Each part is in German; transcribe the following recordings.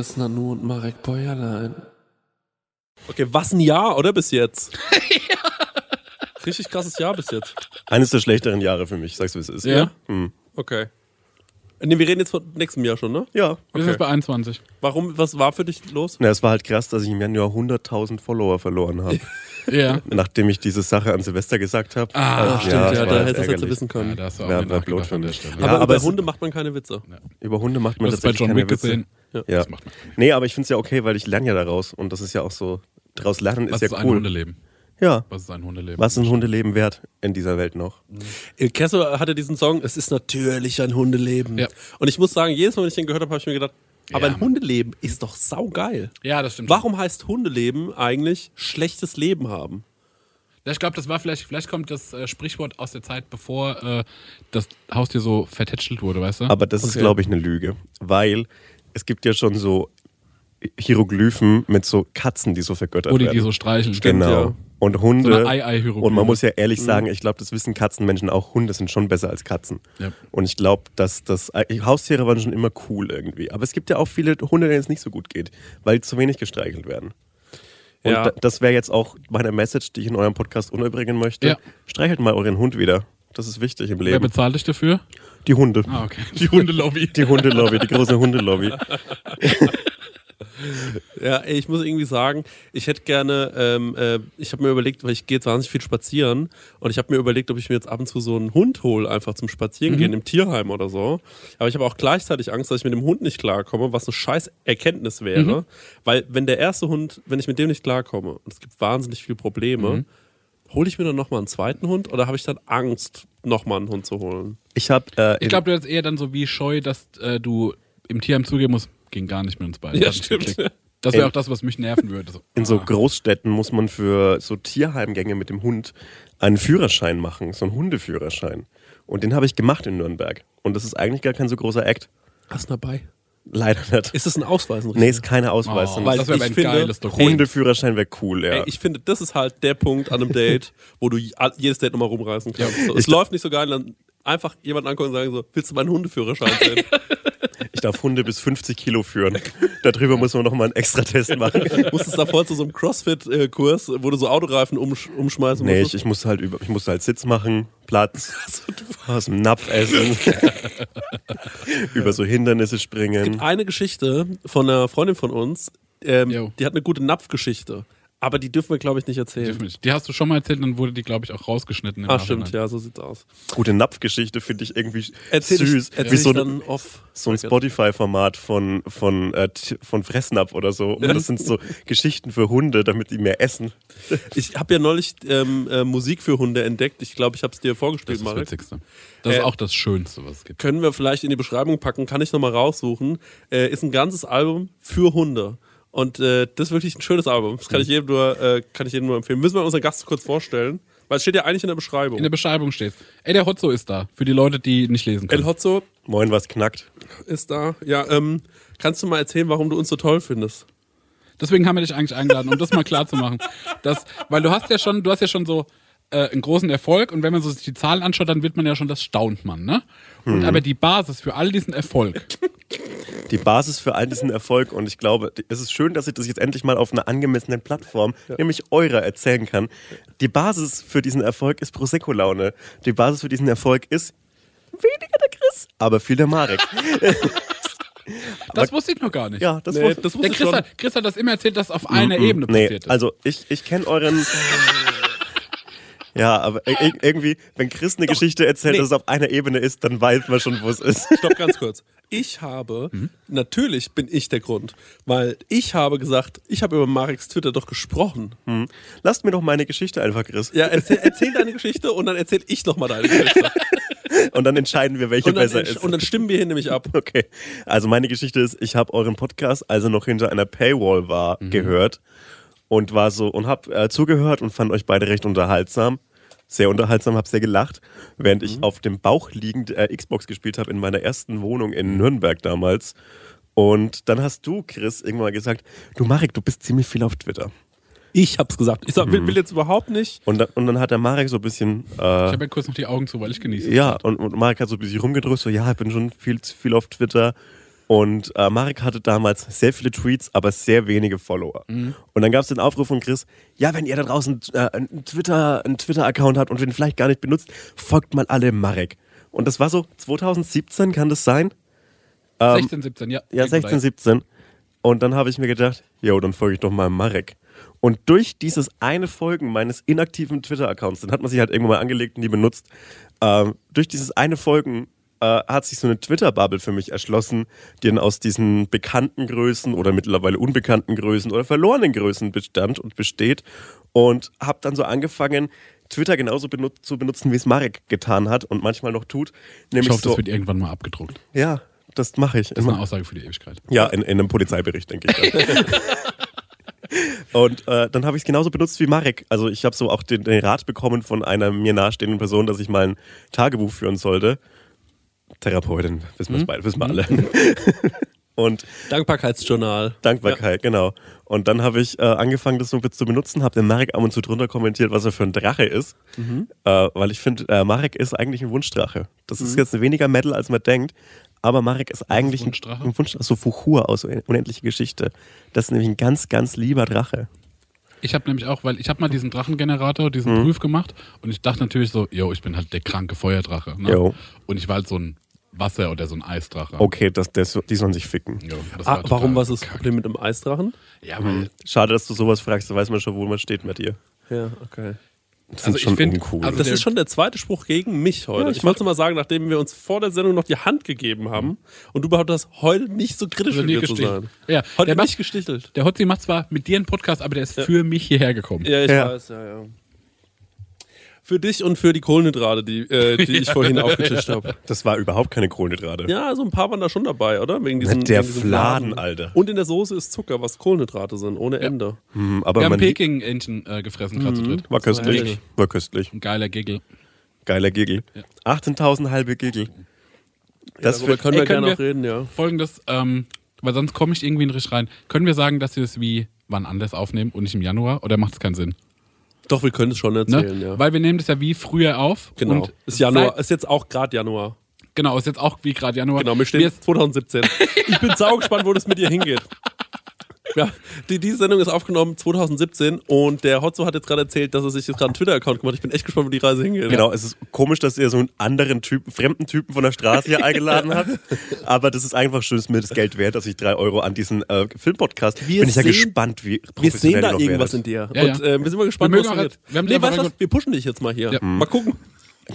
Chris Nanu und Marek Bäuerlein. Okay, was ein Jahr, oder bis jetzt? Richtig krasses Jahr bis jetzt. Eines der schlechteren Jahre für mich, sagst du, wie es ist. Ja. Hm. Okay. Ne, wir reden jetzt von nächstem Jahr schon, ne? Ja. Wir sind jetzt bei 21. Warum, was war für dich los? Na, es war halt krass, dass ich im Januar 100.000 Follower verloren habe, Ja. nachdem ich diese Sache an Silvester gesagt habe. Ah, stimmt, ja, das war da du jetzt ärgerlich. wissen Ja, können. da hast du auch Ja, ja, war blöd nachgedacht von der Stelle. Ja, aber, aber über Hunde macht man keine Witze. Über Hunde macht man bei tatsächlich John keine Witze. gesehen. Ja. Ja. Das macht man. Nee, aber ich finde es ja okay, weil ich lerne ja daraus und das ist ja auch so, daraus lernen ist Was ja ist ein cool. Hundeleben? Ja. Was ist ein Hundeleben? Was ist ein Hundeleben wert in dieser Welt noch? Il Kesso hatte diesen Song, es ist natürlich ein Hundeleben. Ja. Und ich muss sagen, jedes Mal, wenn ich den gehört habe, habe ich mir gedacht, aber Ja, ein. Hundeleben ist doch saugeil. Ja, das stimmt. Warum heißt Hundeleben eigentlich schlechtes Leben haben? Ja, ich glaube, das war vielleicht, vielleicht kommt das äh, Sprichwort aus der Zeit, bevor äh, das Haustier so vertätschelt wurde, weißt du? Aber das ist, Okay. glaube ich, eine Lüge, weil es gibt ja schon so Hieroglyphen mit so Katzen, die so vergöttert die werden. die so streicheln. genau. ja. Und So Hunde. eine Ei-Ei-Hieroglyphe. und man muss ja ehrlich sagen, ich glaube, das wissen Katzenmenschen auch. Hunde sind schon besser als Katzen. Ja. Und ich glaube, dass das Haustiere waren schon immer cool irgendwie. Aber es gibt ja auch viele Hunde, denen es nicht so gut geht, weil zu wenig gestreichelt werden. Und Ja. da, das wäre jetzt auch meine Message, die ich in eurem Podcast unterbringen möchte. Ja. Streichelt mal euren Hund wieder. Das ist wichtig im Wer Leben. bezahlt dich dafür? Die Hunde. Ah, okay. Die Hundelobby. Die Hundelobby, die große Hundelobby. Ja, ich muss irgendwie sagen, ich hätte gerne, ähm, äh, ich habe mir überlegt, weil ich gehe jetzt wahnsinnig viel spazieren und ich habe mir überlegt, ob ich mir jetzt ab und zu so einen Hund hole, einfach zum Spazierengehen im Tierheim oder so. Aber ich habe auch gleichzeitig Angst, dass ich mit dem Hund nicht klarkomme, was eine scheiß Erkenntnis wäre. Weil wenn der erste Hund, wenn ich mit dem nicht klarkomme und es gibt wahnsinnig viele Probleme, hole ich mir dann nochmal einen zweiten Hund oder habe ich dann Angst, nochmal einen Hund zu holen? Ich habe äh, Ich glaube, du hättest eher dann so wie scheu, dass äh, du im Tierheim zugeben musst, ging gar nicht mit uns beiden. Ja, stimmt. Das wäre auch das, was mich nerven würde. So, in so ah. Großstädten muss man für so Tierheimgänge mit dem Hund einen Führerschein machen, so einen Hundeführerschein. Und den habe ich gemacht in Nürnberg. Und das ist eigentlich gar kein so großer Act. Hast du dabei? Leider nicht. Ist das ein Ausweis? ein Nee, ist keine Ausweis. Oh, sondern weil das wäre ich ein finde, geiles Dokument. Hundeführerschein wäre cool, ja. Ey, ich finde, das ist halt der Punkt an einem Date, wo du jedes Date nochmal rumreißen kannst. so, es läuft nicht so geil, dann einfach jemanden angucken und sagen so, willst du meinen Hundeführerschein sehen? Ich darf Hunde bis 50 Kilo führen. Darüber muss man nochmal einen extra Test machen. Musstest davor zu so einem Crossfit-Kurs, wo du so Autoreifen umsch umschmeißen Nee, ich, ich musste halt über, ich musste halt Sitz machen, Platz, aus dem Napf essen, über so Hindernisse springen. Eine Geschichte von einer Freundin von uns, ähm, die hat eine gute Napfgeschichte. Aber die dürfen wir, glaube ich, nicht erzählen. Nicht. Die hast du schon mal erzählt, dann wurde die, glaube ich, auch rausgeschnitten. im Nachhinein. stimmt, ja, so sieht's aus. Gute Napfgeschichte finde ich irgendwie Erzähl süß. Ich, erzähl Wie ich so, dann off. so ein Spotify-Format von, von, äh, von Fressnapf oder so. Und das sind so Geschichten für Hunde, damit die mehr essen. Ich habe ja neulich ähm, äh, Musik für Hunde entdeckt. Ich glaube, ich habe es dir Das vorgespielt, ist das Marek. Witzigste. Das Äh, ist auch das Schönste, was es gibt. können wir vielleicht in die Beschreibung packen, kann ich nochmal raussuchen. Äh, ist ein ganzes Album für Hunde. Und äh, das ist wirklich ein schönes Album. Das kann ich jedem nur, äh, kann ich jedem nur empfehlen. Müssen wir unseren Gast kurz vorstellen, weil es steht ja eigentlich in der Beschreibung. In der Beschreibung steht. Ey, der Hotzo ist da. Für die Leute, die nicht lesen können. El Hotzo Moin, was knackt? ist da. Ja, ähm, kannst du mal erzählen, warum du uns so toll findest? Deswegen haben wir dich eigentlich eingeladen, um das mal klar zu machen. Das, weil du hast ja schon, du hast ja schon so äh, einen großen Erfolg und wenn man so sich die Zahlen anschaut, dann wird man ja schon, das staunt man, ne? Und aber die Basis für all diesen Erfolg, Die Basis für all diesen Erfolg und ich glaube, es ist schön, dass ich das jetzt endlich mal auf einer angemessenen Plattform, nämlich eurer, erzählen kann. Die Basis für diesen Erfolg ist Prosecco-Laune. Die Basis für diesen Erfolg ist weniger der Chris, aber viel der Marek. das wusste ich noch gar nicht. Ja, das Nee, wusste- das Der wusste ich Chris schon. hat, Chris hat das immer erzählt, dass auf einer Ebene Nee, passiert ist. also ich, ich kenne euren. Ja, aber ir- irgendwie, wenn Chris eine Geschichte erzählt, nee. dass es auf einer Ebene ist, dann weiß man schon, wo es ist. Stopp ganz kurz. Ich habe, natürlich bin ich der Grund, weil ich habe gesagt, ich habe über Mareks Twitter doch gesprochen. Hm. Lasst mir doch meine Geschichte einfach, Chris. Ja, erzähl, erzähl deine Geschichte und dann erzähl ich nochmal deine Geschichte. Und dann entscheiden wir, welche besser ist. und dann stimmen wir hier nämlich ab. Okay. Also meine Geschichte ist, ich habe euren Podcast, als er noch hinter einer Paywall war, gehört und war so und habe äh, zugehört und fand euch beide recht unterhaltsam. Sehr unterhaltsam, habe sehr gelacht, während ich auf dem Bauch liegend äh, Xbox gespielt habe in meiner ersten Wohnung in Nürnberg damals. Und dann hast du, Chris, irgendwann mal gesagt, du Marek, du bist ziemlich viel auf Twitter. Ich hab's gesagt. Ich sag, will, will jetzt überhaupt nicht. Und dann, und dann hat der Marek so ein bisschen ich äh, habe ja kurz noch die Augen zu, weil ich genieße. Ja, und, und Marek hat so ein bisschen rumgedrückt, so, ja, ich bin schon viel, viel auf Twitter. Und äh, Marek hatte damals sehr viele Tweets, aber sehr wenige Follower. Und dann gab es den Aufruf von Chris, ja, wenn ihr da draußen äh, einen Twitter- Twitter-Account habt und den vielleicht gar nicht benutzt, folgt mal alle Marek. Und das war so 2017, kann das sein? 16, 17, ja. Ja, 16, 17. Und dann habe ich mir gedacht, jo, dann folge ich doch mal Marek. Und durch dieses eine Folgen meines inaktiven Twitter-Accounts, den hat man sich halt irgendwann mal angelegt und nie benutzt, ähm, durch dieses eine Folgen äh, hat sich so eine Twitter-Bubble für mich erschlossen, die dann aus diesen bekannten Größen oder mittlerweile unbekannten Größen oder verlorenen Größen bestand und besteht. Und habe dann so angefangen, Twitter genauso benut zu benutzen, wie es Marek getan hat und manchmal noch tut. Ich Nämlich hoffe, so, das wird irgendwann mal abgedruckt. ja, das mache ich. Das ist eine Aussage für die Ewigkeit. Ja, in, in einem Polizeibericht, denke ich. Und äh, dann habe ich es genauso benutzt wie Marek. Also ich habe so auch den, den Rat bekommen von einer mir nahestehenden Person, dass ich mal ein Tagebuch führen sollte. Therapeutin, wissen wir beide, wissen wir alle. Und Dankbarkeitsjournal. Dankbarkeit, genau. Und dann habe ich äh, angefangen, das so zu benutzen, habe den Marek ab und zu drunter kommentiert, was er für ein Drache ist. Äh, weil ich finde, äh, Marek ist eigentlich ein Wunschdrache. Das ist jetzt weniger Metal, als man denkt. Aber Marek ist eigentlich ein Wunschdrache? ein Wunschdrache. So Fuchur aus Unendliche Geschichte. Das ist nämlich ein ganz, ganz lieber Drache. Ich habe nämlich auch, weil ich habe mal diesen Drachengenerator, diesen Mhm. Prüf gemacht und ich dachte natürlich so, yo, ich bin halt der kranke Feuerdrache. Ne? Und ich war halt so ein Wasser- oder so ein Eisdrache. Okay, das, das, die sollen sich ficken. Das Ah, war warum, was ist das. Problem mit dem Eisdrachen? Ja, weil, Schade, dass du sowas fragst, da weiß man schon, wo man steht mit dir. Ja, okay. Das Also ich schon find- uncool. also Das ist schon der zweite Spruch gegen mich heute. Ja, ich ich wollte mal sagen, nachdem wir uns vor der Sendung noch die Hand gegeben haben und du behauptest, heute nicht so kritisch Also mit mir zu sein. Ja, heute der macht- nicht gestichelt. der Hotzi macht zwar mit dir einen Podcast, aber der ist für mich hierher gekommen. Ja, ich Ja. weiß, ja, ja. Für dich und für die Kohlenhydrate, die, äh, die ich vorhin aufgetischt habe. das war überhaupt keine Kohlenhydrate. Ja, so ein paar waren da schon dabei, oder? Wegen diesen, der wegen diesen Fladen, Alter. Und in der Soße ist Zucker, was Kohlenhydrate sind, ohne Ende. Hm, aber Wir haben man Peking-Entchen äh, gefressen, gerade zu dritt. war köstlich. War köstlich. Ein geiler Giggle. Geiler Giggle. 18.000 halbe Giggle. Das Darüber wird können Ey, wir können gerne wir- auch reden, ja. Folgendes, ähm, weil sonst komme ich irgendwie nicht rein. Können wir sagen, dass wir es wie wann anders aufnehmen und nicht im Januar? Oder macht es keinen Sinn? Doch, wir können es schon Ne? erzählen, ja. Weil wir nehmen das ja wie früher auf. Genau. Ist Januar, ist jetzt auch gerade Januar. genau, ist jetzt auch wie gerade Januar. Genau, wir stehen Wir- 2017. Ich bin saugespannt, wo das mit dir hingeht. Ja, die, diese Sendung ist aufgenommen 2017 und der Hotzo hat jetzt gerade erzählt, dass er sich jetzt gerade einen Twitter-Account gemacht hat. Ich bin echt gespannt, wo die Reise hingeht. Genau, es ist komisch, dass ihr so einen anderen Typen, fremden Typen von der Straße hier eingeladen habt. Aber das ist einfach schön, ist mir das Geld wert, dass ich drei Euro an diesen äh, Filmpodcast. Wir Bin ich ja sehen- gespannt, wie Wir sehen da irgendwas werdet. in dir. Ja, und ja. äh, wir sind mal gespannt, Wir was auch wird. wir Nee, weißt was? Wir pushen dich jetzt mal hier. Ja. Mal gucken.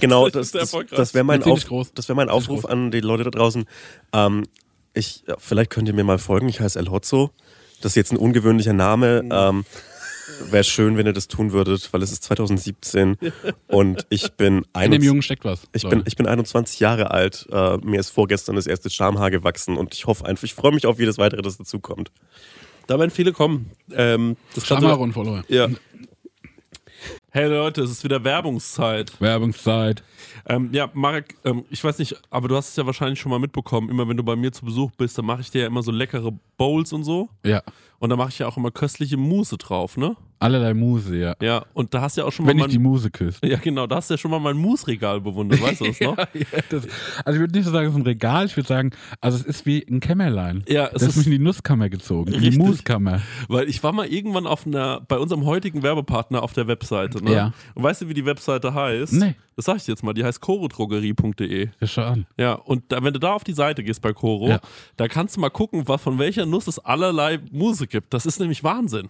Genau, das, ist der das, das wäre mein, Auf, das wär mein Aufruf an die Leute da draußen. Ähm, ich, vielleicht könnt ihr mir mal folgen. Ich heiße El Hotzo. Das ist jetzt ein ungewöhnlicher Name. Mhm. Ähm, wäre schön, wenn ihr das tun würdet, weil es ist 2017 und ich bin, In dem 21 Jungen steckt was. ich Leute. bin, ich bin 21 Jahre alt. Äh, mir ist vorgestern das erste Schamhaar gewachsen und ich hoffe einfach, ich freue mich auf jedes weitere, das dazukommt. Da werden viele kommen. Ähm, das so, und Follower. ja. Hey Leute, es ist wieder Werbungszeit. Werbungszeit. Ähm, ja, Marek, ähm, ich weiß nicht, aber du hast es ja wahrscheinlich schon mal mitbekommen. Immer wenn du bei mir zu Besuch bist, dann mache ich dir ja immer so leckere Bowls und so. Ja. Und da mache ich ja auch immer köstliche Mousse drauf, ne? Allerlei Muse, ja. Ja, und da hast du ja auch schon Wenn mal ich die mein, Muse küsse. Ja, genau, da hast du ja schon mal mein Mousse-Regal bewundert, weißt du das noch? Ja, das, also ich würde nicht so sagen, es ist ein Regal, ich würde sagen, also es ist wie ein Kämmerlein. Ja, es das ist mich in die Nusskammer gezogen, in die. Muskammer. Weil ich war mal irgendwann auf einer, bei unserem heutigen Werbepartner auf der Webseite, ne? Ja. Und weißt du, wie die Webseite heißt? Nee. Das sag ich jetzt mal, die heißt chorodrogerie.de. Ja, schau an. Ja, und da, wenn du da auf die Seite gehst bei Coro, Ja. da kannst du mal gucken, was, von welcher Nuss es allerlei Muse gibt. Das ist nämlich Wahnsinn.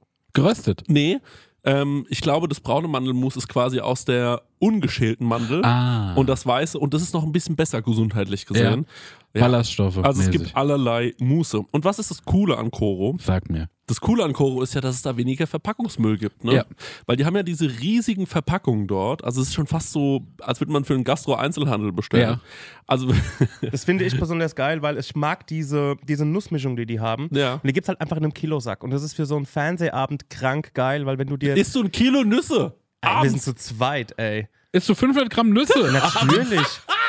Geröstet. Nee, ähm, ich glaube, das braune Mandelmus ist quasi aus der ungeschälten Mandel. Ah. Und das weiße, und das ist noch ein bisschen besser gesundheitlich gesehen. Ja. Ballaststoffe. Also es mäßig. gibt allerlei Muße. Und was ist das Coole an Koro? Sag mir. Das Coole an Koro ist ja, dass es da weniger Verpackungsmüll gibt, ne? Ja. Weil die haben ja diese riesigen Verpackungen dort. Also es ist schon fast so, als würde man für einen Gastro-Einzelhandel bestellen. Ja. Also Das finde ich besonders geil, weil ich mag diese, diese Nussmischung, die die haben. Ja. Und die gibt's halt einfach in einem Kilosack. Und das ist für so einen Fernsehabend krank geil, weil wenn du dir... isst du ein Kilo Nüsse. ey, wir sind zu zweit, ey. Isst du 500 Gramm Nüsse? Natürlich.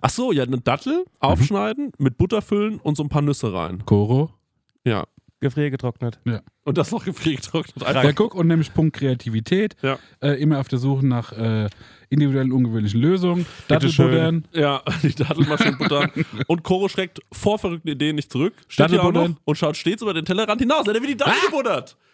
Ach so, ja, eine Dattel aufschneiden, mit Butter füllen und so ein paar Nüsse rein. Koro. Ja. Gefriergetrocknet. Ja. Und das noch gefriergetrocknet. Einfach. Ja, guck, und nämlich Punkt Kreativität. Ja. Äh, immer auf der Suche nach äh, individuellen, ungewöhnlichen Lösungen. Dattelbuddern. Ja, die Dattelmaschine buttern. Und Koro schreckt vor verrückten Ideen nicht zurück. Steht hier auch noch und schaut stets über den Tellerrand hinaus. Er hat wieder die Dattel gebuddert.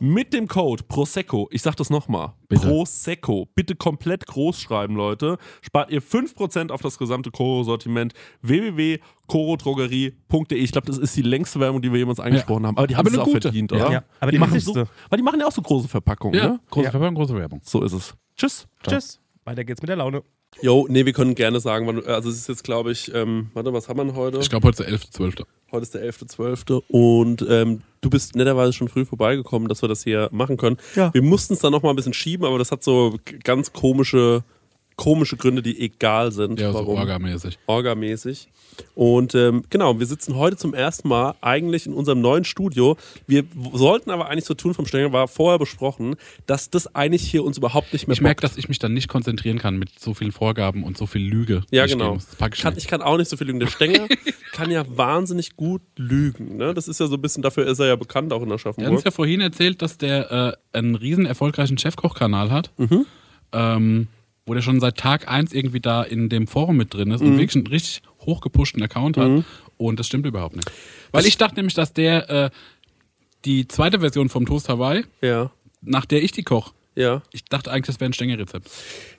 mit dem Code Prosecco, ich sag das nochmal. Prosecco, bitte komplett groß schreiben, Leute, spart ihr 5% auf das gesamte Koro-Sortiment www.korodrogerie.de. Ich glaube, das ist die längste Werbung, die wir jemals angesprochen haben, aber die haben Aber es auch gute. verdient, Ja. oder? Ja, aber die machen wichtigste. so, weil die machen ja auch so große Verpackungen, Ja, ne? große Ja. Verpackung, große Werbung. So ist es. Tschüss. Tschüss. Weiter geht's mit der Laune. Jo, nee, wir können gerne sagen, also es ist jetzt, glaube ich, ähm, warte, was haben wir denn heute? Ich glaube, heute ist der 11.12. Heute ist der 11.12. und ähm, du bist netterweise schon früh vorbeigekommen, dass wir das hier machen können. Ja. Wir mussten es dann noch mal ein bisschen schieben, aber das hat so ganz komische, komische Gründe, die egal sind. Ja, so Warum? orgamäßig. Orgamäßig. Und ähm, genau, wir sitzen heute zum ersten Mal eigentlich in unserem neuen Studio. Wir sollten aber eigentlich so tun vom Stängel, war vorher besprochen, dass das eigentlich hier uns überhaupt nicht mehr Ich merke, dass ich mich dann nicht konzentrieren kann mit so vielen Vorgaben und so viel Lüge. Ja, genau. ich kann, ich kann auch nicht so viel lügen. Der Stenger kann ja wahnsinnig gut lügen. Ne? Das ist ja so ein bisschen, dafür ist er ja bekannt auch in der Der hat uns Aschaffenburg. ja vorhin erzählt, dass der äh, einen riesen erfolgreichen Chefkoch-Kanal hat, Mhm. ähm, wo der schon seit Tag 1 irgendwie da in dem Forum mit drin ist Mhm. und wirklich einen richtig hochgepushten Account hat. Und das stimmt überhaupt nicht. Weil ich dachte nämlich, dass der äh, die zweite Version vom Toast Hawaii, Ja, nach der ich die koche, ja. ich dachte eigentlich, das wäre ein Stänger-Rezept.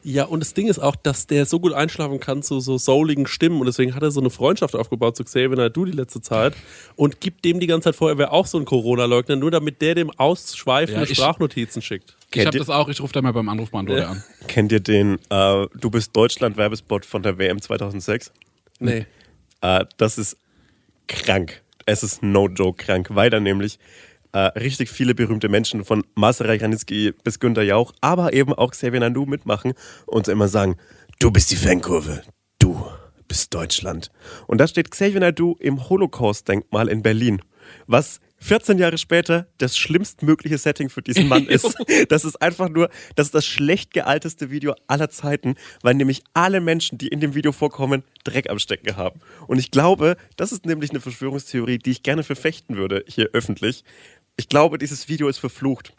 Ja, und das Ding ist auch, dass der so gut einschlafen kann zu so souligen Stimmen und deswegen hat er so eine Freundschaft aufgebaut zu Xavier Naidoo die letzte Zeit und gibt dem die ganze Zeit vor, er wäre auch so ein Corona-Leugner, nur damit der dem ausschweifende Ja, Sprachnotizen schickt. Ich habe das auch, ich rufe da mal beim Anrufbeantworter an. Kennt ihr den äh, Du bist Deutschland-Werbespot von der WM 2006? Nee. Äh, das ist krank. Es ist no joke krank, weil da nämlich äh, richtig viele berühmte Menschen von Maserei Granitzky bis Günter Jauch, aber eben auch Xavier Nadu mitmachen und immer sagen, du bist die Fankurve, du bist Deutschland. Und da steht Xavier Nadu im Holocaust-Denkmal in Berlin, was 14 Jahre später das schlimmstmögliche Setting für diesen Mann ist. Das ist einfach nur, das ist das schlecht gealteste Video aller Zeiten, weil nämlich alle Menschen, die in dem Video vorkommen, Dreck am Stecken haben. Und ich glaube, das ist nämlich eine Verschwörungstheorie, die ich gerne verfechten würde, hier öffentlich. Ich glaube, dieses Video ist verflucht.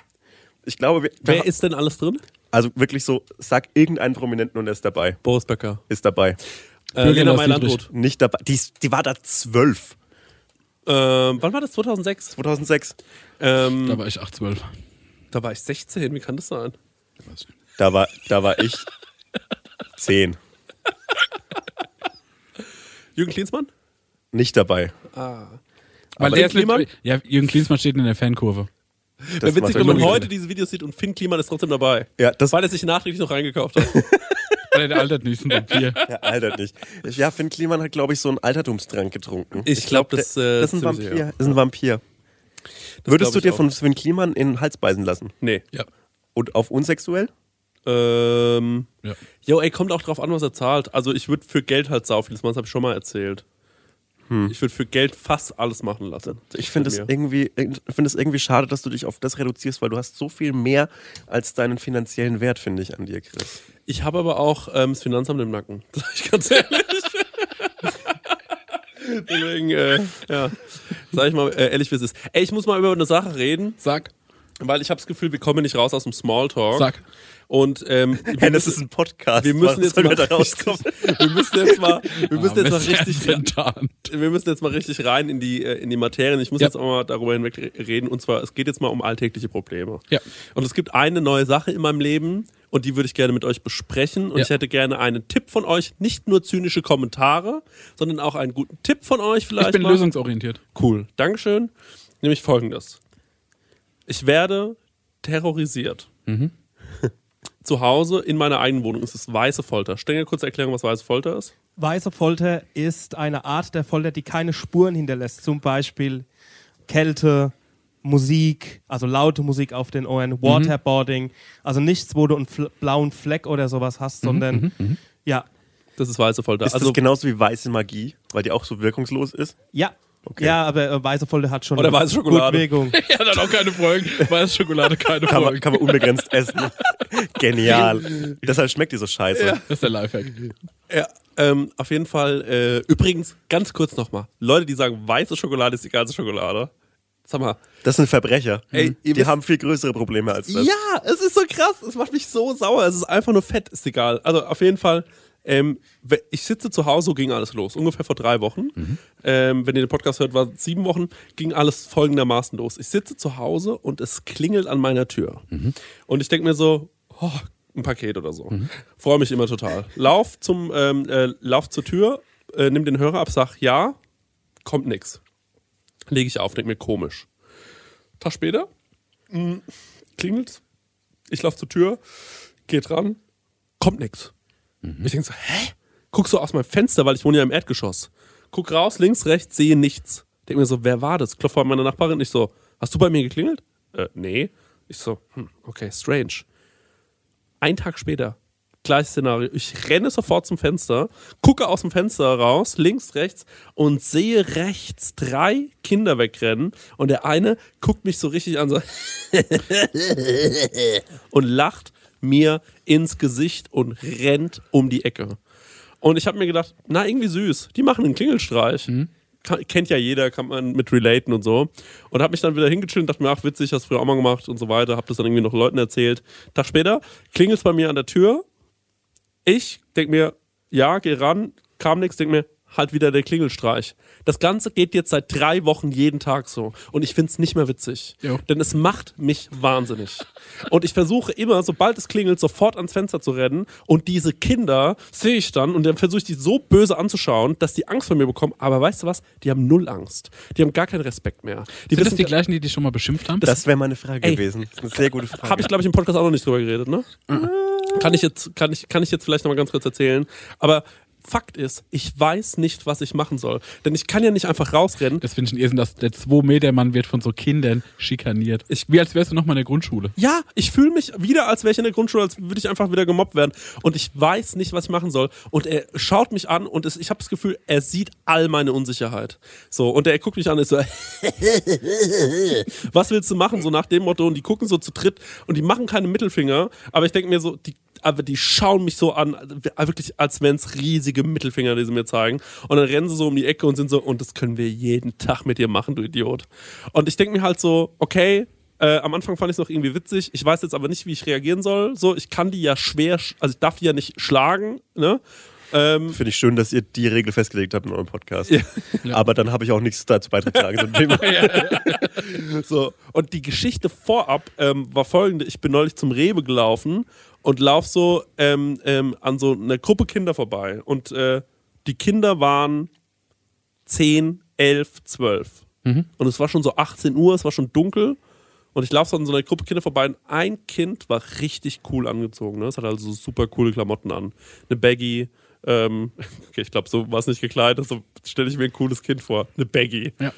Ich glaube, wir, Wer ist denn alles drin? also wirklich so, sag irgendeinen Prominenten und er ist dabei. Boris Becker. Ist dabei. Äh, Lena Meyer-Landrut. Nicht dabei. Die, die war da zwölf. Ähm, wann war das? 2006? 2006. Ähm, Da war ich 8, 12. da war ich 16, wie kann das sein? Weiß ich nicht. Da war, da war ich zehn. Jürgen Klinsmann? Nicht dabei. Weil Finn er ist nicht, Kliman? ja, Jürgen Klinsmann steht in der Fankurve. Das Wäre witzig, wenn man heute diese Videos sieht und Finn Kliman ist trotzdem dabei. Ja, das- Weil er sich nachträglich noch reingekauft hat. Weil der altert nicht, ist ein Vampir. Ja, altert nicht. Ja, Finn Kliman hat, glaube ich, so einen Altertumstrank getrunken. Ich glaub, das, der- äh, das ist ein Vampir. Das ist ein Vampir. Das Würdest du ich dir auch. von Sven Kliman in den Hals beißen lassen? Nee. Ja. Und auf unsexuell? Ähm. Ja. Jo, ey, kommt auch drauf an, was er zahlt. Also ich würde für Geld halt sau vieles machen, das habe ich schon mal erzählt. Ich würde für Geld fast alles machen lassen. Ich finde es irgendwie, es irgendwie schade, dass du dich auf das reduzierst, weil du hast so viel mehr als deinen finanziellen Wert, finde ich, an dir, Chris. Ich habe aber auch ähm, das Finanzamt im Nacken. Sag ich ganz ehrlich. Deswegen, äh, ja, sag ich mal äh, ehrlich, wie es ist. Ey, ich muss mal über eine Sache reden, Sag, weil ich habe das Gefühl, wir kommen nicht raus aus dem Smalltalk. sag. Und ähm, Hey, das ist ein Podcast. wir müssen jetzt mal rauskommen? wir müssen jetzt mal, wir müssen jetzt mal richtig, wir müssen jetzt mal richtig rein in die, äh, in die Materie. Ich muss Ja. jetzt auch mal darüber hinweg re- reden. Und zwar, es geht jetzt mal um alltägliche Probleme. Ja. Und es gibt eine neue Sache in meinem Leben und die würde ich gerne mit euch besprechen. Und Ja. ich hätte gerne einen Tipp von euch, nicht nur zynische Kommentare, sondern auch einen guten Tipp von euch vielleicht. Ich bin mal. lösungsorientiert. Cool, Dankeschön. Nämlich folgendes. Ich werde terrorisiert. Mhm. Zu Hause in meiner eigenen Wohnung ist es weiße Folter. Stengel, kurz erklären, was weiße Folter ist. Weiße Folter ist eine Art der Folter, die keine Spuren hinterlässt. Zum Beispiel Kälte, Musik, also laute Musik auf den Ohren, Waterboarding. Also nichts, wo du einen fl blauen Fleck oder sowas hast, sondern ja, Das ist weiße Folter. Ist also das genauso wie weiße Magie, weil die auch so wirkungslos ist? ja. Okay. Ja, aber äh, weiße Folter hat schon Oder weiße Schokolade. Wirkung. Ja, dann auch keine Folgen. Weiß Schokolade, keine Kann man, Folgen. kann man unbegrenzt essen. Genial. Deshalb schmeckt die so scheiße. Das ist der Lifehack. Ja, ähm, auf jeden Fall. Äh, übrigens, ganz kurz nochmal. Leute, die sagen, weiße Schokolade ist die ganze Schokolade. Sag mal. Das sind Verbrecher. Ey, die wisst- haben viel größere Probleme als das. Ja, es ist so krass. Es macht mich so sauer. Es ist einfach nur Fett, ist egal. Also auf jeden Fall. Ähm, ich sitze zu Hause, ging alles los. Ungefähr vor drei Wochen. Ähm, wenn ihr den Podcast hört, war es sieben Wochen, ging alles folgendermaßen los. Ich sitze zu Hause und es klingelt an meiner Tür. Und ich denke mir so, oh, ein Paket oder so. Freue mich immer total. Lauf zum, ähm, äh, lauf zur Tür, äh, nimm den Hörer ab, sag ja, kommt nix. Lege ich auf, denke mir komisch. Tag später mh, klingelt's. Ich laufe zur Tür, geht ran, kommt nix. Ich denke so, hä? Guck so aus meinem Fenster, weil ich wohne ja im Erdgeschoss. Guck raus, links, rechts, sehe nichts. Denke mir so, wer war das? Klopf bei meiner Nachbarin. Ich so, hast du bei mir geklingelt? Äh, nee. Ich so, hm, okay, strange. Ein Tag später, gleiches Szenario. Ich renne sofort zum Fenster, gucke aus dem Fenster raus, links, rechts und sehe rechts drei Kinder wegrennen und der eine guckt mich so richtig an, so und lacht mir ins Gesicht und rennt um die Ecke. Und ich habe mir gedacht, na, irgendwie süß. Die machen einen Klingelstreich. Kann, kennt ja jeder, kann man mit relaten und so. Und habe mich dann wieder hingechillt und dachte mir, ach, witzig, hast früher auch mal gemacht und so weiter. Hab das dann irgendwie noch Leuten erzählt. Tag später klingelt's bei mir an der Tür. Ich denk mir, ja, geh ran, kam nichts, denk mir, halt wieder der Klingelstreich. Das Ganze geht jetzt seit drei Wochen jeden Tag so. Und ich find's nicht mehr witzig. Jo. Denn es macht mich wahnsinnig. Und ich versuche immer, sobald es klingelt, sofort ans Fenster zu rennen. Und diese Kinder sehe ich dann und dann versuche ich die so böse anzuschauen, dass die Angst vor mir bekommen. Aber weißt du was? Die haben null Angst. Die haben gar keinen Respekt mehr. Die Sind das die gleichen, die dich schon mal beschimpft haben? Das wäre meine Frage Ey. gewesen. Das ist eine sehr gute Frage. habe ich, glaube ich, im Podcast auch noch nicht drüber geredet, ne? Kann ich jetzt, kann ich, kann ich jetzt vielleicht noch mal ganz kurz erzählen. Aber Fakt ist, ich weiß nicht, was ich machen soll. Denn ich kann ja nicht einfach rausrennen. Das finde ich ein Irrsinn, dass der 2-Meter-Mann wird von so Kindern schikaniert. Ich- Wie als wärst du noch mal in der Grundschule. Ja, ich fühle mich wieder, als wäre ich in der Grundschule, als würde ich einfach wieder gemobbt werden. Und ich weiß nicht, was ich machen soll. Und er schaut mich an und es, ich habe das Gefühl, er sieht all meine Unsicherheit. So, und er guckt mich an und ist so, was willst du machen? So nach dem Motto. Und die gucken so zu dritt und die machen keine Mittelfinger. Aber ich denke mir so, die, aber die schauen mich so an, wirklich, als wären es riesige Mittelfinger, die sie mir zeigen. Und dann rennen sie so um die Ecke und sind so, und das können wir jeden Tag mit dir machen, du Idiot. Und ich denke mir halt so, okay, äh, am Anfang fand ich es noch irgendwie witzig. Ich weiß jetzt aber nicht, wie ich reagieren soll. So, ich kann die ja schwer, sch- also ich darf die ja nicht schlagen, ne? Ähm, Finde ich schön, dass ihr die Regel festgelegt habt in eurem Podcast. Ja. Aber dann habe ich auch nichts dazu beizutragen. zum Thema. So, und die Geschichte vorab ähm, war folgende: Ich bin neulich zum Rewe gelaufen und lauf so ähm, ähm, an so einer Gruppe Kinder vorbei. Und äh, die Kinder waren 10, 11, 12. Und es war schon so 18 Uhr, es war schon dunkel. Und ich laufe so an so einer Gruppe Kinder vorbei und ein Kind war richtig cool angezogen. Ne? Es hatte also so super coole Klamotten an. Eine Baggy. Ähm, okay, ich glaube, so war es nicht gekleidet, so stelle ich mir ein cooles Kind vor. Eine Baggy. Ja.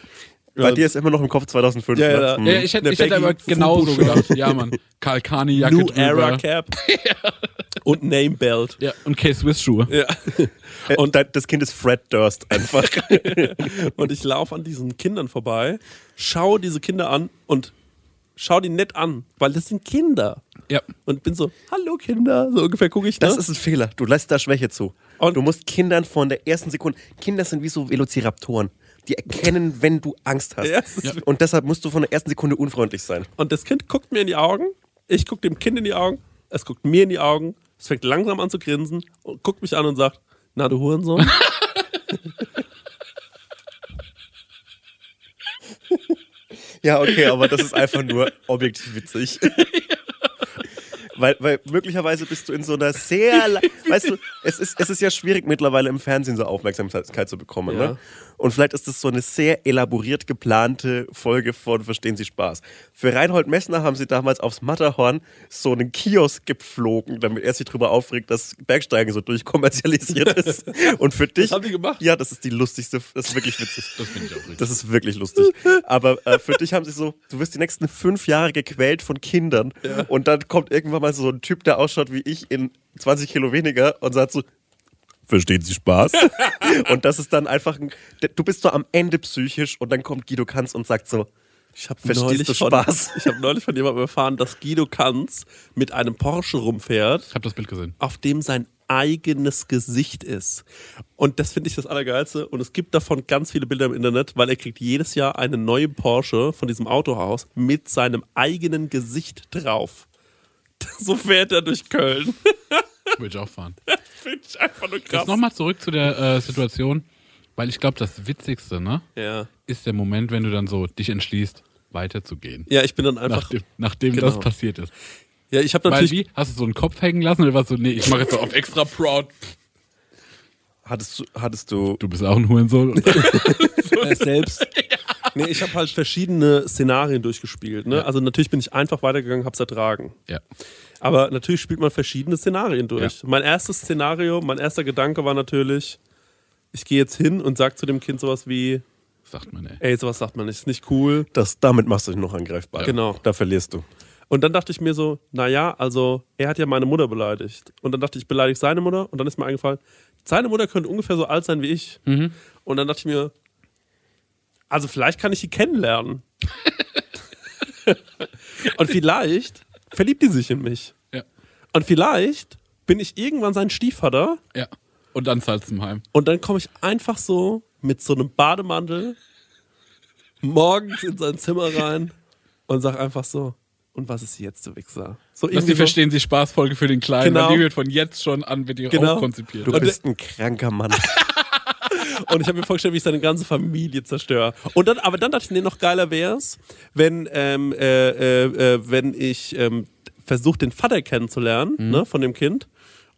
Bei dir ist immer noch im Kopf 2005. Ja, ne? ja, Hm. Ja, ich hätte, ich hätte aber genauso gedacht. Ja, Mann. Karl Kani Jacke New drüber. Era Cap. Und Name Belt. Ja, und K-Swiss-Schuhe. Ja. Äh, Und das Kind ist Fred Durst einfach. Und ich laufe an diesen Kindern vorbei, schaue diese Kinder an und schaue die nett an, weil das sind Kinder. Ja. Und bin so, hallo Kinder, so ungefähr gucke ich Das ne? ist ein Fehler. Du lässt da Schwäche zu. Und- du musst Kindern von der ersten Sekunde. Kinder sind wie so Velociraptoren. Die erkennen, wenn du Angst hast. Ja, Und deshalb musst du von der ersten Sekunde unfreundlich sein. Und das Kind guckt mir in die Augen, ich gucke dem Kind in die Augen, es guckt mir in die Augen, es fängt langsam an zu grinsen und guckt mich an und sagt, na du Hurensohn. Ja, okay, aber das ist einfach nur objektiv witzig. Weil, weil möglicherweise bist du in so einer sehr, weißt du, es ist, es ist ja schwierig mittlerweile im Fernsehen so Aufmerksamkeit zu bekommen. Ja. Ne? Und vielleicht ist das so eine sehr elaboriert geplante Folge von Verstehen Sie Spaß. Für Reinhold Messner haben sie damals aufs Matterhorn so einen Kiosk gepflogen, damit er sich darüber aufregt, dass Bergsteigen so durchkommerzialisiert ist. Und für dich. haben die gemacht? Ja, das ist die lustigste, das ist wirklich witzig. Das finde ich auch richtig. Das ist wirklich lustig. Aber äh, für dich haben sie so, du wirst die nächsten fünf Jahre gequält von Kindern. Und dann kommt irgendwann mal so ein Typ, der ausschaut wie ich in 20 Kilo weniger und sagt so, verstehen Sie Spaß? und das ist dann einfach ein, du bist so am Ende psychisch und dann kommt Guido Kanz und sagt so, Ich habe neulich, du von- Spaß? ich hab neulich von jemandem erfahren, dass Guido Kanz mit einem Porsche rumfährt, Ich habe das Bild gesehen. auf dem sein eigenes Gesicht ist. Und das finde ich das Allergeilste. Und es gibt davon ganz viele Bilder im Internet, weil er kriegt jedes Jahr eine neue Porsche von diesem Autohaus mit seinem eigenen Gesicht drauf. So fährt er durch Köln. Würde ich auch fahren. Finde ich einfach nur Jetzt krass. nochmal zurück zu der äh, Situation, weil ich glaube, das Witzigste, ne, Ja. ist der Moment, wenn du dann so dich entschließt, weiterzugehen. ja, ich bin dann einfach. Nachdem, nachdem Genau. das passiert ist. Ja, ich habe Weil natürlich. wie? Hast du so einen Kopf hängen lassen oder was so, nee, ich mache jetzt so auf extra proud. hattest du, hattest du, Du bist auch ein Hurensohn. äh, selbst. Nee, ich habe halt verschiedene Szenarien durchgespielt. Ne? Also natürlich bin ich einfach weitergegangen, hab's ertragen. ja. Aber natürlich spielt man verschiedene Szenarien durch. Ja. Mein erstes Szenario, mein erster Gedanke war natürlich, ich gehe jetzt hin und sag zu dem Kind sowas wie, Sagt man, ey. ey, sowas sagt man nicht, ist nicht cool. das, damit machst du dich noch angreifbar. Genau. Da verlierst du. Und dann dachte ich mir so, naja, also er hat ja meine Mutter beleidigt. Und dann dachte ich, ich beleidige seine Mutter. Und dann ist mir eingefallen, seine Mutter könnte ungefähr so alt sein wie ich. Und dann dachte ich mir, also vielleicht kann ich die kennenlernen. und vielleicht verliebt die sich in mich. Ja. Und vielleicht bin ich irgendwann sein Stiefvater Ja. Und dann zahlst du im Heim. und dann komme ich einfach so mit so einem Bademantel morgens in sein Zimmer rein und sag einfach so, und was ist jetzt, du Wichser? So Das irgendwie die verstehen Sie Spaßfolge für den Kleinen, Genau. weil die wird von jetzt schon an, wird die Genau. auch konzipiert. Du Und- bist ein kranker Mann. Und ich habe mir vorgestellt, wie ich seine ganze Familie zerstöre. Und dann, aber dann dachte ich, nee, noch geiler wär's, wenn, ähm, äh, äh, äh, wenn ich ähm, versuche, den Vater kennenzulernen ne, von dem Kind.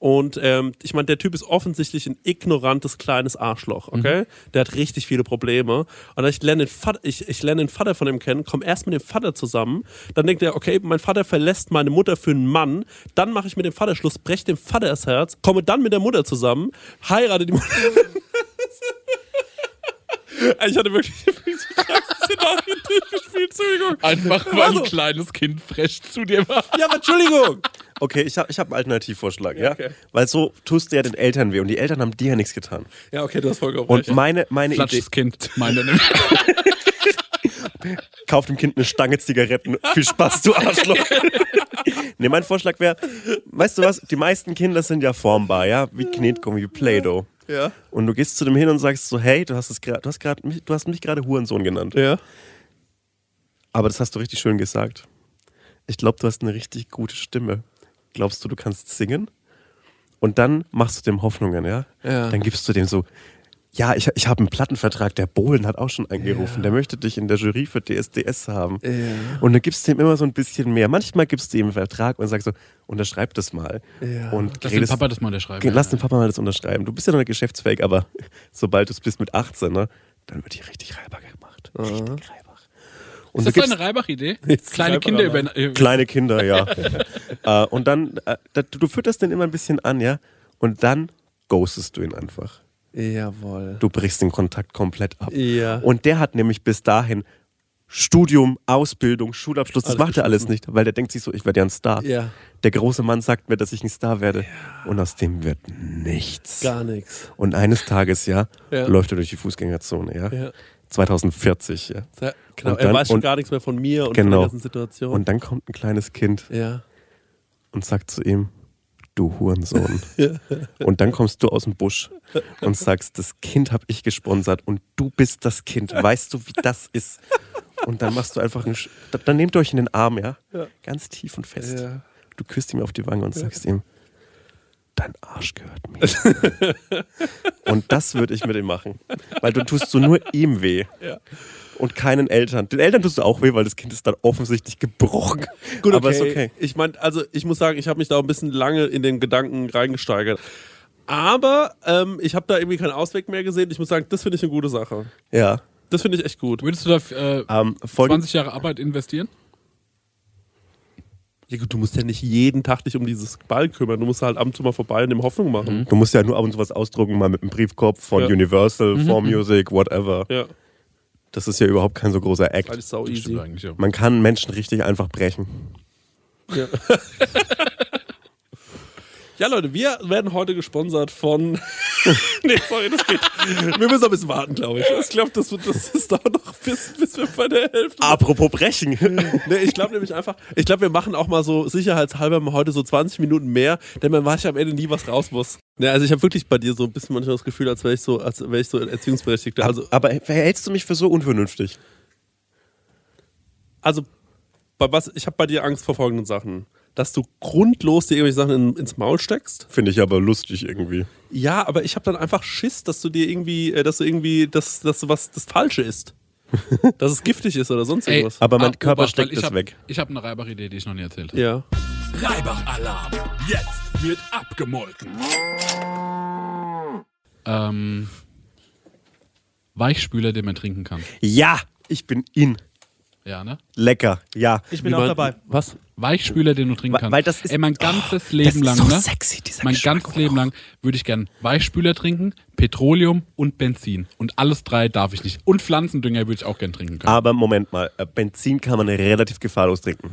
Und ähm, ich meine, der Typ ist offensichtlich ein ignorantes kleines Arschloch, okay? Der hat richtig viele Probleme. Und ich lerne, den Vater, ich, ich lerne den Vater von ihm kennen, komme erst mit dem Vater zusammen. Dann denkt er, okay, mein Vater verlässt meine Mutter für einen Mann. Dann mache ich mit dem Vater Schluss, breche dem Vater das Herz, komme dann mit der Mutter zusammen, heirate die Mutter. Ich hatte wirklich Szenarien durchgespielt, Entschuldigung. Einfach weil Also- ein kleines Kind frech zu dir war. Ja, aber Entschuldigung. Okay, ich habe ich hab einen Alternativvorschlag, ja? okay. Weil so tust du ja den Eltern weh und die Eltern haben dir ja nichts getan. Ja, okay, du hast vollkommen Und recht. meine, meine Idee, Flatsches Kind, meine nämlich. kauf dem Kind eine Stange Zigaretten. Viel Spaß, du Arschloch. nee, mein Vorschlag wäre, weißt du was, die meisten Kinder sind ja formbar, ja? Wie Knetgummi, wie Play-Doh. Ja. Und du gehst zu dem hin und sagst so, hey, du hast es gerade, du hast gerade mich, du hast mich gerade Hurensohn genannt. Ja. Aber das hast du richtig schön gesagt. Ich glaube, du hast eine richtig gute Stimme. Glaubst du, du kannst singen? Und dann machst du dem Hoffnungen, ja? Ja. Dann gibst du dem so, ja, ich, ich habe einen Plattenvertrag, der Bohlen hat auch schon angerufen, der möchte dich in der Jury für DSDS haben. Und dann gibst du ihm immer so ein bisschen mehr. Manchmal gibst du ihm einen Vertrag und sagst so, unterschreib das mal. Ja. Und Lass den redest- Papa das mal unterschreiben. Lass den Papa mal das unterschreiben. Du bist ja noch nicht geschäftsfähig, aber sobald du es bist mit 18, ne, dann wird hier richtig Reibach gemacht. Richtig Reibach. Und Ist das gibst eine Reibach-Idee? Kleine Reibach Kinder über. Äh, kleine Kinder, ja. äh, und dann, äh, da- du, du fütterst den immer ein bisschen an, ja, und dann ghostest du ihn einfach. Jawohl. Du brichst den Kontakt komplett ab. Ja. Und der hat nämlich bis dahin Studium, Ausbildung, Schulabschluss, das Alles macht er alles nicht, weil der denkt sich so, ich werde ja ein Star. Ja. Der große Mann sagt mir, dass ich ein Star werde. Und aus dem wird nichts. Gar nichts. Und eines Tages, ja, Ja. läuft er durch die Fußgängerzone, ja. Ja. 2040, ja. Ja, genau. Und er dann- weiß schon gar nichts mehr von mir und von Genau. der ganzen Situation. Und dann kommt ein kleines Kind ja. und sagt zu ihm, du Hurensohn. Und dann kommst du aus dem Busch und sagst, das Kind habe ich gesponsert und du bist das Kind. Weißt du, wie das ist? Und dann machst du einfach einen, Sch- dann- nehmt ihr euch in den Arm, ja? Ganz tief und fest. Ja. Du küsst ihm auf die Wange und sagst ihm, dein Arsch gehört mir. und das würde ich mit ihm machen. Weil du tust so nur ihm weh. Und keinen Eltern. Den Eltern tust du auch weh, weil das Kind ist dann offensichtlich gebrochen. Gut, okay. Aber ist okay. Ich meine, also ich muss sagen, ich habe mich da ein bisschen lange in den Gedanken reingesteigert. Aber ähm, ich habe da irgendwie keinen Ausweg mehr gesehen. Ich muss sagen, das finde ich eine gute Sache. Ja. Das finde ich echt gut. Würdest du da äh, Ähm, folgend- 20 Jahre Arbeit investieren? Ja, gut, du musst ja nicht jeden Tag dich um dieses Ball kümmern. Du musst halt ab und zu mal vorbei und dem Hoffnung machen. Du musst ja nur ab und zu was ausdrucken, mal mit einem Briefkopf von Ja. Universal, 4Music, whatever. Ja, Das ist ja überhaupt kein so großer Act. alles sau easy. eigentlich, ja. Man kann Menschen richtig einfach brechen. Ja. ja, Leute, wir werden heute gesponsert von. nee, sorry, das geht. Wir müssen ein bisschen warten, glaube ich. Ich glaube, das, wird- das ist dauert noch bis, bis wir bei der Hälfte. Apropos brechen. Nee, ich glaube nämlich einfach, ich glaube, wir machen auch mal so sicherheitshalber mal heute so 20 Minuten mehr, denn man weiß ja am Ende nie, was raus muss. Ja, also ich habe wirklich bei dir so ein bisschen manchmal das Gefühl, als wäre ich so, als wäre ich so Erziehungsberechtigter. Also, Aber verhältst du mich für so unvernünftig? also bei was, ich habe bei dir Angst vor folgenden Sachen. Dass du grundlos dir irgendwelche Sachen in, ins Maul steckst. Finde ich aber lustig irgendwie. Ja, aber ich habe dann einfach Schiss, dass du dir irgendwie, äh, dass du irgendwie, dass, dass du was das Falsche ist. dass es giftig ist oder sonst irgendwas. Aber mein ah, Körper Obacht, steckt ich es hab, weg. Ich habe eine Reibach-Idee, die ich noch nie erzählt habe. ja. Reibach-Alarm. Jetzt wird abgemolken. Ähm, Weichspüler, den man trinken kann. Ja, ich bin in. Ja, ne? Lecker. Ja. Ich bin Wie auch dabei. Was? Weichspüler, den du trinken Weil- kannst. weil das ist- Ey, mein ganzes das Leben ist lang, so ne? sexy, dieser Mein ganzes Leben lang würde ich gern Weichspüler trinken, Petroleum und Benzin. Und alles drei darf ich nicht. Und Pflanzendünger würde ich auch gern trinken können. Aber Moment mal, äh, Benzin kann man relativ gefahrlos trinken.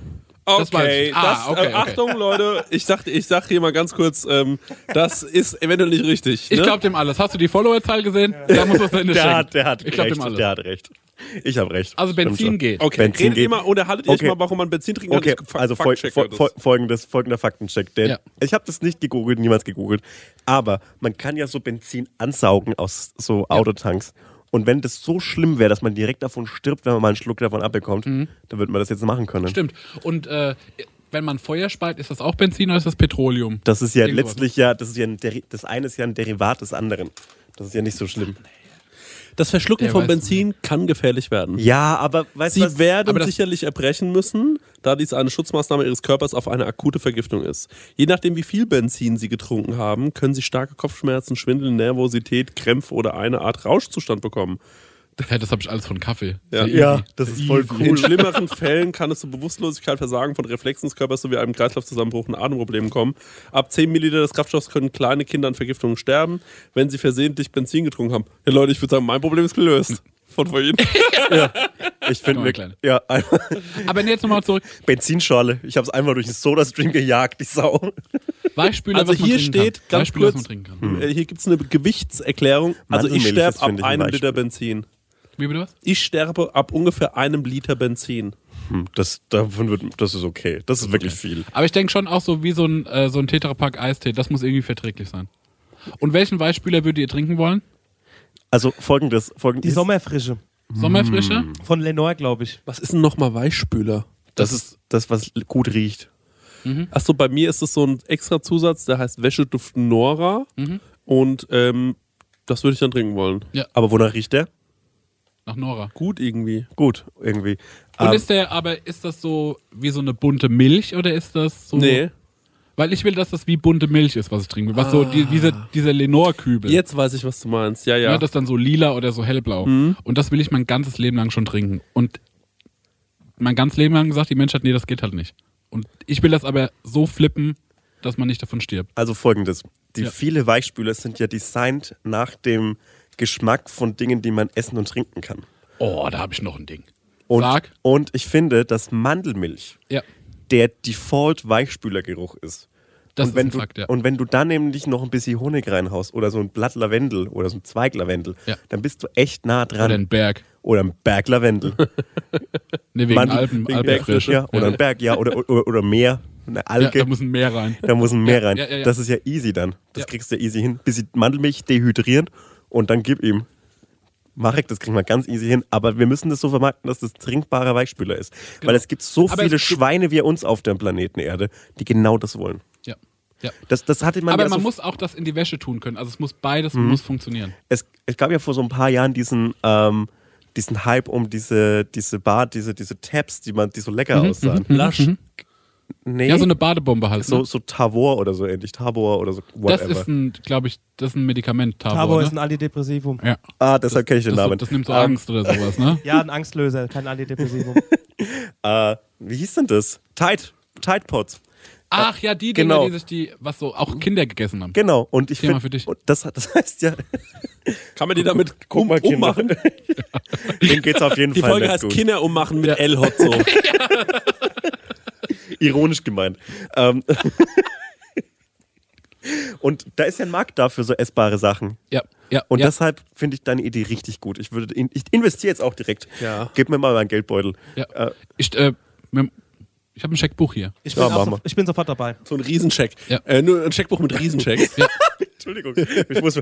Okay, ich. das, Ah, okay, äh, okay. Achtung Leute, ich sag, ich sag hier mal ganz kurz, ähm, das ist eventuell nicht richtig. Ich ne? glaube dem alles. Hast du die Followerzahl gesehen? Da muss das Ende Der schenken. hat, der hat ich glaube recht. dem alles. Der hat recht. Ich habe recht. Also Stimmt Benzin schon. geht. Okay, Benzin redet geht. immer oder haltet ihr Okay. euch mal, warum man Benzin trinken kann. Okay, Ich fa- also fol fol fol folgendes, folgender Faktencheck. Denn Ja. Ich habe das nicht gegoogelt, niemals gegoogelt. Aber man kann ja so Benzin ansaugen aus so Autotanks. Und wenn das so schlimm wäre, dass man direkt davon stirbt, wenn man mal einen Schluck davon abbekommt, dann würde man das jetzt machen können. Mhm. Stimmt. Und äh, wenn man Feuer speit, ist das auch Benzin oder ist das Petroleum? Das ist ja Irgendwas. letztlich ja, das ist ja ein Deri das eine ist ja ein Derivat des anderen. Das ist ja nicht so schlimm. Das Verschlucken Der von Benzin kann gefährlich werden. Ja, aber weißt du Sie was? werden Aber sicherlich erbrechen müssen, da dies eine Schutzmaßnahme ihres Körpers auf eine akute Vergiftung ist. Je nachdem, wie viel Benzin sie getrunken haben, können sie starke Kopfschmerzen, Schwindel, Nervosität, Krämpfe oder eine Art Rauschzustand bekommen. Hey, das habe ich alles von Kaffee. Ja. Ja, das ist voll In cool. schlimmeren Fällen kann es zu Bewusstlosigkeit, Versagen von Reflexen des Körpers sowie einem Kreislaufzusammenbruch und Atemproblemen kommen. Ab 10 Milliliter des Kraftstoffs können kleine Kinder an Vergiftungen sterben, wenn sie versehentlich Benzin getrunken haben. Ja, Leute, ich würde sagen, mein Problem ist gelöst. Von vorhin. Ich finde klein. ja, einmal Aber nee, jetzt nochmal zurück. Benzinschorle. Ich habe es einmal durch den Sodastream gejagt, die Sau. Weichspüler, Also was man hier trinken steht kann. ganz Weichspüler, was kurz, man trinken kann. Äh, hier gibt es eine Gewichtserklärung. Also ich sterbe ab einem Liter. Benzin. Wie bitte was? Ich sterbe ab ungefähr einem Liter Benzin. Hm, Das, davon wird, das ist okay. Das ist wirklich viel. Aber ich denke schon auch so wie so ein, äh, so ein Tetrapack Eistee. Das muss irgendwie verträglich sein. Und welchen Weichspüler würdet ihr trinken wollen? Also folgendes, Die folgendes Sommerfrische. Sommerfrische? Von Lenore, glaube ich. Was ist denn nochmal Weichspüler? das ist das, was gut riecht. Achso, bei mir ist es so ein extra Zusatz, der heißt Wäscheduft Nora. Und ähm, das würde ich dann trinken wollen. Aber wonach riecht der? Nach Nora. Gut irgendwie. Gut, irgendwie. Und Ähm, ist der, aber ist das so wie so eine bunte Milch oder ist das so? Nee. Weil ich will, dass das wie bunte Milch ist, was ich trinke. Was so die, diese, dieser Lenore-Kübel. Jetzt weiß ich, was du meinst. Ja, Ja. ja. das dann so lila oder so hellblau. Und das will ich mein ganzes Leben lang schon trinken. Und mein ganzes Leben lang gesagt, die Menschheit, nee, das geht halt nicht. Und ich will das aber so flippen, dass man nicht davon stirbt. also folgendes. die Ja. viele Weichspüler sind ja designt nach dem Geschmack von Dingen, die man essen und trinken kann. Oh, da habe ich noch ein Ding. Und, Sag. und ich finde, dass Mandelmilch Ja, der Default-Weichspülergeruch ist. das und wenn ist du, ein Fakt, ja. Und wenn du dann nämlich noch ein bisschen Honig reinhaust oder so ein Blatt Lavendel oder so ein Zweig Lavendel, Ja. dann bist du echt nah dran. Oder ein Berg. Oder ein Berg Lavendel. Ne, wegen Mandel- Alpen, wegen Alpenfrische. Ja, oder ein Berg, ja, oder, oder, oder Meer, eine Ja, Alge. da muss ein Meer rein. Da muss ein Meer Ja, rein. ja, ja, ja. Das ist ja easy dann. Das Ja. kriegst du easy hin. Bisschen Mandelmilch dehydrieren und dann gib ihm. Marek, das kriegen wir ganz easy hin. Aber wir müssen das so vermarkten, dass das trinkbarer Weichspüler ist. Weil es gibt so Genau. Aber viele Schweine wie uns auf dem Planeten Erde, die genau das wollen. Ja. ja. Das, das hatte man Aber ja man so, muss auch das in die Wäsche tun können. Also es muss beides Mhm. muss funktionieren. es, es gab ja vor so ein paar Jahren diesen, ähm, diesen Hype um diese, diese Bad, diese, diese Tabs, die, man, die so lecker aussahen. Lasch. Nee. Ja, so eine Badebombe halt. so, ne? so Tavor oder so ähnlich. Tabor oder so. Das Whatever. ist ein, glaube ich, das ist ein Medikament. Tabor, Tabor ne? ist ein Antidepressivum. ja. ah, deshalb kenne ich den Das, Namen. das nimmt so Angst oder sowas, ne? Ja, ein Angstlöser, kein Antidepressivum. Äh, wie hieß denn das? Tide. Tide Pods. Ach ja, die Dinger, genau. die sich die, was so auch Kinder gegessen haben. Genau. Und ich Thema finde, für dich. und das, das heißt ja, Kann man die damit um, ummachen? Dem geht's auf jeden Die Fall Folge nicht heißt gut. Kinder ummachen mit L-Hotzo. Ironisch gemeint. Ähm, und da ist ja ein Markt da für so essbare Sachen. Ja, ja. Und ja, deshalb finde ich deine Idee richtig gut. Ich würde, in, ich investiere jetzt auch direkt. Ja. Gib mir mal meinen Geldbeutel. ja. Äh, Ich, äh, ich habe ein Scheckbuch hier. Ich bin, Ja, so, mal. ich bin sofort dabei. So ein Riesencheck. Ja. Äh, nur ein Scheckbuch mit Riesencheck. Entschuldigung. Ich muss,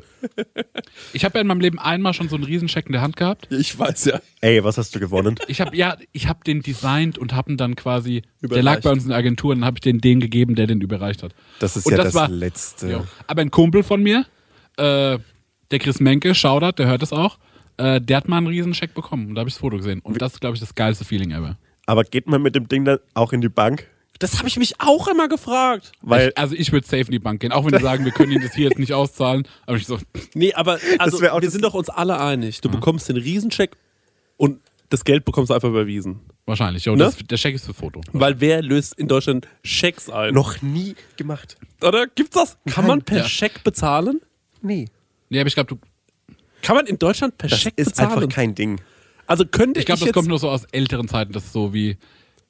Ich habe ja in meinem Leben einmal schon so einen Riesenscheck in der Hand gehabt. Ich weiß ja. ey, was hast du gewonnen? Ich habe ja, ich habe den designt und habe ihn dann quasi, der Überreicht. lag bei uns in der Agentur und dann habe ich den den gegeben, der den überreicht hat. Das ist Und ja das das, war- Letzte. Jo. Aber ein Kumpel von mir, äh, der Chris Menke, Shoutout, der hört es auch, äh, der hat mal einen Riesenscheck bekommen und da habe ich das Foto gesehen. Und das ist, glaube ich, das geilste Feeling ever. Aber geht man mit dem Ding dann auch in die Bank? Das habe ich mich auch immer gefragt. Weil ich, also ich würde safe in die Bank gehen, auch wenn die sagen, wir können Ihnen das hier jetzt nicht auszahlen. Aber ich so, Nee, aber also, wir das- sind doch uns alle einig. Mhm. Du bekommst den Riesencheck und das Geld bekommst du einfach überwiesen. wahrscheinlich, jo, Ne? das, der Scheck ist für Foto. Weil wer löst in Deutschland Schecks ein? noch nie gemacht. Oder gibt's das? Kann man per Ja. Scheck bezahlen? Nee. Nee, aber ich glaube, Kann man in Deutschland per Das Scheck ist bezahlen? einfach kein Ding. also könnte ich ich, glaube, das jetzt, kommt nur so aus älteren Zeiten, das ist so wie,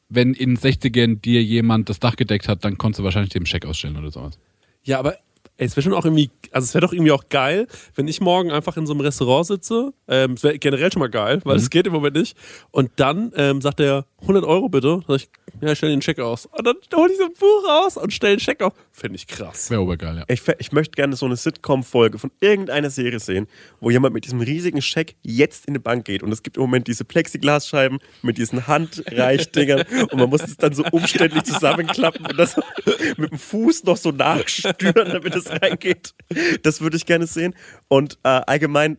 wenn in den 60ern dir jemand das Dach gedeckt hat, dann konntest du wahrscheinlich dem Scheck ausstellen oder sowas. Ja, aber ey, es wäre schon auch irgendwie, also es wäre doch irgendwie auch geil, wenn ich morgen einfach in so einem Restaurant sitze. Ähm, es wäre generell schon mal geil, weil es geht im Moment nicht. Und dann ähm, sagt er 100 Euro bitte. Sag ich, ja, ich stell den Check aus. Und dann hole ich so ein Buch raus und stell den Check aus. Finde ich krass. Wäre obergeil, ja. Ich, ich möchte gerne so eine Sitcom-Folge von irgendeiner Serie sehen, wo jemand mit diesem riesigen Scheck jetzt in die Bank geht. Und es gibt im Moment diese Plexiglasscheiben mit diesen Handreichdingern und man muss es dann so umständlich zusammenklappen und das mit dem Fuß noch so nachstüren, damit es reingeht. Das würde ich gerne sehen. Und äh, allgemein,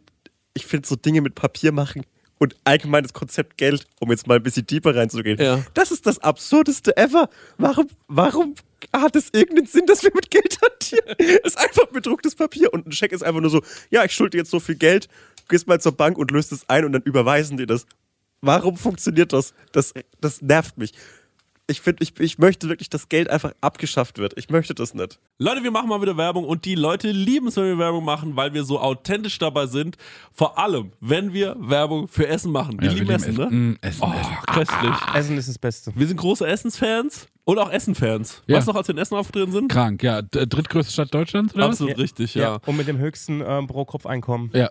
ich finde so Dinge mit Papier machen und allgemein das Konzept Geld, um jetzt mal ein bisschen tiefer reinzugehen. Ja. Das ist das absurdeste ever. Warum, warum hat es irgendeinen Sinn, dass wir mit Geld hantieren? Es ist einfach bedrucktes Papier und ein Scheck ist einfach nur so, ja, ich schulde dir jetzt so viel Geld, gehst mal zur Bank und löst es ein und dann überweisen die das. Warum funktioniert das? Das, das nervt mich. Ich finde, ich, ich möchte wirklich, dass Geld einfach abgeschafft wird. Ich möchte das nicht. Leute, wir machen mal wieder Werbung und die Leute lieben es, wenn wir Werbung machen, weil wir so authentisch dabei sind. Vor allem, wenn wir Werbung für Essen machen. Wir Ja, lieben wir Essen, lieben ne? Essen, oh, Essen. köstlich. Essen ist das Beste. Wir sind große Essensfans und auch Essenfans. Ja. Weißt du noch, als wir in Essen aufgetreten sind? Krank, ja. Drittgrößte Stadt Deutschlands, oder? Absolut richtig, ja. Und mit dem höchsten ähm, Pro-Kopf-Einkommen. Ja.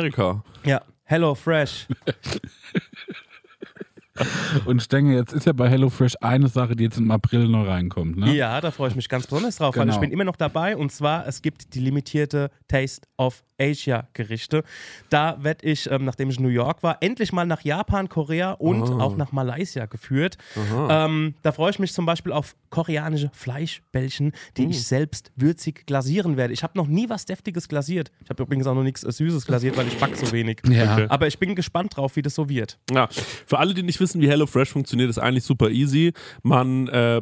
Ja, HelloFresh. Und Stenge, jetzt ist ja bei HelloFresh eine Sache, die jetzt im April noch reinkommt. Ne? Ja, da freue ich mich ganz besonders drauf, weil Genau. ich bin immer noch dabei und zwar, es gibt die limitierte Taste of Asia Gerichte. Da werde ich, ähm, nachdem ich in New York war, endlich mal nach Japan, Korea und auch nach Malaysia geführt. Ähm, da freue ich mich zum Beispiel auf koreanische Fleischbällchen, die ich selbst würzig glasieren werde. Ich habe noch nie was Deftiges glasiert. Ich habe übrigens auch noch nichts äh, Süßes glasiert, weil ich back so wenig. Ja. Aber ich bin gespannt drauf, wie das so wird. Ja, für alle, die nicht wissen, wie HelloFresh funktioniert, ist eigentlich super easy. Man, äh,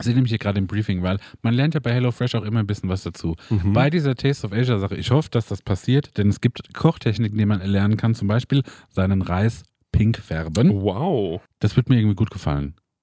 Ich sehe nämlich hier gerade im Briefing, weil man lernt ja bei HelloFresh auch immer ein bisschen was dazu. Bei dieser Taste of Asia Sache, ich hoffe, dass das passiert, denn es gibt Kochtechniken, die man erlernen kann, zum Beispiel seinen Reis pink färben. Wow. Das wird mir irgendwie gut gefallen.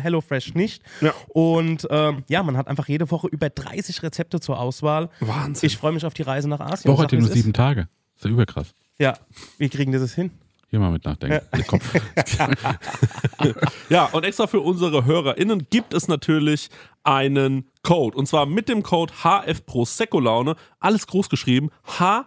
HelloFresh nicht. Ja. Und ähm, ja, man hat einfach jede Woche über 30 Rezepte zur Auswahl. Wahnsinn. Ich freue mich auf die Reise nach Asien. Woche hat ja nur es ist. sieben Tage. Ist ja überkrass. Ja, wie kriegen die das hin? Hier mal mit nachdenken. Der Kopf. Ja, und extra für unsere HörerInnen gibt es natürlich einen Code. Und zwar mit dem Code HF Prosecco Laune. Alles groß geschrieben. HF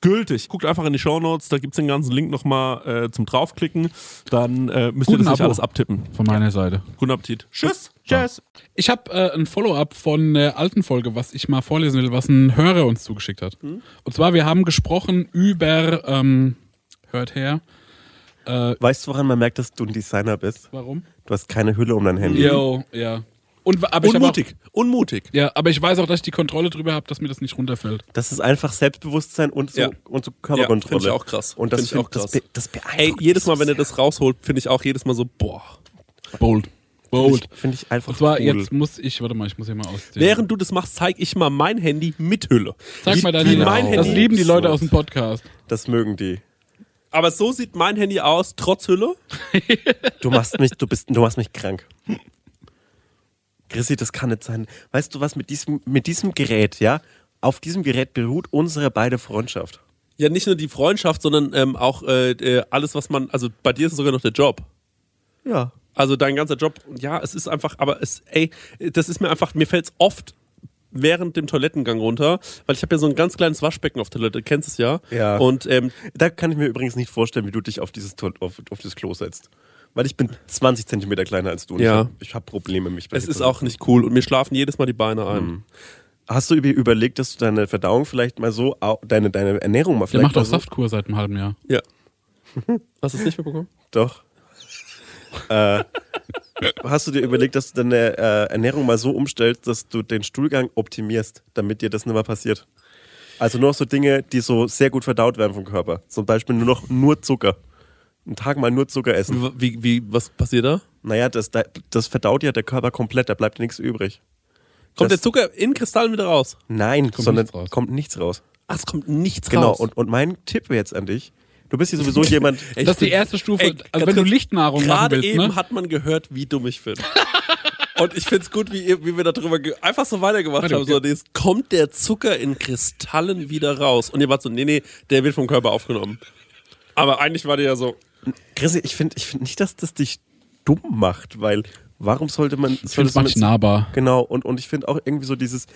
gültig. Guckt einfach in die Shownotes, da gibt's den ganzen Link nochmal äh, zum draufklicken. Dann äh, müsst ihr Guten das nicht Abo. alles abtippen. Von meiner Seite. Guten Appetit. Tschüss. Tschüss. Ich habe äh, ein Follow-up von der alten Folge, was ich mal vorlesen will, was ein Hörer uns zugeschickt hat. Und zwar, wir haben gesprochen über, ähm, hört her, Weißt du, woran man merkt, dass du ein Designer bist? warum? Du hast keine Hülle um dein Handy. Yo, ja. Und, aber ich Unmutig. Unmutig. Auch, ja, aber ich weiß auch, dass ich die Kontrolle drüber habe, dass mir das nicht runterfällt. Das ist einfach Selbstbewusstsein und so, Ja. und so Ja, Körperkontrolle. find ich auch krass. Und das, Find ich find- auch krass. das, be- das Ey, jedes Mal, wenn er das rausholt, finde ich auch jedes Mal so, boah. Bold. Bold. Finde ich einfach Und zwar, cool. jetzt muss ich, warte mal, ich muss hier mal aus. Während du das machst, zeig ich mal mein Handy mit Hülle. Sag Wie- mal deine wie mein Das Handy. lieben die Leute aus dem Podcast. Das mögen die. Aber so sieht mein Handy aus, trotz Hülle. Du machst mich, du bist, du machst mich krank. Chrissy, das kann nicht sein. Weißt du was, mit diesem, mit diesem Gerät, ja? Auf diesem Gerät beruht unsere beide Freundschaft. Ja, nicht nur die Freundschaft, sondern ähm, auch äh, äh, alles, was man, also bei dir ist es sogar noch der Job. Ja. Also dein ganzer Job, ja, es ist einfach, aber es, ey, das ist mir einfach, mir fällt es oft während dem Toilettengang runter, weil ich habe ja so ein ganz kleines Waschbecken auf Toilette, du kennst es ja. Ja. Und ähm, Da kann ich mir übrigens nicht vorstellen, wie du dich auf dieses, auf, auf dieses Klo setzt. Weil ich bin 20 Zentimeter kleiner als du. und Ja. Ich habe hab Probleme, mich bei es ist auch nicht cool und mir schlafen jedes Mal die Beine ein. Mhm. Hast du über- überlegt, dass du deine Verdauung vielleicht mal so, deine, deine Ernährung mal Der vielleicht macht mal auch so, Saftkur seit einem halben Jahr. Ja. Hast du es nicht mitbekommen? Doch. äh, hast du dir überlegt, dass du deine äh, Ernährung mal so umstellst, dass du den Stuhlgang optimierst, damit dir das nicht mehr passiert? Also nur noch so Dinge, die so sehr gut verdaut werden vom Körper. Zum Beispiel nur noch nur Zucker. Einen Tag mal nur Zucker essen. Wie, wie, was passiert da? Naja, das, das verdaut ja der Körper komplett, da bleibt nichts übrig. Kommt Das- der Zucker in Kristallen wieder raus? Nein, sondern nichts raus. kommt nichts raus. Ach, es kommt nichts Genau, raus. und, und mein Tipp jetzt an dich, du bist hier sowieso jemand, Das ist die bin- erste Stufe, Ey, also wenn du Lichtnahrung machen Gerade willst, eben ne? hat man gehört, wie dumm ich finde. Und ich finde es gut, wie, wie wir darüber einfach so weitergemacht Warte, haben. So, das, kommt der Zucker in Kristallen wieder raus? Und ihr wart so, nee, nee, der wird vom Körper aufgenommen. Aber eigentlich war der ja so, Chrissy, ich finde ich find nicht, dass das dich dumm macht, weil warum sollte man. Ich finde sollte es manchmal nahbar. Genau, und, und ich finde auch irgendwie so dieses,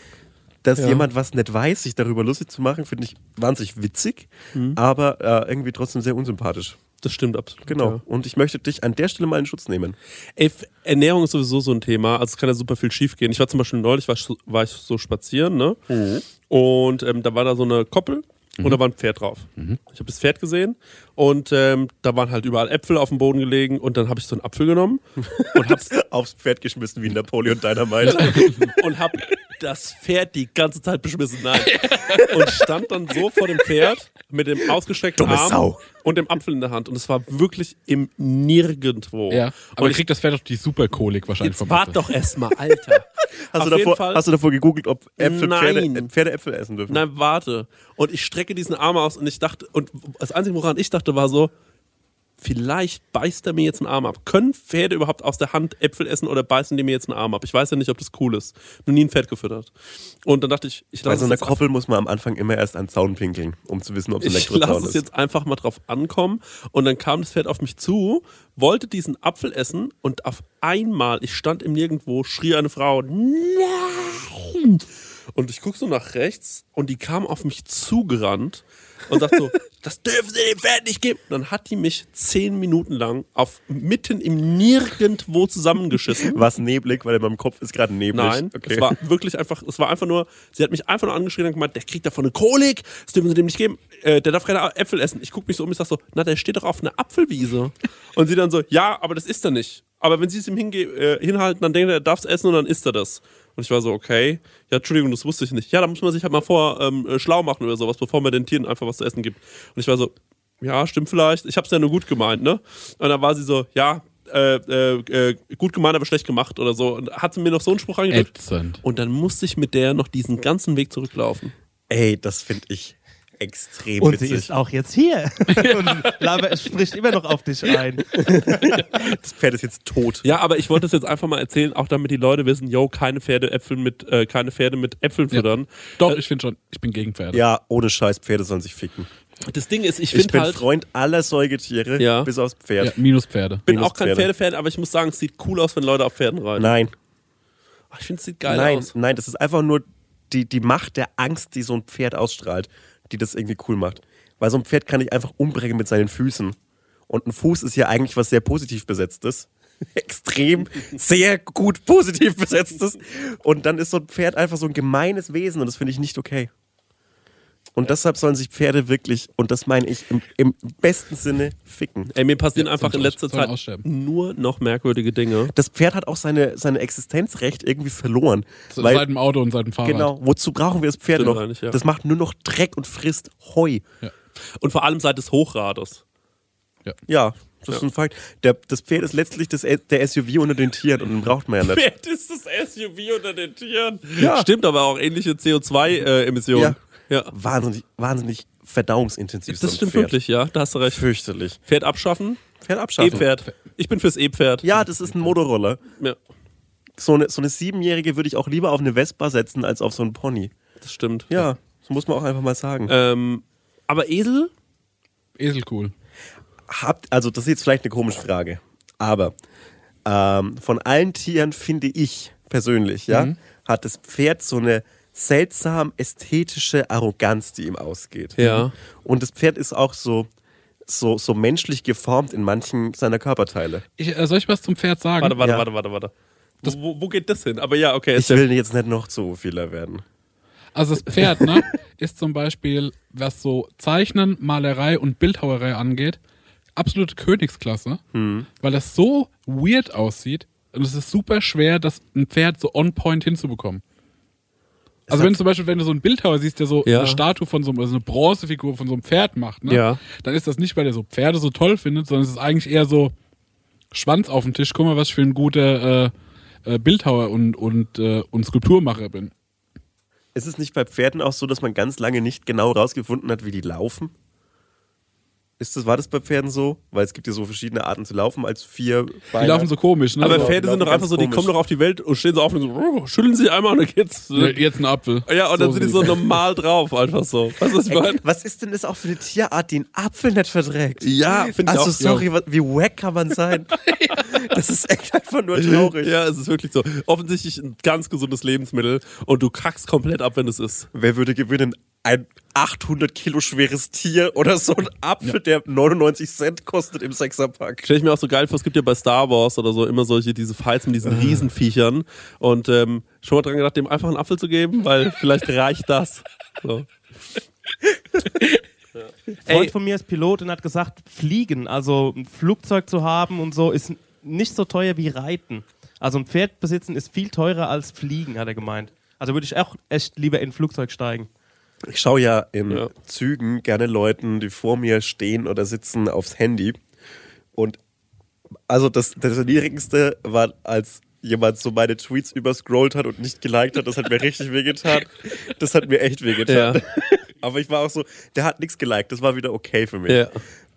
dass Ja. jemand was nicht weiß, sich darüber lustig zu machen, finde ich wahnsinnig witzig, Mhm. aber äh, irgendwie trotzdem sehr unsympathisch. Das stimmt absolut. Genau. Ja. Und ich möchte dich an der Stelle mal in Schutz nehmen. Ey, Ernährung ist sowieso so ein Thema. Also es kann ja super viel schief gehen. Ich war zum Beispiel neulich, war, ich so- war ich so spazieren, ne? Und ähm, da war da so eine Koppel und da war ein Pferd drauf. Ich habe das Pferd gesehen und ähm, da waren halt überall Äpfel auf dem Boden gelegen und dann habe ich so einen Apfel genommen und habe Aufs Pferd geschmissen wie Napoleon Dynamite. und hab das Pferd die ganze Zeit beschmissen. Nein. Und stand dann so vor dem Pferd mit dem ausgestreckten Dumme Arm Sau. und dem Apfel in der Hand. Und es war wirklich im Nirgendwo. Ja. Aber und ich krieg das Pferd doch die Superkolik wahrscheinlich jetzt vom wart doch erstmal, Alter. Hast, Auf du davor, Fall- hast du davor gegoogelt, ob Äpfel Pferde, Nein. äh, Pferde Äpfel essen dürfen? Nein, warte. Und ich strecke diesen Arm aus und ich dachte, und das Einzige, woran ich dachte, war so, vielleicht beißt er mir jetzt einen Arm ab. Können Pferde überhaupt aus der Hand Äpfel essen oder beißen die mir jetzt einen Arm ab? Ich weiß ja nicht, ob das cool ist. Nur nie ein Pferd gefüttert. Und dann dachte ich, ich Bei lasse so es einer Koppel muss man am Anfang immer erst einen Zaun pinkeln, um zu wissen, ob es ein ich Elektrozaun lasse es ist. jetzt einfach mal drauf ankommen. Und dann kam das Pferd auf mich zu, wollte diesen Apfel essen und auf einmal, ich stand im Nirgendwo, schrie eine Frau, nein! Und ich gucke so nach rechts und die kam auf mich zugerannt und sagt so, das dürfen Sie dem Pferd nicht geben. Und dann hat die mich zehn Minuten lang auf mitten im Nirgendwo zusammengeschissen. Was neblig, weil in meinem Kopf ist gerade neblig. Nein, okay. es war wirklich einfach, es war einfach nur, sie hat mich einfach nur angeschrien und gemeint, der kriegt davon eine Kolik, das dürfen sie dem nicht geben, äh, der darf keine Äpfel essen. Ich gucke mich so um, ich sag so, na, der steht doch auf einer Apfelwiese. Und sie dann so, ja, aber das ist er nicht. Aber wenn sie es ihm hinge äh, hinhalten, dann denkt er, er darf es essen und dann isst er das. Und ich war so, okay, ja, Entschuldigung, das wusste ich nicht. Ja, da muss man sich halt mal vor ähm, äh, schlau machen oder sowas, bevor man den Tieren einfach was zu essen gibt. Und ich war so, ja, stimmt vielleicht. Ich hab's ja nur gut gemeint, ne? Und dann war sie so, ja, äh, äh, äh, gut gemeint, aber schlecht gemacht oder so. Und hat sie mir noch so einen Spruch angedrückt. Ätzend. Und dann musste ich mit der noch diesen ganzen Weg zurücklaufen. Ey, das finde ich extrem Und witzig. sie ist auch jetzt hier. Und Laber, es spricht immer noch auf dich ein. das Pferd ist jetzt tot. Ja, aber ich wollte es jetzt einfach mal erzählen, auch damit die Leute wissen, yo, keine Pferdeäpfel mit, äh, keine Pferde mit Äpfeln füttern. Doch, ich finde schon, ich bin gegen Pferde. Ja, ohne Scheiß, Pferde sollen sich ficken. Das Ding ist, ich Ich, finde bin halt, Freund aller Säugetiere, Ja. bis aufs Pferd. Ja, minus Pferde. bin Minus auch kein Pferde. Pferdefan, aber ich muss sagen, es sieht cool aus, wenn Leute auf Pferden reiten. Nein, Ach, Ich finde, es sieht geil nein, aus. nein, das ist einfach nur die, die Macht der Angst, die so ein Pferd ausstrahlt, die das irgendwie cool macht. Weil so ein Pferd kann ich einfach umbringen mit seinen Füßen. Und ein Fuß ist ja eigentlich was sehr positiv besetztes. Extrem, sehr gut positiv besetztes. Und dann ist so ein Pferd einfach so ein gemeines Wesen und das finde ich nicht okay. Und deshalb sollen sich Pferde wirklich, und das meine ich im, im besten Sinne, ficken. Ey, mir passieren Ja, einfach in letzter Zeit nur noch merkwürdige Dinge. Das Pferd hat auch seine, seine Existenzrecht irgendwie verloren. So, weil, seit dem Auto und seit dem Fahrrad. genau, wozu brauchen wir das Pferd Stimmt noch? eigentlich, ja. Das macht nur noch Dreck und frisst Heu. Und vor allem seit des Hochrades. Ja, das ist ein Fakt. Der, das Pferd ist letztlich das, der SUV unter den Tieren und den braucht man ja nicht. Pferd ist das SUV unter den Tieren. Ja. Stimmt, aber auch ähnliche CO2-Emissionen. Ja. Wahnsinnig, wahnsinnig verdauungsintensiv. so Das ein stimmt Pferd. wirklich, ja, da hast du recht. Fürchterlich. Pferd abschaffen, Pferd abschaffen. E-Pferd. Ich bin fürs E-Pferd. Ja, das ist ein Motorroller. Ja, So eine, so eine Siebenjährige würde ich auch lieber auf eine Vespa setzen als auf so einen Pony. das stimmt. Ja, das muss man auch einfach mal sagen. Ähm, aber Esel? Esel cool. Habt, also das ist jetzt vielleicht eine komische Frage, aber ähm, von allen Tieren finde ich persönlich, ja, Mhm. hat das Pferd so eine seltsam ästhetische Arroganz, die ihm ausgeht. Ja. Und das Pferd ist auch so, so, so menschlich geformt in manchen seiner Körperteile. Ich, äh, soll ich was zum Pferd sagen? Warte, warte, Ja. warte, warte, warte. Wo, wo, wo geht das hin? Aber ja, okay. Ich will jetzt nicht noch zu vieler werden. Also das Pferd, ne, ist zum Beispiel, was so Zeichnen, Malerei und Bildhauerei angeht, absolute Königsklasse, weil das so weird aussieht und es ist super schwer, das ein Pferd so on point hinzubekommen. Also wenn du zum Beispiel, wenn du so einen Bildhauer siehst, der so Ja. eine Statue von so einem, also eine Bronzefigur von so einem Pferd macht, ne, Ja. dann ist das nicht, weil er so Pferde so toll findet, sondern es ist eigentlich eher so Schwanz auf dem Tisch, guck mal, was ich für ein guter äh, äh, Bildhauer und, und, äh, und Skulpturmacher bin. Ist es nicht bei Pferden auch so, dass man ganz lange nicht genau rausgefunden hat, wie die laufen? Ist das, war das bei Pferden so? Weil es gibt ja so verschiedene Arten zu laufen als vier Die laufen so komisch, ne? Aber so, Pferde sind doch einfach so, die komisch. kommen doch auf die Welt und stehen so auf und so, oh, schütteln sich einmal und dann geht's. Ne, Jetzt ein Apfel. Ja, und dann So sind die so normal drauf, einfach so. Was ich Ey, was ist denn das auch für eine Tierart, die einen Apfel nicht verträgt? Ja, finde ich Also auch. sorry, was, wie wack kann man sein? Das ist echt einfach nur traurig. Ja, es ist wirklich so. Offensichtlich ein ganz gesundes Lebensmittel und du kackst komplett ab, wenn es ist. Wer würde gewinnen? Ein 800 Kilo schweres Tier oder so ein Apfel, der 99 Cent kostet im Sechserpack? Stell ich mir auch so geil vor, es gibt ja bei Star Wars oder so immer solche, diese Fights mit diesen Riesenviechern. Und ähm, schon mal dran gedacht, dem einfach einen Apfel zu geben, weil vielleicht reicht das. So. Ein Freund von mir ist Pilot und hat gesagt, Fliegen, also ein Flugzeug zu haben und so, ist nicht so teuer wie Reiten. Also ein Pferd besitzen ist viel teurer als Fliegen, hat er gemeint. Also würde ich auch echt lieber in ein Flugzeug steigen. Ich schaue ja in Ja. Zügen gerne Leuten, die vor mir stehen oder sitzen, aufs Handy. Und also das, das Niedrigste war, als jemand so meine Tweets überscrollt hat und nicht geliked hat, das hat mir richtig wehgetan. Das hat mir echt wehgetan. Ja. Aber ich war auch so, der hat nichts geliked, das war wieder okay für mich. Ja.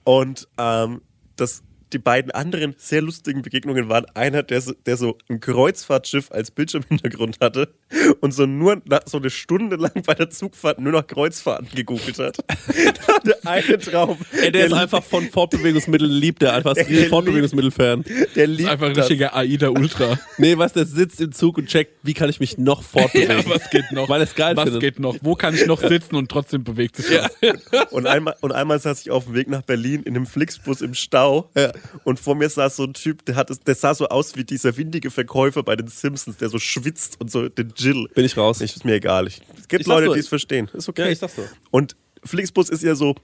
Und ähm, das, die beiden anderen sehr lustigen Begegnungen waren einer, der so, der so ein Kreuzfahrtschiff als Bildschirmhintergrund hatte und so nur nach, so eine Stunde lang bei der Zugfahrt nur noch Kreuzfahrten gegoogelt hat. hatte einen Traum. Ey, der ist einfach von Fortbewegungsmitteln liebt, der einfach ist Der liebt- Fortbewegungsmittel-Fan. der liebt ist einfach ein richtiger AIDA Ultra. Nee, was der sitzt im Zug und checkt, wie kann ich mich noch fortbewegen. Ja, was geht noch? Weil es geil was findet. geht noch? Wo kann ich noch sitzen und trotzdem bewegt sich was? Und einmal, und einmal saß ich auf dem Weg nach Berlin in einem Flixbus im Stau. Und vor mir saß so ein Typ, der, hat, der sah so aus wie dieser windige Verkäufer bei den Simpsons, der so schwitzt und so den Jill. Bin ich raus. Ich, ist mir egal. Ich, es gibt Ich Leute, nur. die es verstehen. Ist okay. Ja, ich sag's nur. Und Flixbus ist ja so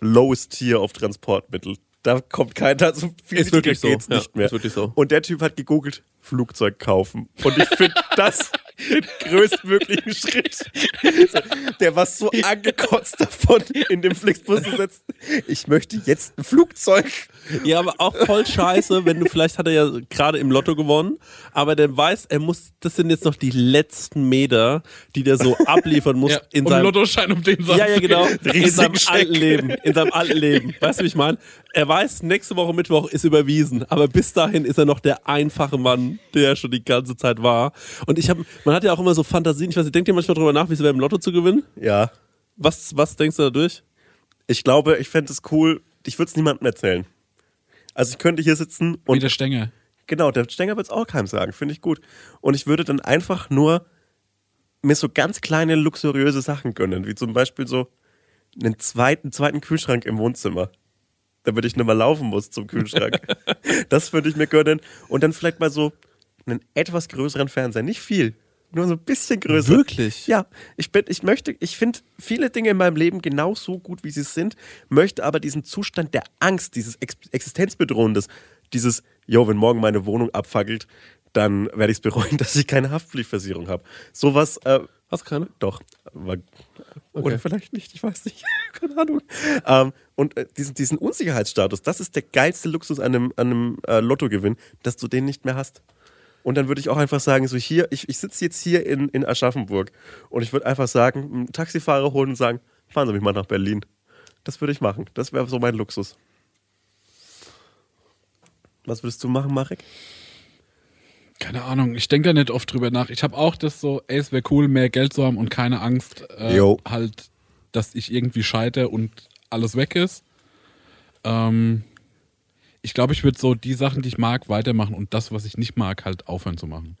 lowest Tier auf Transportmittel. Da kommt keiner, so viel Ist wirklich so. geht's Ja, nicht mehr. ist wirklich so. Und der Typ hat gegoogelt, Flugzeug kaufen. Und ich finde das den größtmöglichen Schritt. Der war so angekotzt davon, in dem Flixbus zu sitzen. Ich möchte jetzt ein Flugzeug. Ja, aber auch voll scheiße, wenn du, vielleicht hat er ja gerade im Lotto gewonnen, aber der weiß, er muss, das sind jetzt noch die letzten Meter, die der so abliefern muss Ja, in um seinem. Lottoschein um den Satz. ja, ja, genau. In seinem Scheck. alten Leben. In seinem alten Leben. Weißt du, wie ich meine? Er weiß, nächste Woche Mittwoch ist überwiesen, aber bis dahin ist er noch der einfache Mann, der er schon die ganze Zeit war. Und ich habe, man hat ja auch immer so Fantasien. Ich weiß nicht, denkt ihr manchmal drüber nach, wie es wäre, im Lotto zu gewinnen? Ja. Was, was denkst du dadurch? Ich glaube, ich fände es cool. Ich würde es niemandem erzählen. Also ich könnte hier sitzen Wie und der Stänger. Genau, der Stenger wird es auch keinem sagen, finde ich gut. Und ich würde dann einfach nur mir so ganz kleine, luxuriöse Sachen gönnen, wie zum Beispiel so einen zweiten, zweiten Kühlschrank im Wohnzimmer, damit ich nicht mehr laufen muss zum Kühlschrank. das würde ich mir gönnen. Und dann vielleicht mal so einen etwas größeren Fernseher, nicht viel, nur so ein bisschen größer. Wirklich? Ja, ich bin, ich möchte, ich finde viele Dinge in meinem Leben genauso gut, wie sie sind, möchte aber diesen Zustand der Angst, dieses Ex Existenzbedrohendes, dieses, yo, wenn morgen meine Wohnung abfackelt, dann werde ich es bereuen, dass ich keine Haftpflichtversicherung habe. Sowas, äh, Hast du keine? doch, aber, oder vielleicht nicht, ich weiß nicht, keine Ahnung. Ähm, und äh, diesen, diesen Unsicherheitsstatus, das ist der geilste Luxus an einem, an einem äh, Lottogewinn, dass du den nicht mehr hast. Und dann würde ich auch einfach sagen, so hier, ich, ich sitze jetzt hier in, in Aschaffenburg und ich würde einfach sagen, einen Taxifahrer holen und sagen, fahren Sie mich mal nach Berlin. Das würde ich machen. Das wäre so mein Luxus. Was würdest du machen, Marek? Keine Ahnung, ich denke da nicht oft drüber nach. Ich habe auch das so, ey, es wäre cool, mehr Geld zu haben und keine Angst, äh, halt, dass ich irgendwie scheitere und alles weg ist. Ähm, ich glaube, ich würde so die Sachen, die ich mag, weitermachen und das, was ich nicht mag, halt aufhören zu machen.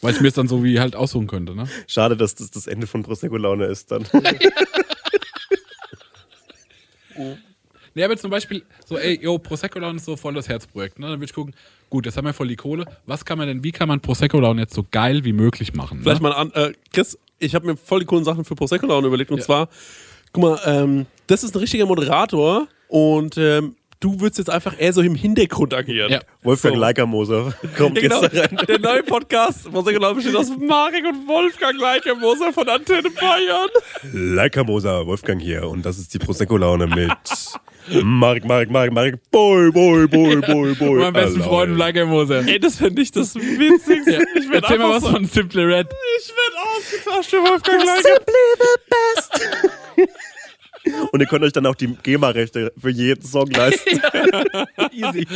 Weil ich mir es dann so wie halt aussuchen könnte, ne? Schade, dass das das Ende von Prosecco-Laune ist dann. Nee, aber zum Beispiel so, ey, yo, Prosecco Laune ist so voll das Herzprojekt, ne? Dann würde ich gucken, gut, jetzt haben wir voll die Kohle. Was kann man denn, wie kann man Prosecco Laune jetzt so geil wie möglich machen? Vielleicht ne? mal an, äh, Chris, ich habe mir voll die coolen Sachen für Prosecco Laune überlegt. Und zwar, guck mal, ähm, das ist ein richtiger Moderator und ähm, du würdest jetzt einfach eher so im Hintergrund agieren. Ja. Wolfgang So. Leikermoser kommt Ja, genau. jetzt da rein. Der neue Podcast, Prosecco Laune besteht aus Marek und Wolfgang Leikermoser von Antenne Bayern. Leikermoser, Wolfgang hier und das ist die Prosecco-Laune mit Marek, Marek, Marek, Marek, boy, boy, boy, boy, boy. Mein besten. Freund Like Moser. Ey, das fände ich das Witzigste. Ja. Ich werd Erzähl mal einfach was so- von Simple Red. Ich werde ausgetauscht für Wolfgang Leiker. Und ihr könnt euch dann auch die GEMA-Rechte für jeden Song leisten. Easy.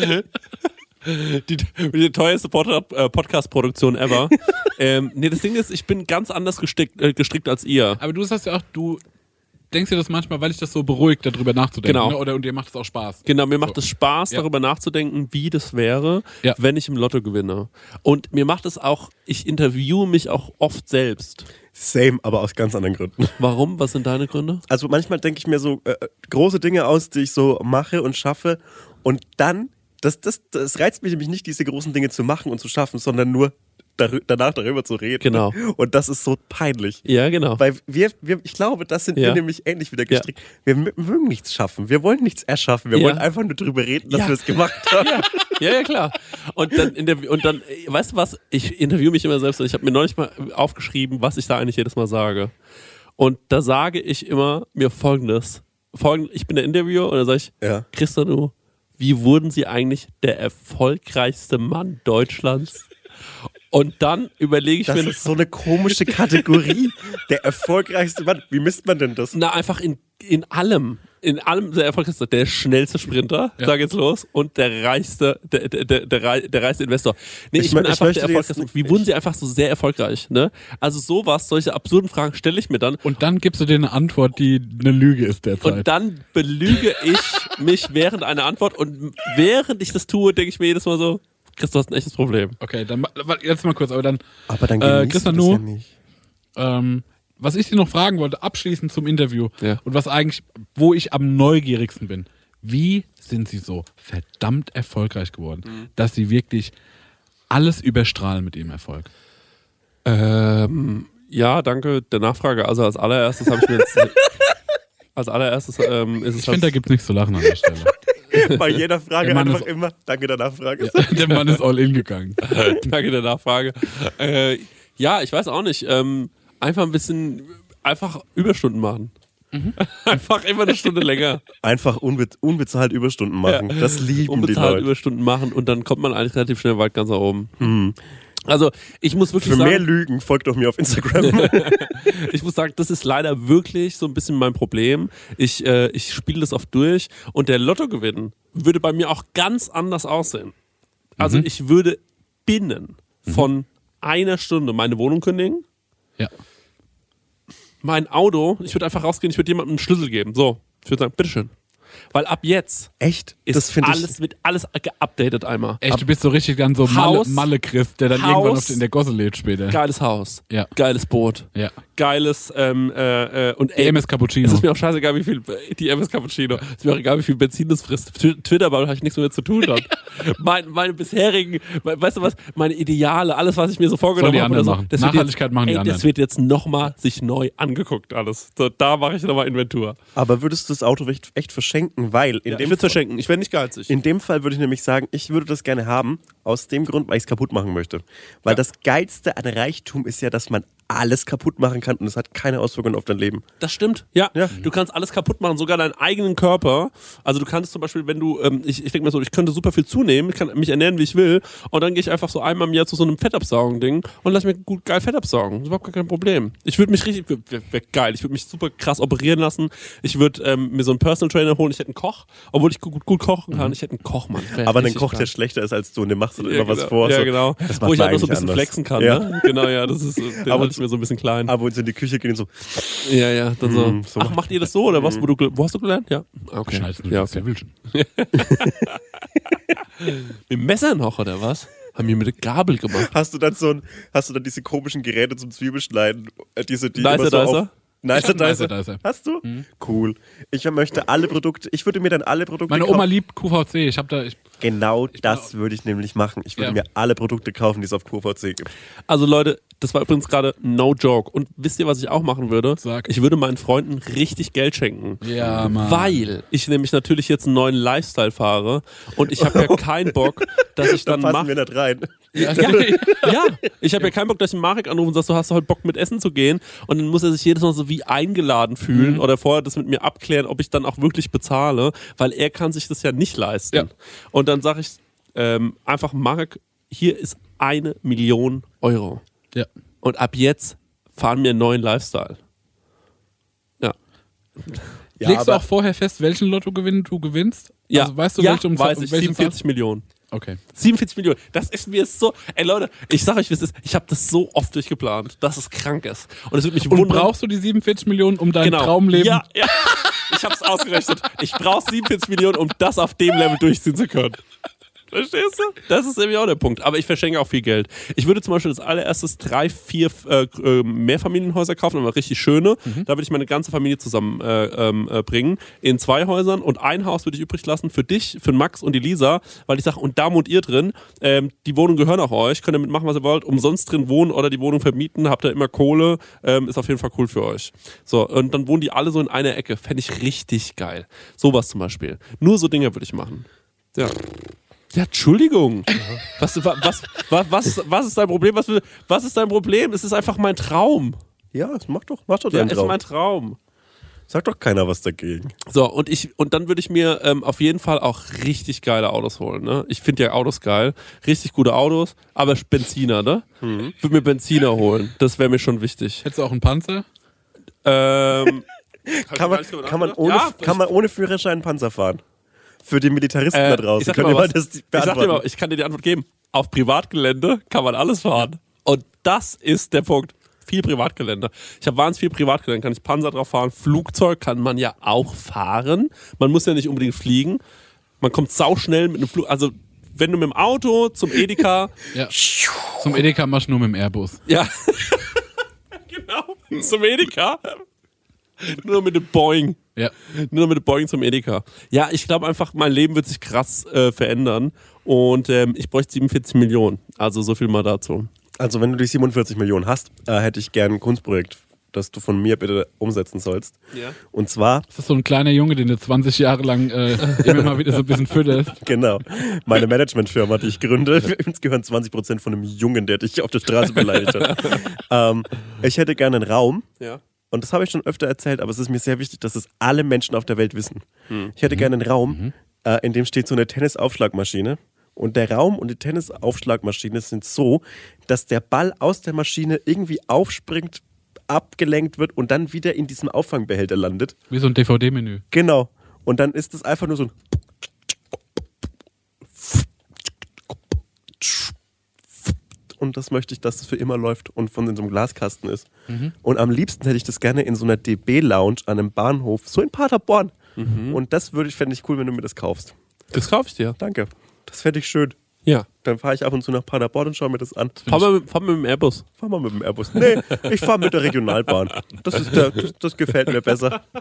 Die, die teuerste Pod äh, Podcast-Produktion ever. ähm, nee, das Ding ist, ich bin ganz anders gestickt, äh, gestrickt als ihr. Aber du sagst ja auch, du denkst dir das manchmal, weil ich das so beruhigt, darüber nachzudenken. Genau. Ne? Oder und dir macht es auch Spaß. Genau, mir macht So. es Spaß, Ja. darüber nachzudenken, wie das wäre, Ja. wenn ich im Lotto gewinne. Und mir macht es auch, ich interviewe mich auch oft selbst. Same, aber aus ganz anderen Gründen. Warum? Was sind deine Gründe? Also manchmal denke ich mir so äh, große Dinge aus, die ich so mache und schaffe. Und dann, das, das, das reizt mich nämlich nicht, diese großen Dinge zu machen und zu schaffen, sondern nur darü danach darüber zu reden. Genau. Und das ist so peinlich. Ja, genau. Weil wir, wir, ich glaube, das sind Ja. wir nämlich ähnlich wieder gestrickt. Wir m- mögen nichts schaffen. Wir wollen nichts erschaffen. Wir Ja. wollen einfach nur drüber reden, dass Ja. wir es gemacht haben. Ja, ja, klar. Und dann, interview- und dann, weißt du was? Ich interviewe mich immer selbst und ich habe mir neulich mal aufgeschrieben, was ich da eigentlich jedes Mal sage. Und da sage ich immer mir folgendes. Folgend, ich bin der Interviewer und da sage ich, Ja. Christanu, wie wurden Sie eigentlich der erfolgreichste Mann Deutschlands? Und dann überlege ich Das mir, ist so eine komische Kategorie. Der erfolgreichste Mann. Wie misst man denn das? na, einfach in, in allem. In allem der erfolgreichste, der schnellste Sprinter, Ja. da geht's los, und der reichste, der, der, der, der, rei- der reichste Investor. Nee, ich, Ich mein, bin ich einfach der erfolgreichste. Wie wurden sie einfach so sehr erfolgreich, ne? Also sowas, solche absurden Fragen stelle ich mir dann. Und dann gibst du dir eine Antwort, die eine Lüge ist derzeit. Und dann belüge ich mich während einer Antwort und während ich das tue, denke ich mir jedes Mal so, Chris, du hast ein echtes Problem. okay, dann jetzt mal kurz, aber dann Aber dann Äh, genießt Christian, du das nu? ja nicht. Ähm, was ich dir noch fragen wollte, abschließend zum Interview Ja. und was eigentlich, wo ich am neugierigsten bin. Wie sind sie so verdammt erfolgreich geworden, Mhm. dass sie wirklich alles überstrahlen mit ihrem Erfolg? Ähm, ja, danke der Nachfrage. Also als allererstes habe ich mir jetzt. Als allererstes ähm, ist es Ich finde, da gibt es nichts zu lachen an der Stelle. Bei jeder Frage einfach ist- immer, danke der Nachfrage. Der Mann ist all in gegangen. Danke der Nachfrage. Äh, ja, ich weiß auch nicht. Ähm, einfach ein bisschen, einfach Überstunden machen. Mhm. Einfach immer eine Stunde länger. Einfach unbe unbezahlt Überstunden machen. Das lieben die Unbezahlt Leute. Überstunden machen und dann kommt man eigentlich relativ schnell weit ganz nach oben. Also ich muss wirklich Für sagen, mehr Lügen folgt doch mir auf Instagram. ich muss sagen, das ist leider wirklich so ein bisschen mein Problem. Ich, äh, ich spiele das oft durch und der Lottogewinn würde bei mir auch ganz anders aussehen. Also ich würde binnen von einer Stunde meine Wohnung kündigen, Ja. mein Auto, ich würde einfach rausgehen, ich würde jemandem einen Schlüssel geben. So, ich würde sagen, bitteschön. Weil ab jetzt Echt? ist alles, ich. wird alles geupdatet einmal. Echt, du bist so richtig dann so Malle, Haus- Malle Chris, der dann Haus- irgendwann auf, in der Gosse lebt später. Geiles Haus, Ja. geiles Boot, Ja. geiles ähm, äh, äh, und Die MS Cappuccino. Es ist mir auch scheißegal, wie viel die MS Cappuccino. Es ist mir auch egal, wie viel Benzin das frisst. Tw- Twitter, weil ich nichts mehr zu tun habe. mein, meine bisherigen, we- weißt du was, meine Ideale, alles, was ich mir so vorgenommen habe. oder. So, das wird Nachhaltigkeit jetzt, machen die ey, anderen. Das wird jetzt nochmal sich neu angeguckt, alles. So, da mache ich nochmal Inventur. Aber würdest du das Auto echt, echt verschenken? Weil in Ja, dem ich würde verschenken. Ich werde nicht geizig. In dem Fall würde ich nämlich sagen, ich würde das gerne haben, aus dem Grund, weil ich es kaputt machen möchte. Weil das Geilste an Reichtum ist ja, dass man alles kaputt machen kann und es hat keine Auswirkungen auf dein Leben. Das stimmt, ja. Ja. Du kannst alles kaputt machen, sogar deinen eigenen Körper. Also du kannst zum Beispiel, wenn du, ähm, ich, ich denke mir so, ich könnte super viel zunehmen, ich kann mich ernähren, wie ich will, und dann gehe ich einfach so einmal im Jahr zu so einem Fettabsaugen-Ding und lass mir gut geil Fett absaugen. Das ist überhaupt gar kein Problem. Ich würde mich richtig, wär, wär geil, ich würde mich super krass operieren lassen. Ich würde ähm, mir so einen Personal Trainer holen, ich hätte einen Koch, obwohl ich gut, gut kochen kann, ich hätte einen Koch, Mann. Wär Aber ein richtig Koch, der schlechter ist als du und dem machst du ja, immer was genau. vor. Ja, so. genau. Wo ich einfach so ein bisschen anders. flexen kann. Ja. Ne? Genau, ja, das ist, den Aber- mir so ein bisschen klein. Aber uns in die Küche gehen und so, Ja, ja, dann so. Mm, so Ach, macht- ihr das so oder was? Wo, du, wo hast du gelernt? Ja. Okay. Scheiße, ja, das ist okay. ja Wildchen. Mit dem Messer noch oder was? Haben wir mit der Gabel gemacht. hast du dann so ein, hast du dann diese komischen Geräte zum Zwiebelschneiden, äh, diese, die Nicer immer so Dicer? auf, Nicer Dicer. Hast du? Cool. Ich möchte alle Produkte, ich würde mir dann alle Produkte Meine kaufen. Oma liebt QVC. Ich habe da, ich, Genau das würde ich nämlich machen. Ich würde Ja. mir alle Produkte kaufen, die es auf QVC gibt. Also Leute, das war übrigens gerade no joke. Und wisst ihr, was ich auch machen würde? Sag. Ich würde meinen Freunden richtig Geld schenken. Ja, Mann. Weil ich nämlich natürlich jetzt einen neuen Lifestyle fahre und ich habe ja keinen Bock, dass ich Da dann passen mache. wir nicht rein. Ja, ja, ich habe ja keinen Bock, dass ich den Marek anrufe und sagst, du hast heute Bock mit Essen zu gehen. Und dann muss er sich jedes Mal so wie eingeladen fühlen Mhm. oder vorher das mit mir abklären, ob ich dann auch wirklich bezahle, weil er kann sich das ja nicht leisten. Ja. Und dann sage ich ähm, einfach, Marek, hier ist eine Million Euro. ja. Und ab jetzt fahren wir einen neuen Lifestyle. Ja. Ja, Legst du auch vorher fest, welchen Lottogewinn du gewinnst? Ja, Also weißt du, ja, welche um, weiß um ich, welchen 47 Millionen. Zahl? Okay. 47 Millionen. Das ist mir so. Ey Leute, ich sag euch, wie es ist. Ich habe das so oft durchgeplant, dass es krank ist. Und es wird mich Und wundern. brauchst du die 47 Millionen, um dein genau. Traumleben? Ja, ja. Ich hab's ausgerechnet. Ich brauche 47 Millionen, um das auf dem Level durchziehen zu können. Verstehst du? Das ist nämlich auch der Punkt. Aber ich verschenke auch viel Geld. Ich würde zum Beispiel als allererstes drei, vier äh, äh, Mehrfamilienhäuser kaufen, aber richtig schöne. Mhm. Da würde ich meine ganze Familie zusammen äh, ähm, äh, bringen. In zwei Häusern und ein Haus würde ich übrig lassen für dich, für Max und die Lisa, weil ich sage, und da wohnt ihr drin. Ähm, die Wohnungen gehören auch euch. Könnt ihr mitmachen, was ihr wollt. Umsonst drin wohnen oder die Wohnung vermieten. Habt ihr immer Kohle. Ähm, ist auf jeden Fall cool für euch. So, und dann wohnen die alle so in einer Ecke. Fände ich richtig geil. Sowas zum Beispiel. Nur so Dinge würde ich machen. Ja. Ja, Entschuldigung. Was, wa- was, wa- was, was ist dein Problem? Was, was ist dein Problem? Es ist einfach mein Traum. Ja, das mach doch, mach doch Ja, deinen ist Traum. mein Traum. Sagt doch keiner was dagegen. So, und ich, und dann würde ich mir ähm, auf jeden Fall auch richtig geile Autos holen. Ne? Ich finde ja Autos geil. Richtig gute Autos, aber Benziner, ne? Mhm. Würde mir Benziner holen. Das wäre mir schon wichtig. Hättest du auch einen Panzer? Ähm, Kann man, kann, man ohne, Ja, kann man ohne Führerschein einen Panzer fahren? Für die Militaristen Äh, da draußen. ich mal mal was. das Ich sag dir beantworten? mal, ich kann dir die Antwort geben. Auf Privatgelände kann man alles fahren. Und das ist der Punkt. Viel Privatgelände. Ich habe wahnsinnig viel Privatgelände. Kann ich Panzer drauf fahren. Flugzeug kann man ja auch fahren. Man muss ja nicht unbedingt fliegen. Man kommt sauschnell mit einem Flug. Also, wenn du mit dem Auto zum Edeka. Ja. Zum Edeka machst du nur mit dem Airbus. ja. genau. Zum Edeka. Nur mit dem Boeing. Ja. Nur mit Boeing zum Edeka. Ja, ich glaube einfach, mein Leben wird sich krass äh, verändern. Und ähm, ich bräuchte 47 Millionen. Also so viel mal dazu. Also, wenn du die 47 Millionen hast, äh, hätte ich gern ein Kunstprojekt, das du von mir bitte umsetzen sollst. Ja. Und zwar, Das ist so ein kleiner Junge, den du 20 Jahre lang äh, immer mal wieder so ein bisschen fütterst. genau, meine Managementfirma, die ich gründe, uns gehören 20% von einem Jungen, der dich auf der Straße beleidigt hat. ähm, ich hätte gerne einen Raum, Ja. Und das habe ich schon öfter erzählt, aber es ist mir sehr wichtig, dass es alle Menschen auf der Welt wissen. Ich hätte gerne einen Raum, äh, in dem steht so eine Tennisaufschlagmaschine. Und der Raum und die Tennisaufschlagmaschine sind so, dass der Ball aus der Maschine irgendwie aufspringt, abgelenkt wird und dann wieder in diesem Auffangbehälter landet. Wie so ein DVD-Menü. Genau. Und dann ist es einfach nur so ein. Und das möchte ich, dass es für immer läuft und von in so einem Glaskasten ist. Und am liebsten hätte ich das gerne in so einer DB-Lounge an einem Bahnhof, so in Paderborn. Und das würde ich, fände ich cool, wenn du mir das kaufst. Das kaufe ich dir. Danke. Das fände ich schön. Ja. Dann fahre ich ab und zu nach Paderborn und schaue mir das an. Fahr mal, mit- fahr mal mit dem Airbus. Fahr mal mit dem Airbus. Nee, ich fahre mit der Regionalbahn. Das, ist der, das, das gefällt mir besser.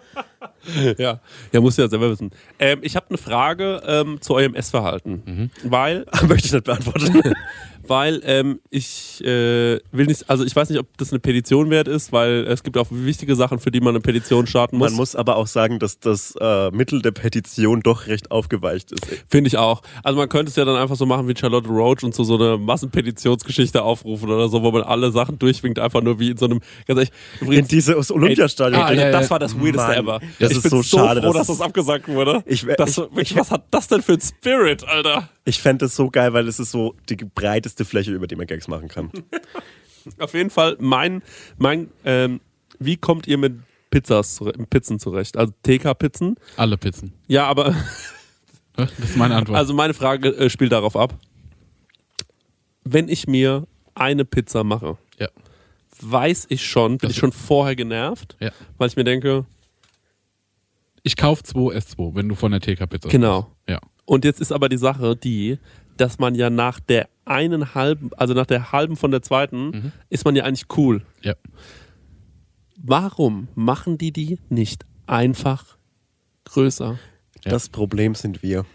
Ja. Ja, musst du ja selber wissen. Ähm, ich habe eine Frage ähm, zu eurem Essverhalten. Weil Möchte ich nicht beantworten. weil ähm, ich äh, will nicht, also ich weiß nicht, ob das eine Petition wert ist, weil es gibt auch wichtige Sachen, für die man eine Petition starten muss. Man muss aber auch sagen, dass das äh, Mittel der Petition doch recht aufgeweicht ist. Finde ich auch. Also man könnte es ja dann einfach so machen wie Charlotte Roach und so, so eine Massenpetitionsgeschichte aufrufen oder so, wo man alle Sachen durchwinkt, einfach nur wie in so einem, ganz ehrlich, In übrigens, dieses Olympiastadion. Ah, Alter, ja, das war das Weirdeste Mann, ever. das ich ist bin so so schade, froh, dass dass das abgesagt wurde. Ich das, ich- was hat das denn für ein Spirit, Alter? Ich fände das so geil, weil es ist so die breiteste Fläche, über die man Gags machen kann. Auf jeden Fall, mein, mein, ähm, wie kommt ihr mit Pizzas, Pizzen zurecht? Also TK-Pizzen? Alle Pizzen. Ja, aber, Das ist meine Antwort. also meine Frage äh, spielt darauf ab. Wenn ich mir eine Pizza mache, ja. weiß ich schon, bin Das- ich schon vorher genervt, Ja. weil ich mir denke, Ich kauf 2 S2, wenn du von der TK-Pizza genau. Ja. Und jetzt ist aber die Sache die, dass man ja nach der einen halben, also nach der halben von der zweiten, Mhm. ist man ja eigentlich cool. Ja. Warum machen die die nicht einfach größer? Ja. Das Problem sind wir.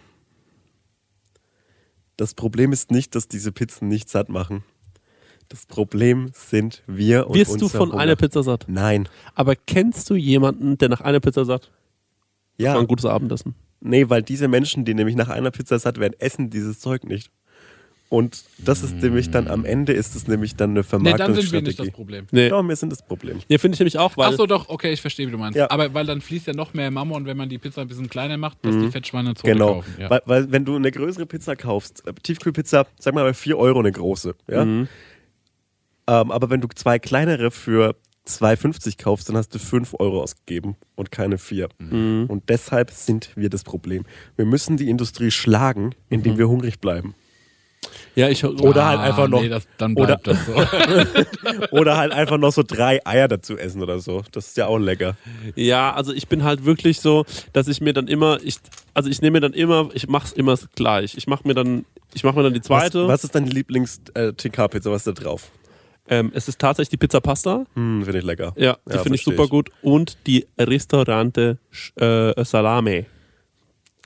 Das Problem ist nicht, dass diese Pizzen nicht satt machen. Das Problem sind wir und Wirst du von Hunger. einer Pizza satt? Nein. Aber kennst du jemanden, der nach einer Pizza satt? War Ja. ein gutes Abendessen. Nee, weil diese Menschen, die nämlich nach einer Pizza satt werden, essen dieses Zeug nicht. Und das ist nämlich dann am Ende ist es nämlich dann eine Nee, dann sind wir nicht Vermarktungsstrategie. das Problem. Nee. Ja, wir sind das Problem. Ja, finde ich nämlich auch, weil. Ach so, doch, okay, ich verstehe, wie du meinst. Ja. Aber weil dann fließt ja noch mehr Mammon, wenn man die Pizza ein bisschen kleiner macht, dass die Fettschweine zu Genau. kaufen. Ja. Weil, weil wenn du eine größere Pizza kaufst, äh, Tiefkühlpizza, sag mal bei 4 Euro eine große, ja. Mhm. Ähm, aber wenn du zwei kleinere für 2,50 kaufst, dann hast du 5 Euro ausgegeben und keine 4. Mhm. Und deshalb sind wir das Problem. Wir müssen die Industrie schlagen, indem Mhm. wir hungrig bleiben. Ja, ich, Oder halt einfach noch- Ah, Nee, das, dann oder- bleibt das so. Oder halt einfach noch so drei Eier dazu essen oder so. Das ist ja auch lecker. Ja, also ich bin halt wirklich so, dass ich mir dann immer, ich, also ich nehme mir dann immer, ich mach's immer gleich. Ich mach mir dann, ich mach mir dann die zweite. Was, was ist deine Lieblings-TK-Pizza? Was ist da drauf? Ähm, es ist tatsächlich die Pizza Pasta. Hm, finde ich lecker. Ja, die Ja, finde ich super ich. gut. Und die Restaurante äh, Salame.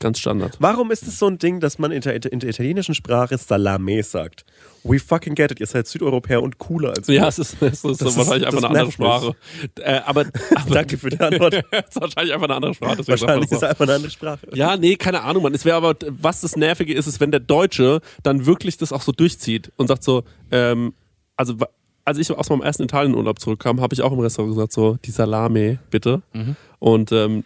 Ganz Standard. Warum ist es so ein Ding, dass man in der, in der italienischen Sprache Salame sagt? We fucking get it. Ihr seid Südeuropäer und cooler als wir. Ja, es ist, es ist Das ist- wahrscheinlich einfach das eine andere Sprache. Äh, aber, aber Danke für die Antwort. es ist wahrscheinlich einfach eine andere Sprache. Wahrscheinlich ist es einfach eine andere Sprache. Ja, nee, keine Ahnung, Mann. Es wäre aber, was das Nervige ist, ist, wenn der Deutsche dann wirklich das auch so durchzieht und sagt so, ähm, also als ich aus meinem ersten Italienurlaub zurückkam, habe ich auch im Restaurant gesagt, so, die Salame, bitte. Und ähm,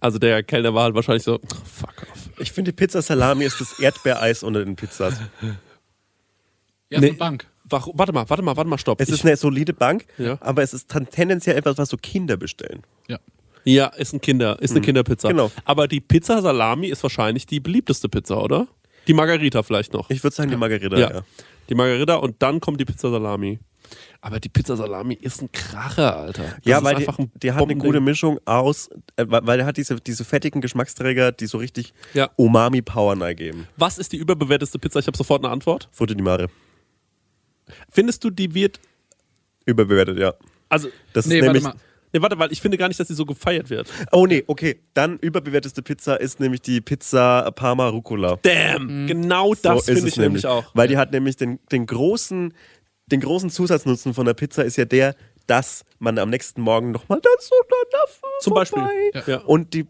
also der Kellner war halt wahrscheinlich so, fuck off. Ich finde, die Pizza Salami ist das Erdbeereis unter den Pizzas. Ja, ist Nee. eine Bank. Warte mal, warte mal, warte mal, stopp. Es Ich- ist eine solide Bank, Ja. aber es ist tendenziell etwas, was so Kinder bestellen. Ja. ja, ist ein Kinder, ist eine Kinderpizza. Genau. Aber die Pizza Salami ist wahrscheinlich die beliebteste Pizza, oder? Die Margarita vielleicht noch. Ich würde sagen, die Margarita, ja. ja. Die Margarita und dann kommt die Pizza Salami. Aber die Pizza Salami ist ein Kracher, Alter. Das Ja, weil die, einfach ein die hat eine gute Mischung aus, äh, weil weil er hat diese, diese fettigen Geschmacksträger, die so richtig Ja. Umami-Power geben. Was ist die überbewerteste Pizza? Ich habe sofort eine Antwort. Futte di Mare. Findest du, die wird. Überbewertet, ja. Also. Das Nee, ist warte nämlich. mal. Nee, warte, weil ich finde gar nicht, dass sie so gefeiert wird. Oh nee, okay. Dann überbewerteste Pizza ist nämlich die Pizza Parma Rucola. Damn! Genau das So ist finde es ich nämlich auch. Weil die hat nämlich den, den, großen, den großen Zusatznutzen von der Pizza ist ja der, dass man am nächsten Morgen nochmal dann so dafür Zum Beispiel. Ja. Und die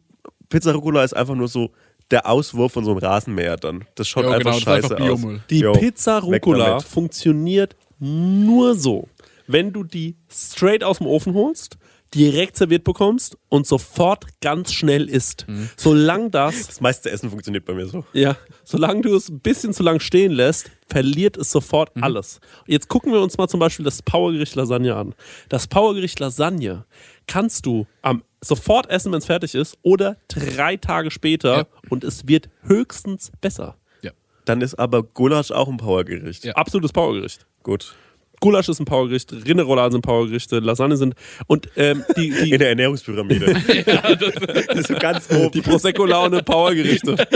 Pizza Rucola ist einfach nur so der Auswurf von so einem Rasenmäher dann. Das schaut einfach genau, das ist scheiße einfach aus. Die Jo, Pizza Rucola funktioniert nur so, wenn du die straight aus dem Ofen holst, direkt serviert bekommst und sofort ganz schnell isst. Mhm. Solange das Das meiste Essen funktioniert bei mir so. Ja, solange du es ein bisschen zu lang stehen lässt, verliert es sofort Mhm. alles. Jetzt gucken wir uns mal zum Beispiel das Powergericht Lasagne an. Das Powergericht Lasagne kannst du am sofort essen, wenn es fertig ist, oder drei Tage später Ja. und es wird höchstens besser. Ja. Dann ist aber Gulasch auch ein Powergericht. Ja. Absolutes Powergericht. Gut. Gulasch ist ein Powergericht, Rinderrouladen sind Powergerichte, Lasagne sind und ähm, die, die, In der Ernährungspyramide. das, ist so ganz oben. die Prosecco-Laune Powergerichte.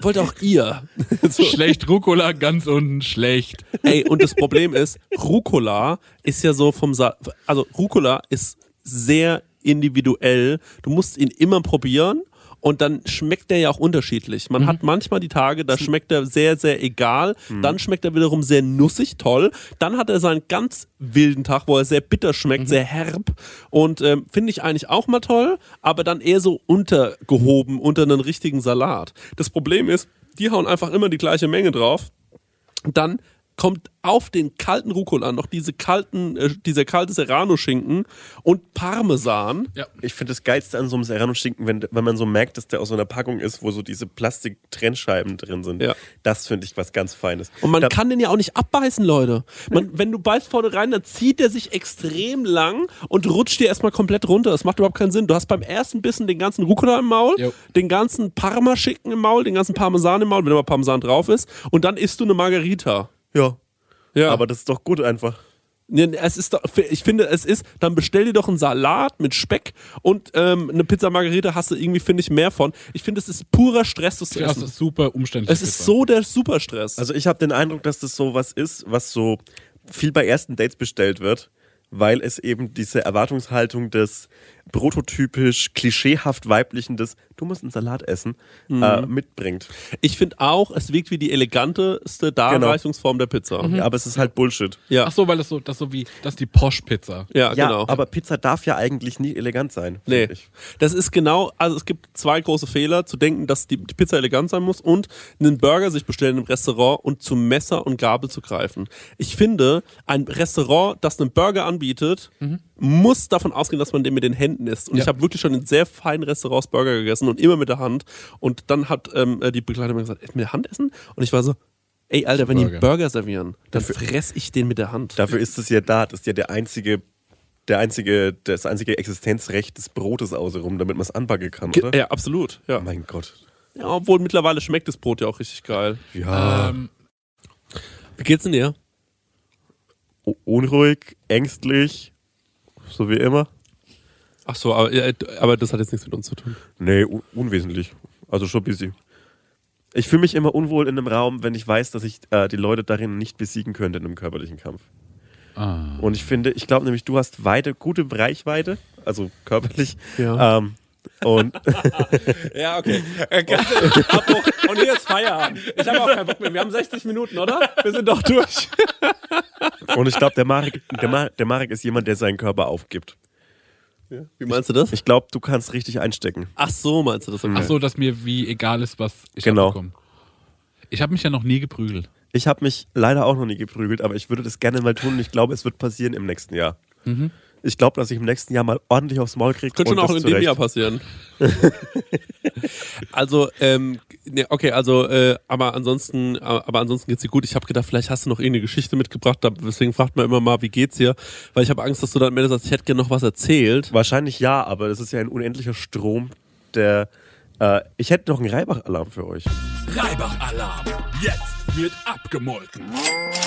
Wollt auch ihr. so. Schlecht Rucola, ganz unten schlecht. Ey, und das Problem ist, Rucola ist ja so vom Sa also Rucola ist sehr individuell. Du musst ihn immer probieren und dann schmeckt der ja auch unterschiedlich. Man hat manchmal die Tage, da schmeckt er sehr, sehr egal. Dann schmeckt er wiederum sehr nussig, toll. Dann hat er seinen ganz wilden Tag, wo er sehr bitter schmeckt, sehr herb. Und ähm, finde ich eigentlich auch mal toll, aber dann eher so untergehoben unter einen richtigen Salat. Das Problem ist, die hauen einfach immer die gleiche Menge drauf. Dann kommt auf den kalten Rucola noch diese kalten, äh, dieser kalte Serrano-Schinken und Parmesan. Ja. Ich finde das Geilste an so einem Serrano-Schinken, wenn, wenn man so merkt, dass der aus so einer Packung ist, wo so diese Plastik-Trennscheiben drin sind. Ja. Das finde ich was ganz Feines. Und man Da- kann den ja auch nicht abbeißen, Leute. Man, wenn du beißt vorne rein, dann zieht der sich extrem lang und rutscht dir erstmal komplett runter. Das macht überhaupt keinen Sinn. Du hast beim ersten Bissen den ganzen Rucola im Maul, Jo. den ganzen Parma-Schinken im Maul, den ganzen Parmesan im Maul, wenn immer Parmesan drauf ist. Und dann isst du eine Margarita. Ja. Ja. Aber das ist doch gut einfach. Ja, es ist doch, ich finde, es ist, dann bestell dir doch einen Salat mit Speck und ähm, eine Pizza Margarita hast du irgendwie, finde ich, mehr von. Ich finde, es ist purer Stress, das zu Ja, das essen. ist super umständlich. Es ist so der Superstress. Also ich habe den Eindruck, dass das so was ist, was so viel bei ersten Dates bestellt wird, weil es eben diese Erwartungshaltung des prototypisch klischeehaft weiblichen des du musst einen Salat essen äh, mitbringt. ich finde auch, es wirkt wie die eleganteste Darreichungsform der Pizza. Ja, aber es ist halt Bullshit. Ja, Ach so, weil das so, das so wie, das ist die Posch-Pizza. ja, Ja, genau. aber Pizza darf ja eigentlich nie elegant sein. Nee, Ich. das ist genau, also es gibt zwei große Fehler, zu denken, dass die, die Pizza elegant sein muss und einen Burger sich bestellen im Restaurant und zu Messer und Gabel zu greifen. Ich finde, ein Restaurant, das einen Burger anbietet, muss davon ausgehen, dass man den mit den Händen isst. Und Ja. ich habe wirklich schon in sehr feinen Restaurants Burger gegessen und immer mit der Hand. Und dann hat ähm, die Begleiterin gesagt, "Echt, mit der Hand essen? Und ich war so, ey Alter, wenn die einen Burger. Burger servieren, dann fress ich den mit der Hand. Dafür ist es ja da. Das ist ja der einzige der einzige, das einzige Existenzrecht des Brotes außenrum, damit man es anbacken kann, oder? Ja, absolut. Ja. Mein Gott. ja, obwohl mittlerweile schmeckt das Brot ja auch richtig geil. Ja. Ähm, Wie geht's denn dir? Unruhig, ängstlich, so wie immer. Ach so, aber, ja, aber das hat jetzt nichts mit uns zu tun. Nee, un unwesentlich. Also schon busy. Ich fühle mich immer unwohl in einem Raum, wenn ich weiß, dass ich äh, die Leute darin nicht besiegen könnte in einem körperlichen Kampf. ah. Und ich finde, ich glaube nämlich, du hast weite, gute Reichweite, also körperlich. Ja. Ähm, und Ja, okay. Abbruch. Und hier ist Feierabend. Ich habe auch keinen Bock mehr. Wir haben 60 Minuten, oder? Wir sind doch durch. Und ich glaube, der Marek, der, Mar der Marek ist jemand, der seinen Körper aufgibt. Wie meinst du das? Ich glaube, du kannst richtig einstecken. Ach so, meinst du das? Okay. Ach so, dass mir wie egal ist, was ich Genau. abbekomme. Ich habe mich ja noch nie geprügelt. Ich habe mich leider auch noch nie geprügelt, aber ich würde das gerne mal tun und ich glaube, es wird passieren im nächsten Jahr. Ich glaube, dass ich im nächsten Jahr mal ordentlich aufs Maul kriege. Könnte schon auch in dem Jahr passieren. also, ähm, ne, okay, also, äh, aber ansonsten, aber ansonsten geht's dir gut. Ich habe gedacht, vielleicht hast du noch irgendeine Geschichte mitgebracht, deswegen fragt man immer mal, wie geht's dir? Weil ich habe Angst, dass du dann am Ende sagst, ich hätte gerne noch was erzählt. Wahrscheinlich ja, aber das ist ja ein unendlicher Strom, der. Äh, ich hätte noch einen Reibach-Alarm für euch. Reibach-Alarm. Jetzt wird abgemolken.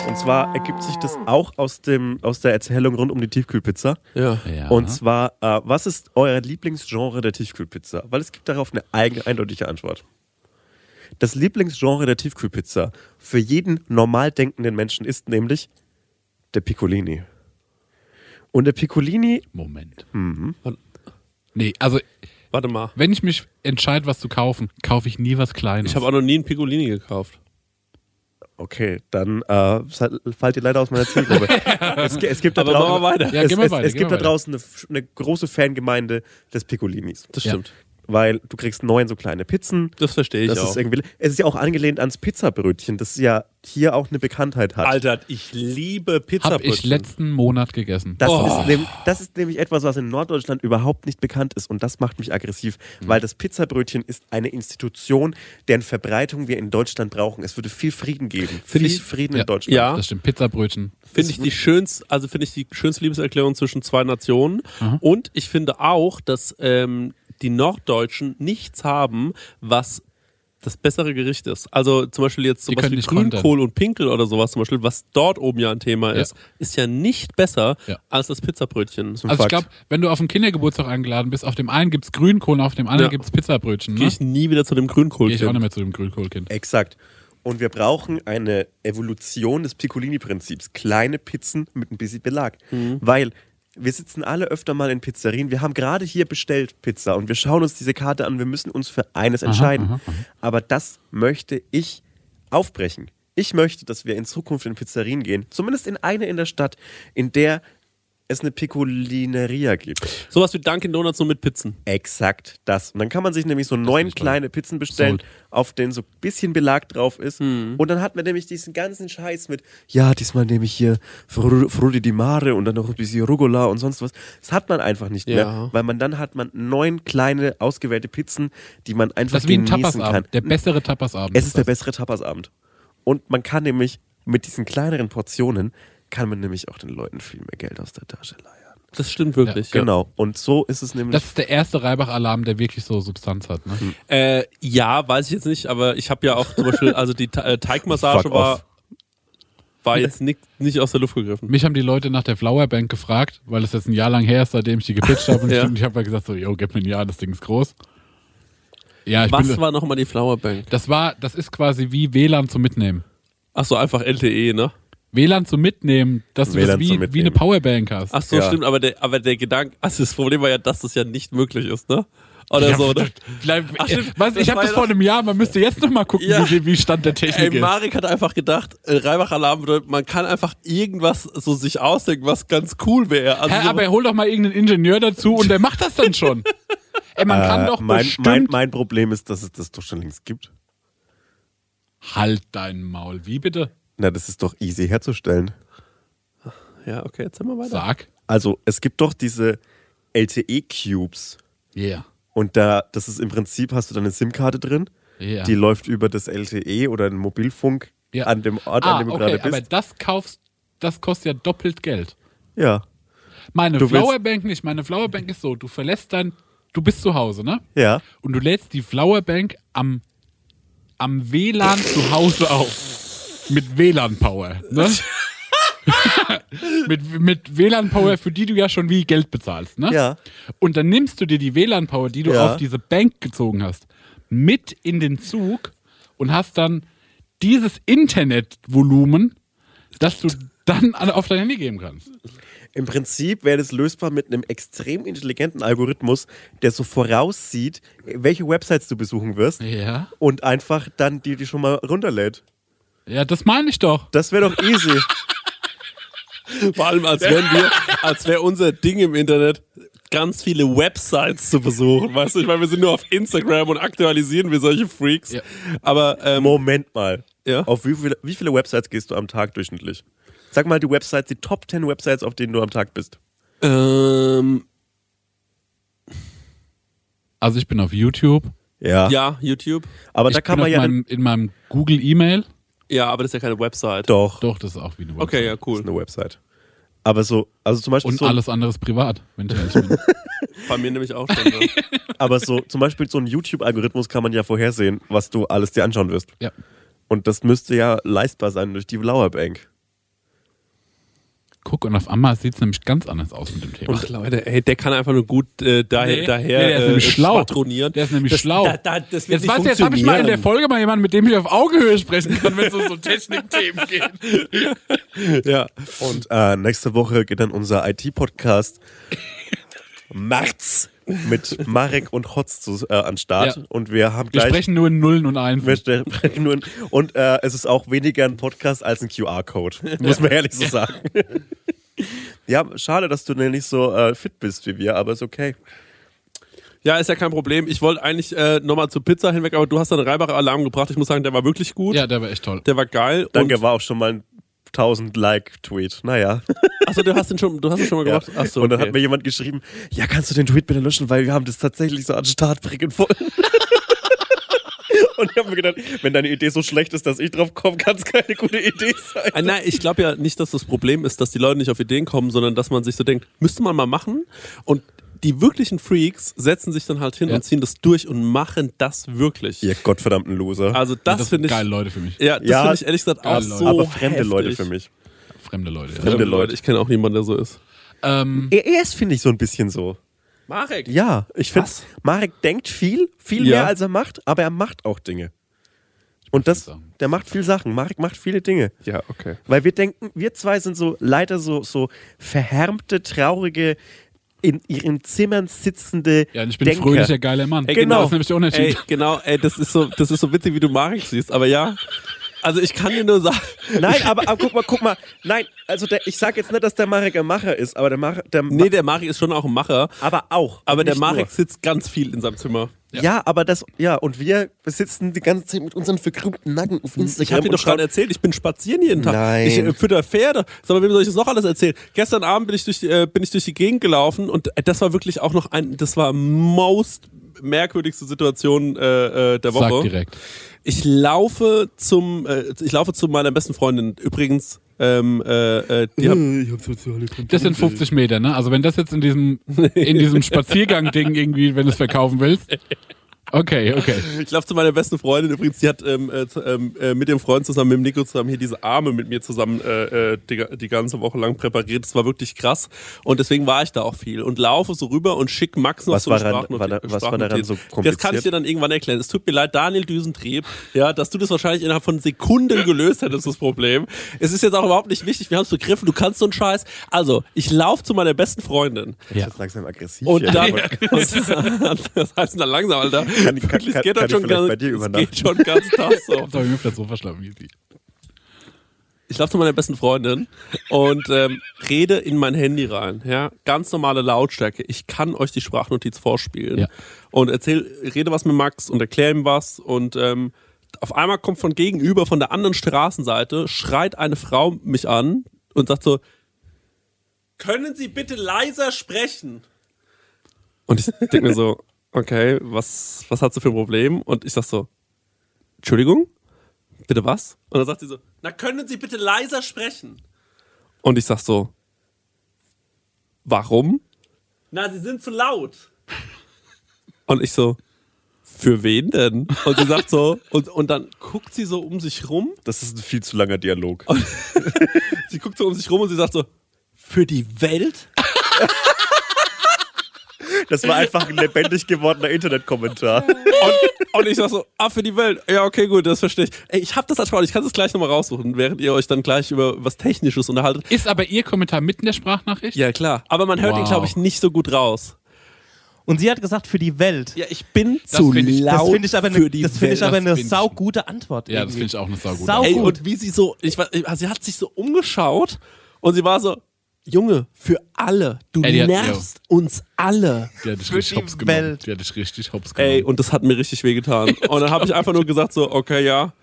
Und zwar ergibt sich das auch aus, dem, aus der Erzählung rund um die Tiefkühlpizza. Ja. Ja. Und zwar, äh, was ist euer Lieblingsgenre der Tiefkühlpizza? Weil es gibt darauf eine eigene, eindeutige Antwort. Das Lieblingsgenre der Tiefkühlpizza für jeden normal denkenden Menschen ist nämlich der Piccolini. Und der Piccolini, Moment. Mhm. Nee, also Warte mal. wenn ich mich entscheide, was zu kaufen, kaufe ich nie was Kleines. Ich habe auch noch nie einen Piccolini gekauft. okay, dann äh, fallt ihr leider aus meiner Zielgruppe. es, es gibt da Aber machen wir draußen, weiter. Ja, es, es, weiter, es gibt da draußen eine, eine große Fangemeinde des Piccolinis. Das Ja. Weil du kriegst neun so kleine Pizzen. Das verstehe ich Das auch. ist irgendwie, es ist ja auch angelehnt ans Pizzabrötchen, das ja hier auch eine Bekanntheit hat. Alter, ich liebe Habe Pizzabrötchen. ich letzten Monat gegessen. Das, Oh. ist nehm, das ist nämlich etwas, was in Norddeutschland überhaupt nicht bekannt ist. Und das macht mich aggressiv, Mhm. weil das Pizzabrötchen ist eine Institution, deren Verbreitung wir in Deutschland brauchen. Es würde viel Frieden geben. Finde viel ich- Frieden ja, in Deutschland. Ja. Das stimmt. Pizzabrötchen. Finde ich die schönste, also finde ich die schönste Liebeserklärung zwischen zwei Nationen. Und ich finde auch, dass ähm, die Norddeutschen nichts haben, was das bessere Gericht ist. Also zum Beispiel jetzt sowas wie Grünkohl und Pinkel oder sowas zum Beispiel, was dort oben ja ein Thema Ja. ist, ist ja nicht besser Ja. als das Pizzabrötchen. Also ich Fakt. glaube, wenn du auf einen Kindergeburtstag eingeladen bist, auf dem einen gibt's Grünkohl, auf dem anderen Ja. gibt's Pizzabrötchen. Gehe Ne? ich nie wieder zu dem Grünkohl. Gehe ich auch nicht mehr zu dem Grünkohlkind. Exakt. Und wir brauchen eine Evolution des Piccolini-Prinzips. Kleine Pizzen mit ein bisschen Belag. Mhm. Weil wir sitzen alle öfter mal in Pizzerien. Wir haben gerade hier bestellt Pizza und wir schauen uns diese Karte an. Wir müssen uns für eines entscheiden. aha, aha. Aber das möchte ich aufbrechen. Ich möchte, dass wir in Zukunft in Pizzerien gehen. Zumindest in eine in der Stadt, in der es eine Piccolineria gibt. Sowas wie Dunkin' Donuts nur mit Pizzen. Exakt das. Und dann kann man sich nämlich so neun ich toll. kleine Pizzen bestellen, Sold. auf denen so ein bisschen Belag drauf ist. Hm. Und dann hat man nämlich diesen ganzen Scheiß mit, ja, diesmal nehme ich hier Fru- Frutti di Mare und dann noch ein bisschen Rucola und sonst was. Das hat man einfach nicht Ja. mehr, weil man dann hat man neun kleine ausgewählte Pizzen, die man einfach Das ist wie ein kann. Tapasabend. Der bessere Tapasabend. Es ist der das. bessere Tapasabend. Und man kann nämlich mit diesen kleineren Portionen, kann man nämlich auch den Leuten viel mehr Geld aus der Tasche leihen. Das stimmt wirklich. Ja. Genau. Und so ist es nämlich. Das ist der erste Reibach-Alarm, der wirklich so Substanz hat. Ne? Äh, ja, weiß ich jetzt nicht, aber ich habe ja auch zum Beispiel, also die Te- äh, Teigmassage war, war jetzt nicht, nicht aus der Luft gegriffen. Mich haben die Leute nach der Flower Bank gefragt, weil es jetzt ein Jahr lang her ist, seitdem ich die gepitcht habe. Und Ja. ich, habe halt gesagt so, yo, gib mir ein Jahr, das Ding ist groß. Ja, ich Was bin, war nochmal die Flower Bank? das war, das ist quasi wie WLAN zum Mitnehmen. Ach so, einfach LTE, ne? WLAN zum Mitnehmen, dass du WLAN das wie, wie eine Powerbank hast. Ach so, Ja. stimmt, aber der, aber der Gedanke, also das Problem war ja, dass das ja nicht möglich ist, ne? Oder Ja, so, ne? Bleib, Ach, stimmt. was, ich habe das vor einem Jahr, man müsste jetzt noch mal gucken, Ja. wie, wie Stand der Technik Ey, ist. Marek hat einfach gedacht, äh, Reibach-Alarm bedeutet, man kann einfach irgendwas so sich ausdenken, was ganz cool wäre. Also Hä, so, aber hol doch mal irgendeinen Ingenieur dazu und der macht das dann schon. Ey, man kann Äh, doch mein, bestimmt... mein, mein Problem ist, dass es das doch schon längst gibt. halt dein Maul. Wie bitte? Na, das ist doch easy herzustellen. ja, okay, jetzt sind wir weiter. Sag. Also, es gibt doch diese LTE-Cubes. Yeah. Und da, das ist im Prinzip, hast du da eine SIM-Karte drin, Ja. die läuft über das LTE oder den Mobilfunk Ja. an dem Ort, ah, an dem du okay, gerade aber bist. das kaufst, das kostet ja doppelt Geld. Ja. Meine Du Flowerbank nicht. Meine Flowerbank ist so, du verlässt dein, du bist zu Hause, ne? Ja. Und du lädst die Flowerbank am, am WLAN zu Hause auf. Mit WLAN-Power, ne? mit, mit WLAN-Power, für die du ja schon wie Geld bezahlst, ne? Ja. Und dann nimmst du dir die WLAN-Power, die du Ja. auf diese Bank gezogen hast, mit in den Zug und hast dann dieses Internetvolumen, das du dann an- auf dein Handy geben kannst. Im Prinzip wäre das lösbar mit einem extrem intelligenten Algorithmus, der so voraussieht, welche Websites du besuchen wirst Ja. und einfach dann die, die schon mal runterlädt. Ja, das meine ich doch. Das wäre doch easy. Vor allem, als wären wir, als wäre unser Ding im Internet, ganz viele Websites zu besuchen. Weißt du, ich meine, wir sind nur auf Instagram und aktualisieren wir solche Freaks. Ja. Aber ähm, Moment mal. Ja? Auf wie viele, wie viele Websites gehst du am Tag durchschnittlich? Sag mal die Websites, die Top 10 Websites, auf denen du am Tag bist. ähm, Also ich bin auf YouTube. Ja. ja, YouTube. Aber ich da kann bin man ja. meinem, in meinem Google E-Mail. Ja, aber das ist ja keine Website. Doch. Doch, das ist auch wie eine Website. Okay, ja, Das cool. ist eine Website. Aber so, also zum Beispiel Und so, alles andere ist privat, wenn ich ehrlich bin. Bei mir nämlich auch schon. Ne? aber so, zum Beispiel so ein YouTube-Algorithmus kann man ja vorhersehen, was du alles dir anschauen wirst. ja. Und das müsste ja leistbar sein durch die Lauerbank. Guck, und auf einmal sieht es nämlich ganz anders aus mit dem Thema. Ach Leute, ey, der kann einfach nur gut äh, daher, Nee, daher nee, der ist äh, nämlich schlau. schwadronieren. Der ist nämlich das, schlau. Da, da, das wird Jetzt, nicht jetzt habe ich mal in der. Folge mal jemanden, mit dem ich auf Augenhöhe sprechen kann, wenn es um so Technikthemen geht. Ja. Und äh, nächste Woche geht dann unser IT-Podcast März mit Marek und Hotz zu, äh, an Start. Ja. Und wir haben Wir gleich. sprechen nur in Nullen und Einsen. wir sprechen nur, und äh, es ist auch weniger ein Podcast als ein QR-Code. Muss man ehrlich so sagen. ja, schade, dass du nicht so äh, fit bist wie wir, aber ist okay. ja, ist ja kein Problem. Ich wollte eigentlich äh, nochmal zur Pizza hinweg, aber du hast da einen Reibacher-Alarm gebracht. Ich muss sagen, der war wirklich gut. Ja, der war echt toll. Der war geil. Danke, Und, war auch schon mal ein 1000 Like-Tweet. Naja. achso, du hast den schon, du hast den schon mal Ja. gemacht? Achso, Und dann okay. hat mir jemand geschrieben, ja, kannst du den Tweet bitte löschen, weil wir haben das tatsächlich so an Start bringen wollen. Und ich habe mir gedacht, wenn deine Idee so schlecht ist, dass ich drauf komme, kann es keine gute Idee sein. Ah, Nein, ich glaube ja nicht, dass das Problem ist, dass die Leute nicht auf Ideen kommen, sondern dass man sich so denkt, müsste man mal machen. Und die wirklichen Freaks setzen sich dann halt hin Ja. und ziehen das durch und machen das wirklich. Ihr gottverdammten Loser. Also das, das finde sind ich. geile Leute für mich. Ja, das Ja, finde ich ehrlich gesagt auch so. Aber fremde heftig. Leute für mich. Fremde Leute. Ja. Fremde Leute. Ich kenne auch niemanden, der so ist. Ähm, Er, ist, finde ich, so ein bisschen so. Marek. Ja, ich finde? Marek denkt viel, viel Ja. mehr als er macht, aber er macht auch Dinge. Und das, der macht viel Sachen. Marek macht viele Dinge. Ja, okay. Weil wir denken, wir zwei sind so leider so, so verhärmte, traurige, in ihren Zimmern sitzende ja, ich bin Denker. fröhlicher, geiler Mann. Ey, Genau. Das ist nämlich der Unterschied. Ey, genau, ey, das ist so, das ist so witzig, wie du Marek siehst. Aber ja, also ich kann dir nur sagen, Nein, aber, aber guck mal, guck mal. Nein, also der, ich sage jetzt nicht, dass der Marek ein Macher ist, aber der Marek, der, nee, der Marek ist schon auch ein Macher. aber auch. Aber der Marek nur. sitzt ganz viel in seinem Zimmer. Ja. aber das, ja, und wir sitzen die ganze Zeit mit unseren verkrümmten Nacken auf Instagram. Ich habe dir doch gerade erzählt, ich bin spazieren jeden Tag. Nein. Ich äh, fütter Pferde. Sag mal, wem soll ich das noch alles erzählen? Gestern Abend bin ich durch die, äh, bin ich durch die Gegend gelaufen und äh, das war wirklich auch noch ein, das war most merkwürdigste Situation äh, äh, der Woche. Sag direkt. Ich laufe zum, äh, ich laufe zu meiner besten Freundin. Übrigens, ähm, äh, äh, die hat, Das sind 50 Meter, ne? Also wenn das jetzt in diesem, in diesem Spaziergang-Ding irgendwie, wenn du es verkaufen willst. Okay, okay. ich laufe zu meiner besten Freundin. Übrigens, die hat ähm, äh, ähm, äh, mit dem Freund zusammen, mit dem Nico zusammen hier diese Arme mit mir zusammen äh, äh, die, die ganze Woche lang präpariert. Das war wirklich krass. Und deswegen war ich da auch viel und laufe so rüber und schick Max noch Was so eine war daran- war da- was war daran so Das kann kompliziert? ich dir dann irgendwann erklären. Es tut mir leid, Daniel Düsentrieb, ja, dass du das wahrscheinlich innerhalb von Sekunden gelöst hättest, das Problem. Es ist jetzt auch überhaupt nicht wichtig. Wir haben es begriffen. Du kannst so einen Scheiß. Also, ich laufe zu meiner besten Freundin. Das ist langsam aggressiv. Und hier. dann, das heißt dann langsam, Alter. Kann ich- kann- kann- geht kann schon vielleicht ganz, bei dir es übernachten? geht schon ganz Tag so. Auf das Sofa schlafen. Easy. Ich laufe zu meiner besten Freundin und ähm, rede in mein Handy rein. Ja, ganz normale Lautstärke. Ich kann euch die Sprachnotiz vorspielen Ja. und erzähl, rede was mit Max und erkläre ihm was und ähm, auf einmal kommt von gegenüber, von der anderen Straßenseite, schreit eine Frau mich an und sagt so, können Sie bitte leiser sprechen? Und ich denke mir so, okay, was, was hat sie für ein Problem? Und ich sag so, Entschuldigung? Bitte was? Und dann sagt sie so, na können Sie bitte leiser sprechen? Und ich sag so, warum? Na, sie sind zu laut. Und ich so, für wen denn? Und sie sagt so, und, und dann guckt sie so um sich rum. Das ist ein viel zu langer Dialog. Sie guckt so um sich rum und sie sagt so, für die Welt? Das war einfach ein lebendig gewordener Internetkommentar. Und, und ich sag so, ah, für die Welt. Ja, okay, gut, das verstehe ich. Ey, ich hab das als Frau, ich kann es gleich nochmal raussuchen, während ihr euch dann gleich über was Technisches unterhaltet. Ist aber Ihr Kommentar mitten in der Sprachnachricht? Ja, klar. Aber man hört ihn, Wow. glaube ich, nicht so gut raus. Und sie hat gesagt, für die Welt. Ja, ich bin Das zu find ich- laut Das finde ich aber für eine, die das finde ich Welt. aber eine Das saugute Antwort. Ja, das irgendwie. finde ich auch eine saugute. Sau- Ey, gut. und wie sie so, ich, weiß- also sie hat sich so umgeschaut und sie war so, Junge, für alle. Du Ey, hat- nervst uns alle. Die hat dich richtig hops genommen. Die hat dich richtig hops genommen. Ey, und das hat mir richtig wehgetan. Und dann habe ich einfach nur gesagt so, okay, ja,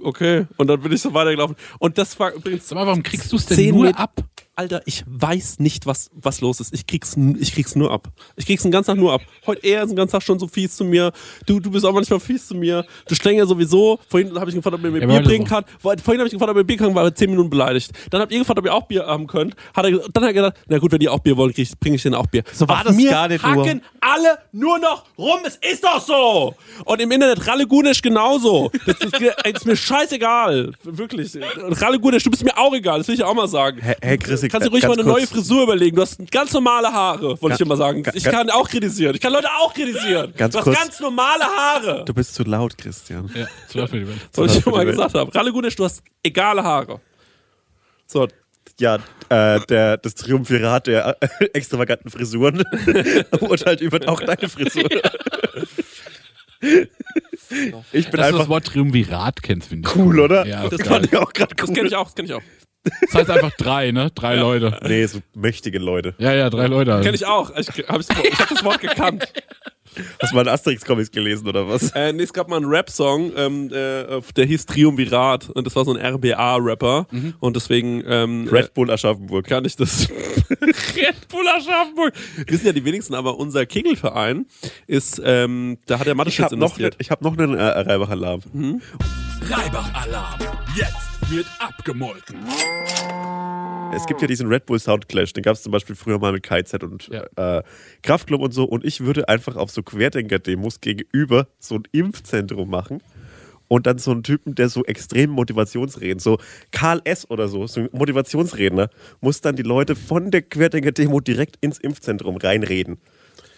okay. Und dann bin ich so weitergelaufen. Und das war übrigens Sag mal, warum kriegst du es denn nur Met- ab? Alter, ich weiß nicht, was, was los ist. Ich krieg's, ich krieg's nur ab. Ich krieg's den ganzen Tag nur ab. Heute er ist den ganzen Tag schon so fies zu mir. Du, du bist auch manchmal fies zu mir. Du Stängel sowieso. Vorhin habe ich gefragt, ob er mir Ja, Bier bringen kann. Vor- Vorhin habe ich gefragt, ob er mir Bier kann, war er zehn Minuten beleidigt. Dann habt ihr gefragt, ob ihr auch Bier haben könnt. Hat er, dann hat er gesagt, na gut, wenn ihr auch Bier wollt, bringe ich denen auch Bier. So war Auf das mir gar nicht nur. hacken alle nur noch rum. Es ist doch so. Und im Internet Ralle Gunisch genauso. Das ist, ist mir scheißegal. Wirklich. Ralle Gunisch, du bist mir auch egal. Das will ich auch mal sagen. Hey, hey Chris, Kannst du ruhig mal eine neue kurz. Frisur überlegen. Du hast ganz normale Haare, wollte ich dir mal sagen. Ich kann auch kritisieren. Ich kann Leute auch kritisieren. Ganz du hast kurz. ganz normale Haare. Du bist zu laut, Christian. Ja, zu laut für die Welt. Was ich schon mal gesagt habe. Ralle Gunisch, du hast egale Haare. So, Ja, äh, der, das Triumvirat der äh, extravaganten Frisuren urteilt über auch deine Frisur. Ich bin Dass du einfach das Wort Triumvirat kennst, finde ich. cool, oder? Ja, das das fand ich auch gerade das cool. kenne ich auch, das kenne ich auch. Das heißt einfach drei, ne? Drei Leute. Nee, so mächtige Leute. Ja, ja, drei Leute. Kenne ich auch. Ich habe ich hab das Wort gekannt. Hast du mal einen Asterix-Comics gelesen oder was? Äh, nee, es gab mal einen Rap-Song, ähm, äh, der hieß Triumvirat. Und das war so ein RBA-Rapper. Und deswegen ähm, Red Bull Aschaffenburg. kann ich das. Red Bull Aschaffenburg. Wissen ja die wenigsten, aber unser Kegelverein ist, ähm, da hat der Mathe-Schütz habe noch, investiert. ich hab noch einen äh, Reibach-Alarm. Reibach-Alarm. Jetzt wird abgemolken. Es gibt ja diesen Red Bull Soundclash, den gab es zum Beispiel früher mal mit KZ und äh, Kraftklub und so. Und ich würde einfach auf so Querdenker-Demos gegenüber so ein Impfzentrum machen und dann so einen Typen, der so extrem Motivationsreden, so Karl S. oder so, so ein Motivationsredner, muss dann die Leute von der Querdenker-Demo direkt ins Impfzentrum reinreden.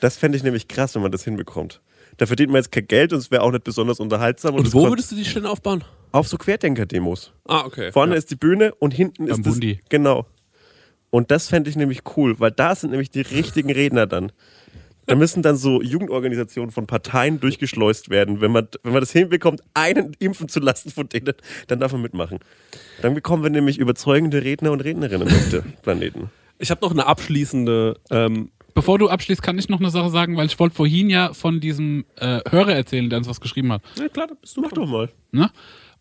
Das fände ich nämlich krass, wenn man das hinbekommt. Da verdient man jetzt kein Geld und es wäre auch nicht besonders unterhaltsam. Und es wo würdest du die Stelle aufbauen? Auf so Querdenker-Demos. Ah, okay. Vorne ja. ist die Bühne und hinten ist Am das. Bundi. Genau. Und das fände ich nämlich cool, weil da sind nämlich die richtigen Redner dann. Da müssen dann so Jugendorganisationen von Parteien durchgeschleust werden. Wenn man, wenn man das hinbekommt, einen impfen zu lassen von denen, dann darf man mitmachen. Dann bekommen wir nämlich überzeugende Redner und Rednerinnen auf dem Planeten. Ich habe noch eine abschließende. Ähm, Bevor du abschließt, kann ich noch eine Sache sagen, weil ich wollte vorhin ja von diesem äh, Hörer erzählen, der uns was geschrieben hat. na klar, da bist du Mach doch mal. Ne?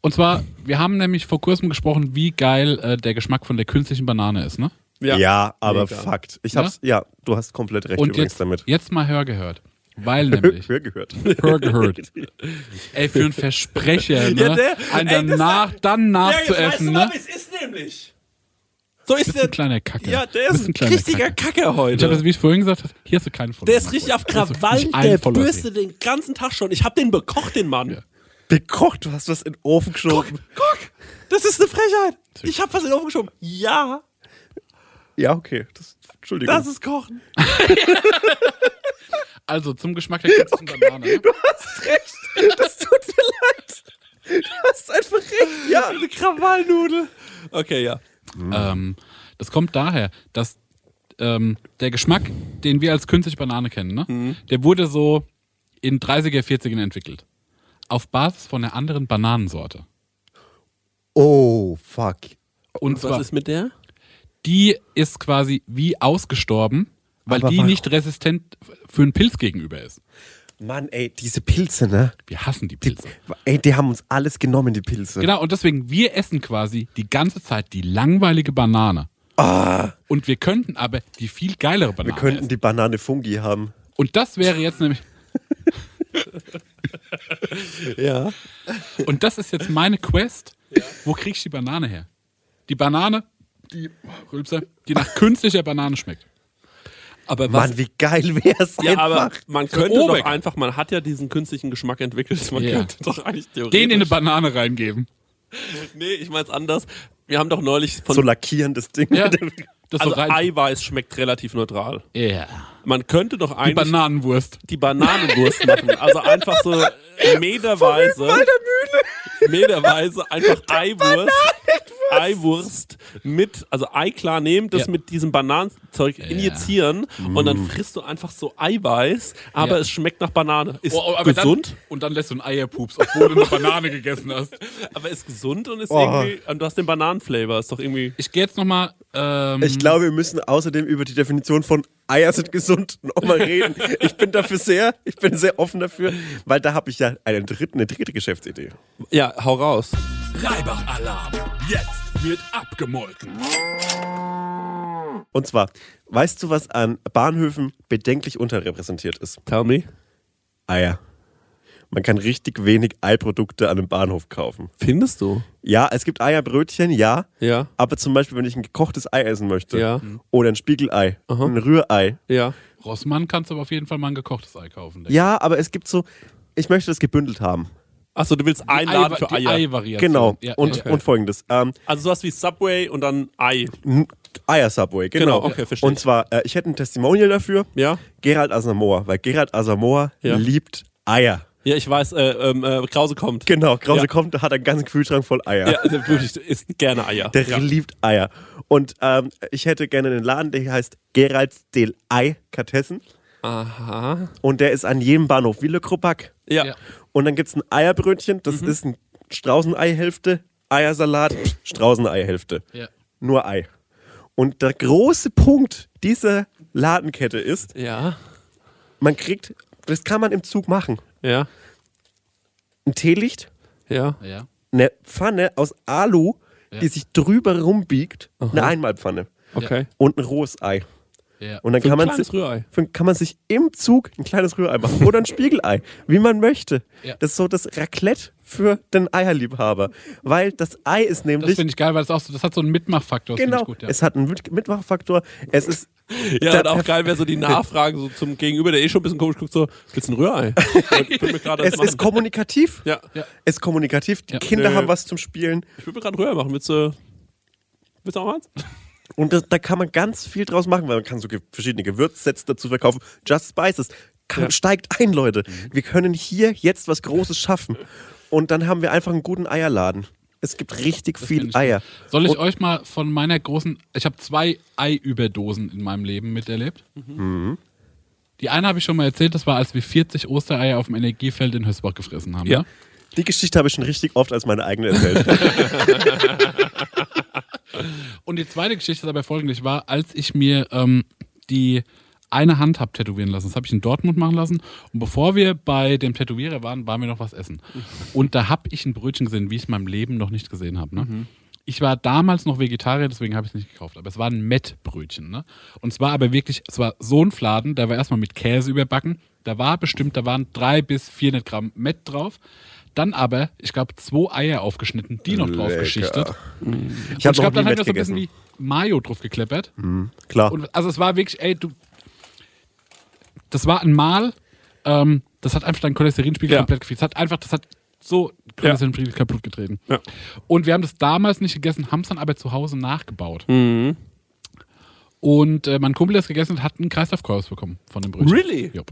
Und zwar, wir haben nämlich vor kurzem gesprochen, wie geil äh, der Geschmack von der künstlichen Banane ist, ne? Ja, aber Mega. Fakt. Ich hab's, ja, du hast komplett recht Und übrigens jetzt, damit. jetzt mal Hör gehört. Weil nämlich, Hör gehört. Hör gehört. Ey, für einen Versprecher, ne? Ja, der- einen ey, danach, dann nachzuessen, ne? es ist nämlich. So ist der. ein kleiner Kacke. Ja, der ist ein ein richtiger Kacke. Kacke Ich hab heute. das, wie ich vorhin gesagt habe, hier hast du keinen Follower. Der ist richtig auf du Krawall, der bürstet den ganzen Tag schon. Ich hab den bekocht, den Mann. Bekocht, du hast was in den Ofen geschoben. Guck, das ist eine Frechheit. Ich hab was in den Ofen geschoben. Ja, Ja, okay. Das, Entschuldigung. das ist Kochen. Also, zum Geschmack der künstlichen Banane. Ne? hast recht. Das tut mir leid. Du hast einfach recht. Ja. Eine Krawallnudel. Okay, ja. Ähm, das kommt daher, dass ähm, der Geschmack, den wir als künstliche Banane kennen, ne? Mhm. der wurde so in 30er, 40ern entwickelt. Auf Basis von einer anderen Bananensorte. Oh, fuck. Und Was zwar, ist mit der? die ist quasi wie ausgestorben, weil Aber die warum? nicht resistent für einen Pilz gegenüber ist. Mann, ey, diese Pilze, ne? Wir hassen die Pilze. Ey, die haben uns alles genommen, die Pilze. Genau, und deswegen, wir essen quasi die ganze Zeit die langweilige Banane. Und wir könnten aber die viel geilere Ah. Wir Banane könnten essen. die Banane Fungi haben. Und das wäre jetzt nämlich, Ja. und das ist jetzt meine Quest. Wo krieg ich die Banane her? Die Banane, die, Rülpser, die nach künstlicher Banane schmeckt. Aber was? Mann, wie geil wär's ja, aber einfach. man könnte doch einfach, man hat ja diesen künstlichen Geschmack entwickelt. Man Ja. könnte doch eigentlich theoretisch. Den in eine Banane reingeben. Nee, ich mein's anders. Wir haben doch neulich von. so lackierendes Ding. Ja. Das also so rein. Eiweiß schmeckt relativ neutral. Ja. Man könnte doch Die eigentlich Bananenwurst. die Bananenwurst machen. Also einfach so meterweise. Meterweise einfach Eiwurst. Eiwurst mit, also Eiklar nehmen, das Ja. mit diesem Bananenzeug injizieren und dann frisst du einfach so Eiweiß, aber Ja. es schmeckt nach Banane. Ist Oh, oh, aber gesund, Dann, und dann lässt du einen Eierpups, obwohl du eine Banane gegessen hast. aber ist gesund und ist Oh. irgendwie, und du hast den Bananenflavor, ist doch irgendwie. Ich gehe jetzt nochmal. Ähm, Ich glaube, wir müssen außerdem über die Definition von Eier sind gesund nochmal reden. Ich bin dafür sehr, ich bin sehr offen dafür, weil da habe ich ja eine dritte, eine dritte Geschäftsidee. Ja, hau raus. Reibach-Alarm. Jetzt wird abgemolken. Und zwar, weißt du, was an Bahnhöfen bedenklich unterrepräsentiert ist? Tell me. Eier. Man kann richtig wenig Eiprodukte an einem Bahnhof kaufen. Findest du? Ja, es gibt Eierbrötchen, ja. Ja. Aber zum Beispiel, wenn ich ein gekochtes Ei essen möchte Ja. oder ein Spiegelei, ein Rührei. Ja. Rossmann kannst du aber auf jeden Fall mal ein gekochtes Ei kaufen. denke Ja, aber es gibt so, ich möchte das gebündelt haben. Achso, du willst Die Laden Ei- für Eier. Ei-Variation. Genau. Ja, und, ja. und folgendes. Ähm, Also sowas wie Subway und dann Ei. Eier-Subway, genau. Genau, okay, verstehe Und zwar, äh, ich hätte ein Testimonial dafür. Ja? Gerald Asamoah, weil Gerald Asamoah Ja. liebt Eier. Ja, ich weiß, äh, ähm, äh, Krause kommt. Genau, Krause Ja. kommt, hat einen ganzen Kühlschrank voll Eier. Ja, der wirklich isst gerne Eier. Der ja. liebt Eier. Und ähm, ich hätte gerne einen Laden, der heißt Geralds Del Ei Kartessen. Aha. Und der ist an jedem Bahnhof wie Le Crobac. Ja. Ja. Und dann gibt es ein Eierbrötchen, das Mhm. ist ein Straußenei-Hälfte, Eiersalat, Straußenei-Hälfte. Ja. Nur Ei. Und der große Punkt dieser Ladenkette ist, Ja. man kriegt, das kann man im Zug machen, Ja. ein Teelicht, Ja. Ja. eine Pfanne aus Alu, Ja. die sich drüber rumbiegt, eine Einmalpfanne Okay. und ein rohes Ei. Ja. Und dann Für kann man, sich, für- kann man sich im Zug ein kleines Rührei machen oder ein Spiegelei, wie man möchte. Ja. Das ist so das Raclette für den Eierliebhaber. Weil das Ei ist Das nämlich, finde ich geil, weil es auch so, das hat so einen Mitmachfaktor. das genau, Ich gut, ja. es hat einen Mit- Mitmachfaktor. Es ist, Ja, und auch geil wäre so die Nachfrage so zum Gegenüber, der eh schon ein bisschen komisch guckt, so, willst du ein Rührei? das es ist kommunikativ. Ja. Es ist kommunikativ. Die Ja. Kinder Nö. haben was zum Spielen. Ich will mir gerade ein Rührei machen. Willst du, willst du auch eins? Und das, da kann man ganz viel draus machen, weil man kann so ge verschiedene Gewürzsets dazu verkaufen. Just Spices. Kann, Steigt ein, Leute. Wir können hier jetzt was Großes schaffen. Und dann haben wir einfach einen guten Eierladen. Es gibt richtig Das viel Eier. Soll ich Und- euch mal von meiner großen. Ich habe zwei Eiüberdosen in meinem Leben miterlebt. Mhm. Die eine habe ich schon mal erzählt, das war, als wir 40 Ostereier auf dem Energiefeld in Hösbach gefressen haben. Ja. Ne? Die Geschichte habe ich schon richtig oft als meine eigene erzählt. Und die zweite Geschichte ist aber folgende: war, als ich mir ähm, die eine Hand habe tätowieren lassen. Das habe ich in Dortmund machen lassen. Und bevor wir bei dem Tätowierer waren, waren wir noch was essen. Und da habe ich ein Brötchen gesehen, wie ich es in meinem Leben noch nicht gesehen habe. Ne? Ich war damals noch Vegetarier, deswegen habe ich es nicht gekauft. Aber es war ein Mettbrötchen. Ne? Und es war aber wirklich, es war so ein Fladen, der war erstmal mit Käse überbacken. Da war bestimmt, da waren drei bis 400 Gramm Mett drauf. Dann aber, ich glaube, zwei Eier aufgeschnitten, die noch drauf Lecker. geschichtet. Ich habe ich glaube, dann haben wir so ein bisschen wie Mayo drauf gekleppert. Klar. Und also es war wirklich, ey, du. Das war ein Mal, ähm, das hat einfach deinen Cholesterinspiegel Ja. komplett gefixt. Das hat einfach, das hat so Cholesterinspiegel kaputt getreten. Ja. Und wir haben das damals nicht gegessen, haben es dann aber zu Hause nachgebaut. Mhm. Und äh, mein Kumpel, der es gegessen hat, hat einen Kreislaufkollaps bekommen von dem Brötchen. Really? Jupp.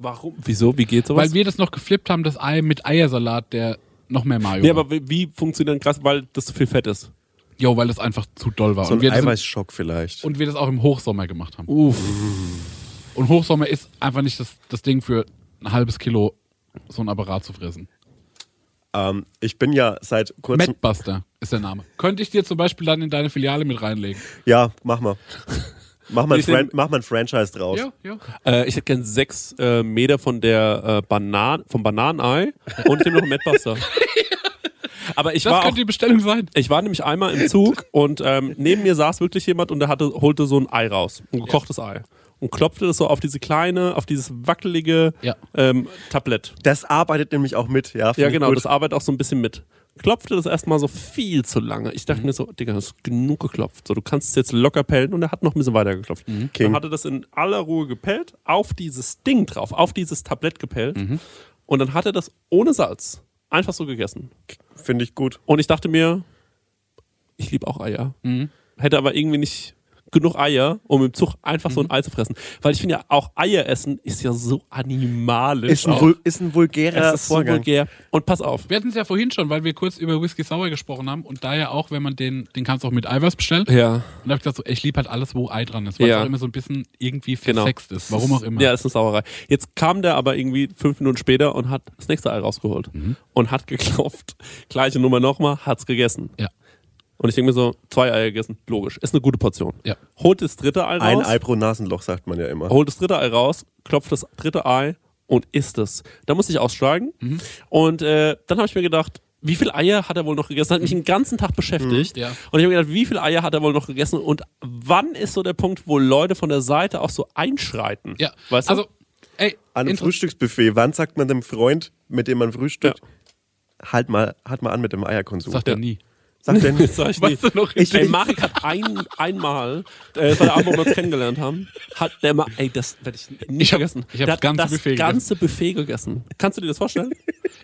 Warum? Wieso? Wie geht sowas? Weil wir das noch geflippt haben, das Ei mit Eiersalat, der noch mehr Mayo nee, war. aber wie, wie funktioniert denn krass? Weil das so viel Fett ist. Jo, weil das einfach zu doll war. so und, ein wir das im, Eiweißschock vielleicht. und wir das auch im Hochsommer gemacht haben. Uff. Und Hochsommer ist einfach nicht das, das Ding für ein halbes Kilo so ein Apparat zu fressen. Ähm, ich bin ja seit kurzem. Madbuster ist der Name. Könnte ich dir zum Beispiel dann in deine Filiale mit reinlegen? Ja, mach mal. Mach mal, ein mach mal ein Franchise draus. Ja, ja. Äh, ich hätte gern sechs äh, Meter von der äh, Banan vom Bananenei und dem noch ein Madbuster. Aber ich Das war auch, könnte die Bestellung sein. ich war nämlich einmal im Zug und ähm, neben mir saß wirklich jemand und der hatte, holte so ein Ei raus, ein gekochtes Ei. und klopfte das so auf diese kleine, auf dieses wackelige Ja. ähm, Tablett. Das arbeitet nämlich auch mit, ja. Ja, genau, das arbeitet auch so ein bisschen mit. Klopfte das erstmal so viel zu lange. Ich Mhm. dachte mir so, Digga, das ist genug geklopft. So, du kannst es jetzt locker pellen und er hat noch ein bisschen weiter geklopft. Mhm. King. Dann hat er das in aller Ruhe gepellt, auf dieses Ding drauf, auf dieses Tablett gepellt. Mhm. Und dann hat er das ohne Salz einfach so gegessen. Finde ich gut. Und ich dachte mir, ich liebe auch Eier. Hätte aber irgendwie nicht genug Eier, um im Zug einfach so ein Ei zu fressen. Weil ich finde ja, auch Eier essen ist ja so animalisch. Ist ein, ist ein vulgärer es ist so Vorgang. vulgär. Und pass auf. Wir hatten es ja vorhin schon, weil wir kurz über Whisky Sour gesprochen haben und da ja auch, wenn man den, den kannst du auch mit Eiweiß bestellen. Ja. Und da habe ich gesagt, so, ich liebe halt alles, wo Ei dran ist, weil Ja. es auch immer so ein bisschen irgendwie Genau. versext ist. Warum auch immer. Ja, ist eine Sauerei. Jetzt kam der aber irgendwie fünf Minuten später und hat das nächste Ei rausgeholt. Und hat geklopft. Gleiche Nummer nochmal, hat's gegessen. Ja. Und ich denke mir so, zwei Eier gegessen. Logisch. Ist eine gute Portion. Ja. Holt das dritte Ei raus. Ein Ei pro Nasenloch, sagt man ja immer. holt das dritte Ei raus, klopft das dritte Ei und isst es. Da musste ich aussteigen. Und äh, dann habe ich mir gedacht, wie viele Eier hat er wohl noch gegessen? Hat mich den ganzen Tag beschäftigt. Ja. Und ich habe mir gedacht, wie viele Eier hat er wohl noch gegessen? Und wann ist so der Punkt, wo Leute von der Seite auch so einschreiten? Ja. Weißt du? also, ey, An einem Frühstücksbuffet, wann sagt man dem Freund, mit dem man frühstückt, halt mal, halt mal an mit dem Eierkonsum. sagt er nie. Sagt er Das sag ich Weißt nicht. du noch, Ich, ey, Marek hat ein, einmal, äh, das war der Abend, wo wir uns kennengelernt haben, hat der mal, ey, das werde ich nicht Ich hab- vergessen. ich hab der das ganze das Buffet ganze Buffet gegessen. Kannst du dir das vorstellen?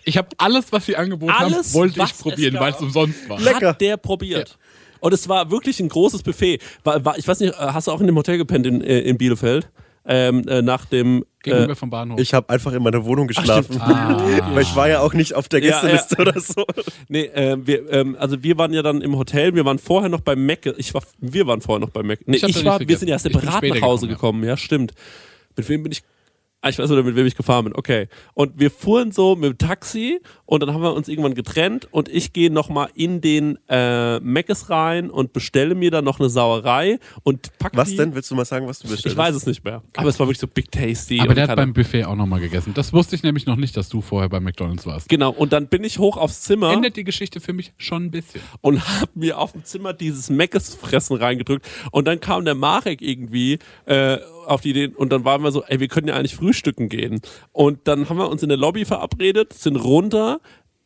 Ich habe alles, was sie angeboten Alles, haben, wollte ich probieren, weil es umsonst war. Lecker. Hat der probiert. Und es war wirklich ein großes Buffet. War, war, ich weiß nicht, äh, hast du auch in dem Hotel gepennt in, äh, in Bielefeld? Ähm, äh, nach dem. Gegenüber Äh, vom Bahnhof. Ich habe einfach in meiner Wohnung geschlafen. Ah. Weil ich war ja auch nicht auf der Ja, Gästeliste ja. oder so. nee, äh, wir, ähm, also wir waren ja dann im Hotel, wir waren vorher noch bei Mac. Ich war, wir waren vorher noch bei Mac. Nee, Ich ich, war, wir sind ja separat nach Hause gekommen, gekommen, ja. stimmt. Mit wem bin ich? Ah, ich weiß oder mit wem ich gefahren bin. Okay. Und wir fuhren so mit dem Taxi und dann haben wir uns irgendwann getrennt und ich gehe nochmal in den äh, Meckes rein und bestelle mir dann noch eine Sauerei und pack Was die, denn? Willst du mal sagen, was du bestellst? Ich weiß es nicht mehr. Aber es war wirklich so Big Tasty. Aber der hat beim Buffet auch nochmal gegessen. Das wusste ich nämlich noch nicht, dass du vorher bei McDonalds warst. Genau, und dann bin ich hoch aufs Zimmer Endet die Geschichte für mich schon ein bisschen. und hab mir auf dem Zimmer dieses Meckes-Fressen reingedrückt. Und dann kam der Marek irgendwie äh, auf die Idee und dann waren wir so, ey, wir können ja eigentlich frühstücken gehen. Und dann haben wir uns in der Lobby verabredet, sind runter,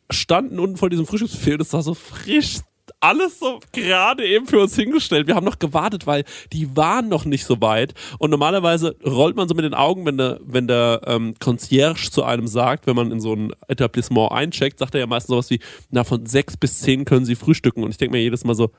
standen unten vor diesem Frühstücksbuffet es war so frisch. Alles so gerade eben für uns hingestellt. Wir haben noch gewartet, weil die waren noch nicht so weit. Und normalerweise rollt man so mit den Augen, wenn der, wenn der ähm, Concierge zu einem sagt, wenn man in so ein Etablissement eincheckt, sagt er ja meistens sowas wie, na, von sechs bis zehn können sie frühstücken. Und ich denke mir jedes Mal so,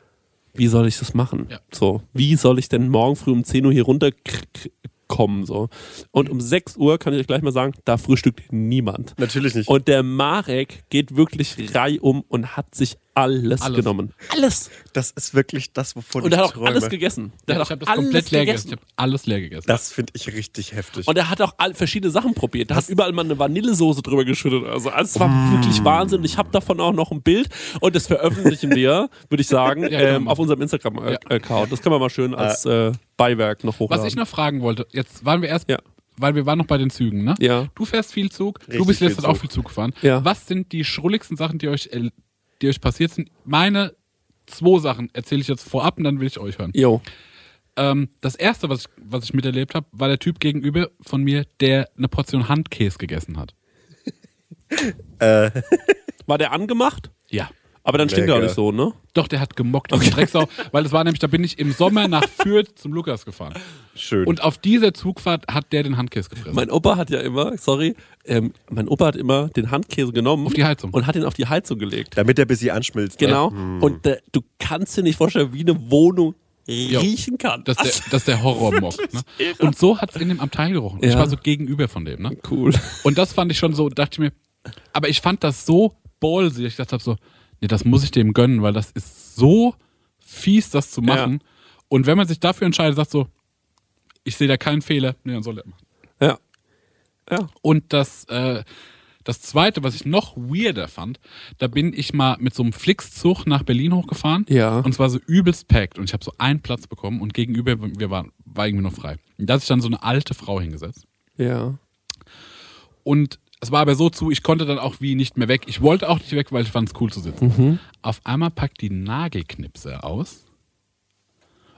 wie soll ich das machen? Ja. So, wie soll ich denn morgen früh um 10 Uhr hier runterkommen? So. Und um 6 Uhr kann ich euch gleich mal sagen, da frühstückt niemand. Natürlich nicht. Und der Marek geht wirklich reihum und hat sich alles, Alles. genommen. Alles. das ist wirklich das, wovon Und ich er hat auch träume. alles gegessen. Der ich hat habe auch das alles komplett leer gegessen. gegessen. Ich habe alles leer gegessen. Das finde ich richtig heftig. Und er hat auch all, verschiedene Sachen probiert. Er hat überall mal eine Vanillesoße drüber geschüttet. Also es war wirklich Wahnsinn. Ich habe davon auch noch ein Bild. Und das veröffentlichen wir, würde ich sagen, Ja, ähm, genau. auf unserem Instagram-Account. Das können wir mal schön als äh, Beiwerk noch hochladen. Was ich noch fragen wollte, jetzt waren wir erst, Ja. weil wir waren noch bei den Zügen, ne? Ja. Du fährst viel Zug, du Richtig bist viel letztens auch viel Zug gefahren. Ja. Was sind die schrulligsten Sachen, die euch, äh, die euch passiert sind? Meine zwei Sachen erzähle ich jetzt vorab und dann will ich euch hören. Jo. Ähm, das erste, was ich, was ich miterlebt habe, war der Typ gegenüber von mir, der eine Portion Handkäse gegessen hat. War der angemacht? Ja. Aber dann stinkt er auch nicht so, ne? Doch, der hat gemockt okay. Drecksau, weil es war nämlich, da bin ich im Sommer nach Fürth zum Lukas gefahren. Schön. Und auf dieser Zugfahrt hat der den Handkäse gefressen. Mein Opa hat ja immer, sorry, ähm, mein Opa hat immer den Handkäse genommen Auf die Heizung. und hat ihn auf die Heizung gelegt. Damit der bis sie anschmilzt. ne? Genau. Und äh, du kannst dir nicht vorstellen, wie eine Wohnung riechen kann. Das ist der, das der Horrormock. Ne? Und so hat es in dem Abteil gerochen. Ich Ja. war so gegenüber von dem. Ne? cool. Und das fand ich schon so, dachte ich mir, aber ich fand das so ballsy. Ich dachte so, nee, das muss ich dem gönnen, weil das ist so fies, das zu machen. Und wenn man sich dafür entscheidet, sagt so, ich sehe da keinen Fehler, nee, dann soll er machen. Ja. Ja. Und das, äh, das zweite, was ich noch weirder fand, da bin ich mal mit so einem Flixzug nach Berlin hochgefahren. Ja. Und zwar so übelst packed. Und ich habe so einen Platz bekommen und gegenüber, wir waren, war irgendwie noch frei. Und da hat sich dann so eine alte Frau hingesetzt. Ja. Und es war aber so zu, ich konnte dann auch wie nicht mehr weg. Ich wollte auch nicht weg, weil ich fand es cool zu sitzen. Auf einmal packt die Nagelknipse aus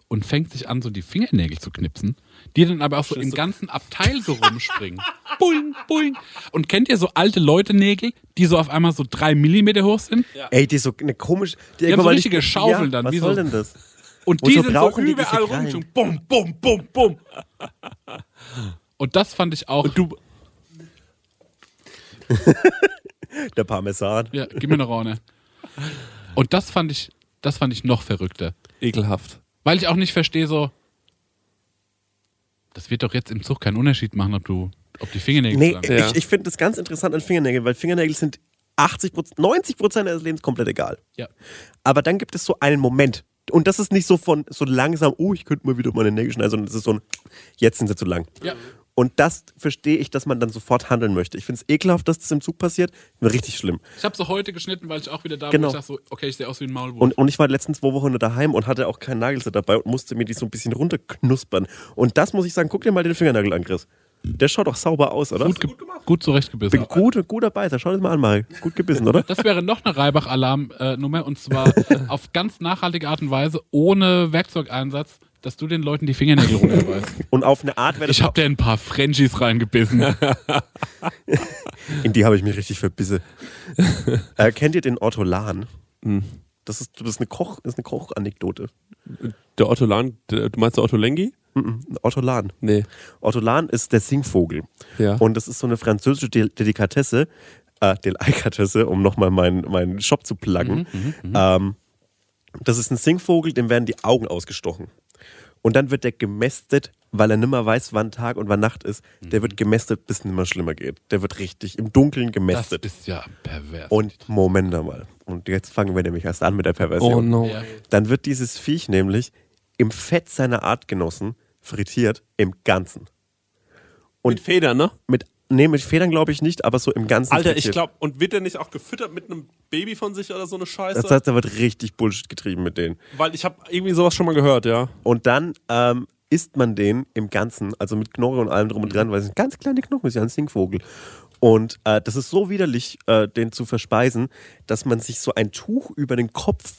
und fängt sich an, so die Fingernägel zu knipsen, die dann aber auch so im ganzen Abteil so rumspringen. Boing, boing. Und kennt ihr so alte Leute-Nägel, die so auf einmal so drei Millimeter hoch sind? Ey, die so eine komische. Die, haben guck so richtige Schaufeln dann, Was wie soll so- denn das? Und Und die so sind so die überall Krallen. rumgesprungen. Bum, bum, bum, bum. Und das fand ich auch. Du, Der Parmesan. ja, gib mir eine Raune. Und das fand ich, das fand ich noch verrückter. ekelhaft. Weil ich auch nicht verstehe, so. Das wird doch jetzt im Zug keinen Unterschied machen, ob du, ob die Fingernägel Nee, lang Ja. ich, ich finde das ganz interessant an Fingernägeln, weil Fingernägel sind 80 90 Prozent des Lebens komplett egal. Ja. Aber dann gibt es so einen Moment. Und das ist nicht so von so langsam, oh, ich könnte mal wieder meine Nägel schneiden, sondern es ist so ein, jetzt sind sie zu lang. Ja. Und das verstehe ich, dass man dann sofort handeln möchte. Ich finde es ekelhaft, dass das im Zug passiert. Richtig schlimm. Ich habe so heute geschnitten, weil ich auch wieder da Genau. wo ich sag so, okay, ich sehe aus wie ein Maulwurf. Und, und ich war die letzten zwei Wochen daheim und hatte auch kein Nagelset dabei und musste mir die so ein bisschen runterknuspern. Und das muss ich sagen, guck dir mal den Fingernagel an, Chris. Der schaut doch sauber aus, oder? gut, ge gut zurechtgebissen. Bin gut, guter Beißer. Schau das mal an, Marek. Gut gebissen, oder? Das wäre noch eine Reibach-Alarm-Nummer und zwar auf ganz nachhaltige Art und Weise, ohne Werkzeugeinsatz, dass du den Leuten die Fingernägel runterreißt. Und auf eine Art wäre das Ich habe dir ein paar Frenchies reingebissen. In die habe ich mich richtig verbissen. äh, kennt ihr den Ortolan? Das ist, das ist eine Koch, das ist eine Kochanekdote. Der Otto Lahn, der, du meinst der Otto Lengi? Mhm. Ortolan. Nee. Ortolan ist der Singvogel. Ja. Und das ist so eine französische Del Delikatesse, äh, Delikatesse, um nochmal meinen meinen Shop zu pluggen. ähm, das ist ein Singvogel, dem werden die Augen ausgestochen. Und dann wird der gemästet, weil er nimmer weiß, wann Tag und wann Nacht ist. Der wird gemästet, bis es nimmer schlimmer geht. Der wird richtig im Dunkeln Das gemästet. ist ja pervers. Und Moment mal. Und jetzt fangen wir nämlich erst an mit der Perversion. Oh no. Dann wird dieses Viech nämlich im Fett seiner Artgenossen frittiert, im Ganzen. Und Federn, ne? Mit, nee, mit Federn glaube ich nicht, aber so im Ganzen Alter, ich frittiert. glaube, und wird der nicht auch gefüttert mit einem Baby von sich oder so eine Scheiße? Das heißt, da wird richtig Bullshit getrieben mit denen. Weil ich habe irgendwie sowas schon mal gehört, ja. Und dann ähm, isst man den im Ganzen, also mit Knorre und allem drum und dran, weil es sind ganz kleine Knochen, ist ja ein Singvogel. Und äh, das ist so widerlich, äh, den zu verspeisen, dass man sich so ein Tuch über den Kopf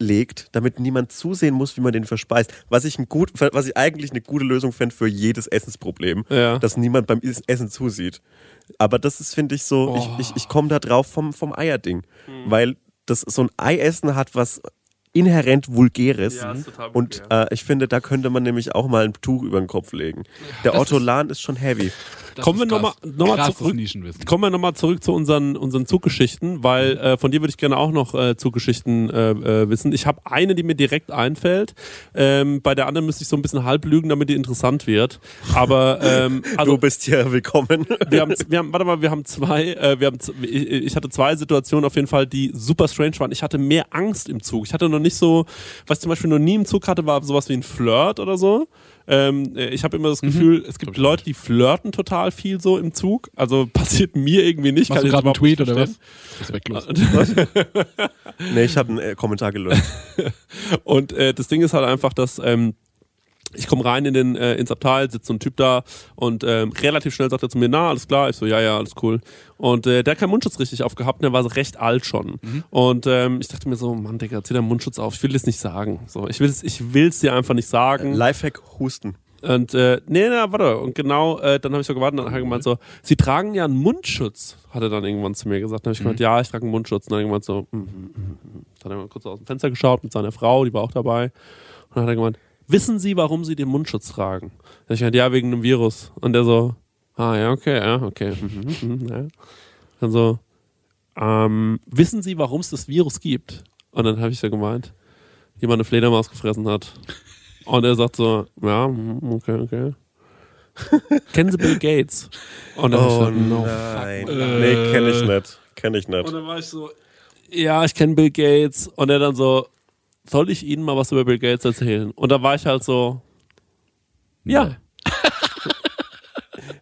legt, damit niemand zusehen muss, wie man den verspeist. Was ich, ein gut, was ich eigentlich eine gute Lösung fände für jedes Essensproblem, Ja. dass niemand beim Essen zusieht. Aber das ist, finde ich, so, ich, ich, ich komme da drauf vom, vom Eierding. Weil das so ein Eiessen hat was inhärent Vulgäres. Ja, ist und äh, ich finde, da könnte man nämlich auch mal ein Tuch über den Kopf legen. Der Das Ortolan ist, schon heavy. Kommen wir ist nochmal noch mal zurück. Kommen wir nochmal zurück zu unseren, unseren Zuggeschichten, weil äh, von dir würde ich gerne auch noch äh, Zuggeschichten äh, äh, wissen. Ich habe eine, die mir direkt einfällt. Ähm, bei der anderen müsste ich so ein bisschen halb lügen, damit die interessant wird. Aber ähm, also du bist hier willkommen. wir haben, wir haben, warte mal, wir haben zwei, äh, wir haben, ich, ich hatte zwei Situationen auf jeden Fall, die super strange waren. Ich hatte mehr Angst im Zug. Ich hatte noch nicht so, was ich zum Beispiel noch nie im Zug hatte, war sowas wie ein Flirt oder so. Ähm, äh, ich habe immer das Gefühl, es gibt Leute, die flirten total viel so im Zug. Also passiert mir irgendwie nicht. Machst kann du ich gerade einen Tweet oder was? Respektlos. nee, ich habe einen äh, Kommentar gelöscht. Und äh, das Ding ist halt einfach, dass ähm, ich komme rein in den, äh, ins Abteil, sitzt so ein Typ da und ähm, relativ schnell sagt er zu mir, na, alles klar. Ich so, ja, ja, alles cool. Und äh, der hat keinen Mundschutz richtig aufgehabt und der war so recht alt schon. Und ähm, ich dachte mir so, Mann, Digga, zieh deinen Mundschutz auf. Ich will das nicht sagen. So, ich will es ich will's dir einfach nicht sagen. Lifehack Husten. Und äh, nee, nee, warte. Und genau, äh, dann habe ich so gewartet und dann hat er gemeint so, Sie tragen ja einen Mundschutz, hat er dann irgendwann zu mir gesagt. Dann habe ich gemeint, ja, ich trage einen Mundschutz. Und dann irgendwann so, mm, mm, mm. Dann hat er mal kurz aus dem Fenster geschaut mit seiner Frau, die war auch dabei. Und dann hat er gemeint, wissen Sie, warum Sie den Mundschutz tragen? Ich gemeint, ja, wegen einem Virus. Und der so, ah, ja, okay, ja, okay. mhm, mhm, ja. Dann so, ähm, wissen Sie, warum es das Virus gibt? Und dann habe ich so gemeint, jemand eine Fledermaus gefressen hat. Und er sagt so, ja, mhm, okay, okay. Kennen Sie Bill Gates? Und dann hab ich so, no. Oh, nein. Nee, kenne ich nicht. Kenne ich nicht. Und dann war ich so, ja, ich kenne Bill Gates. Und er dann so, soll ich Ihnen mal was über Bill Gates erzählen? Und da war ich halt so, ja.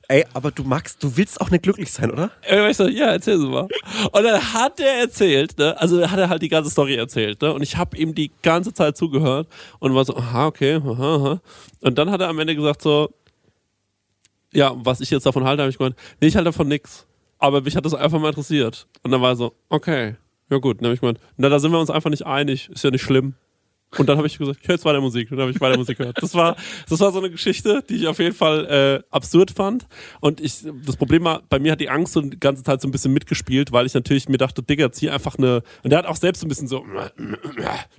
Ey, aber du magst, du willst auch nicht glücklich sein, oder? Ich so, ja, erzähl sie mal. Und dann hat er erzählt, ne? also hat er halt die ganze Story erzählt, ne? und ich habe ihm die ganze Zeit zugehört und war so, aha, okay, aha, aha. Und dann hat er am Ende gesagt so, ja, was ich jetzt davon halte, habe ich gemeint, nee, ich halte davon nix. Aber mich hat das einfach mal interessiert. Und dann war er so, okay, ja gut. Habe ich gemeint, na, da sind wir uns einfach nicht einig, ist ja nicht schlimm. Und dann habe ich gesagt, ich höre jetzt weiter Musik. Und dann habe ich weiter Musik gehört. Das war, das war so eine Geschichte, die ich auf jeden Fall äh, absurd fand. Und ich, das Problem war, bei mir hat die Angst so die ganze Zeit so ein bisschen mitgespielt, weil ich natürlich mir dachte, Digga, zieh einfach eine. Und der hat auch selbst so ein bisschen so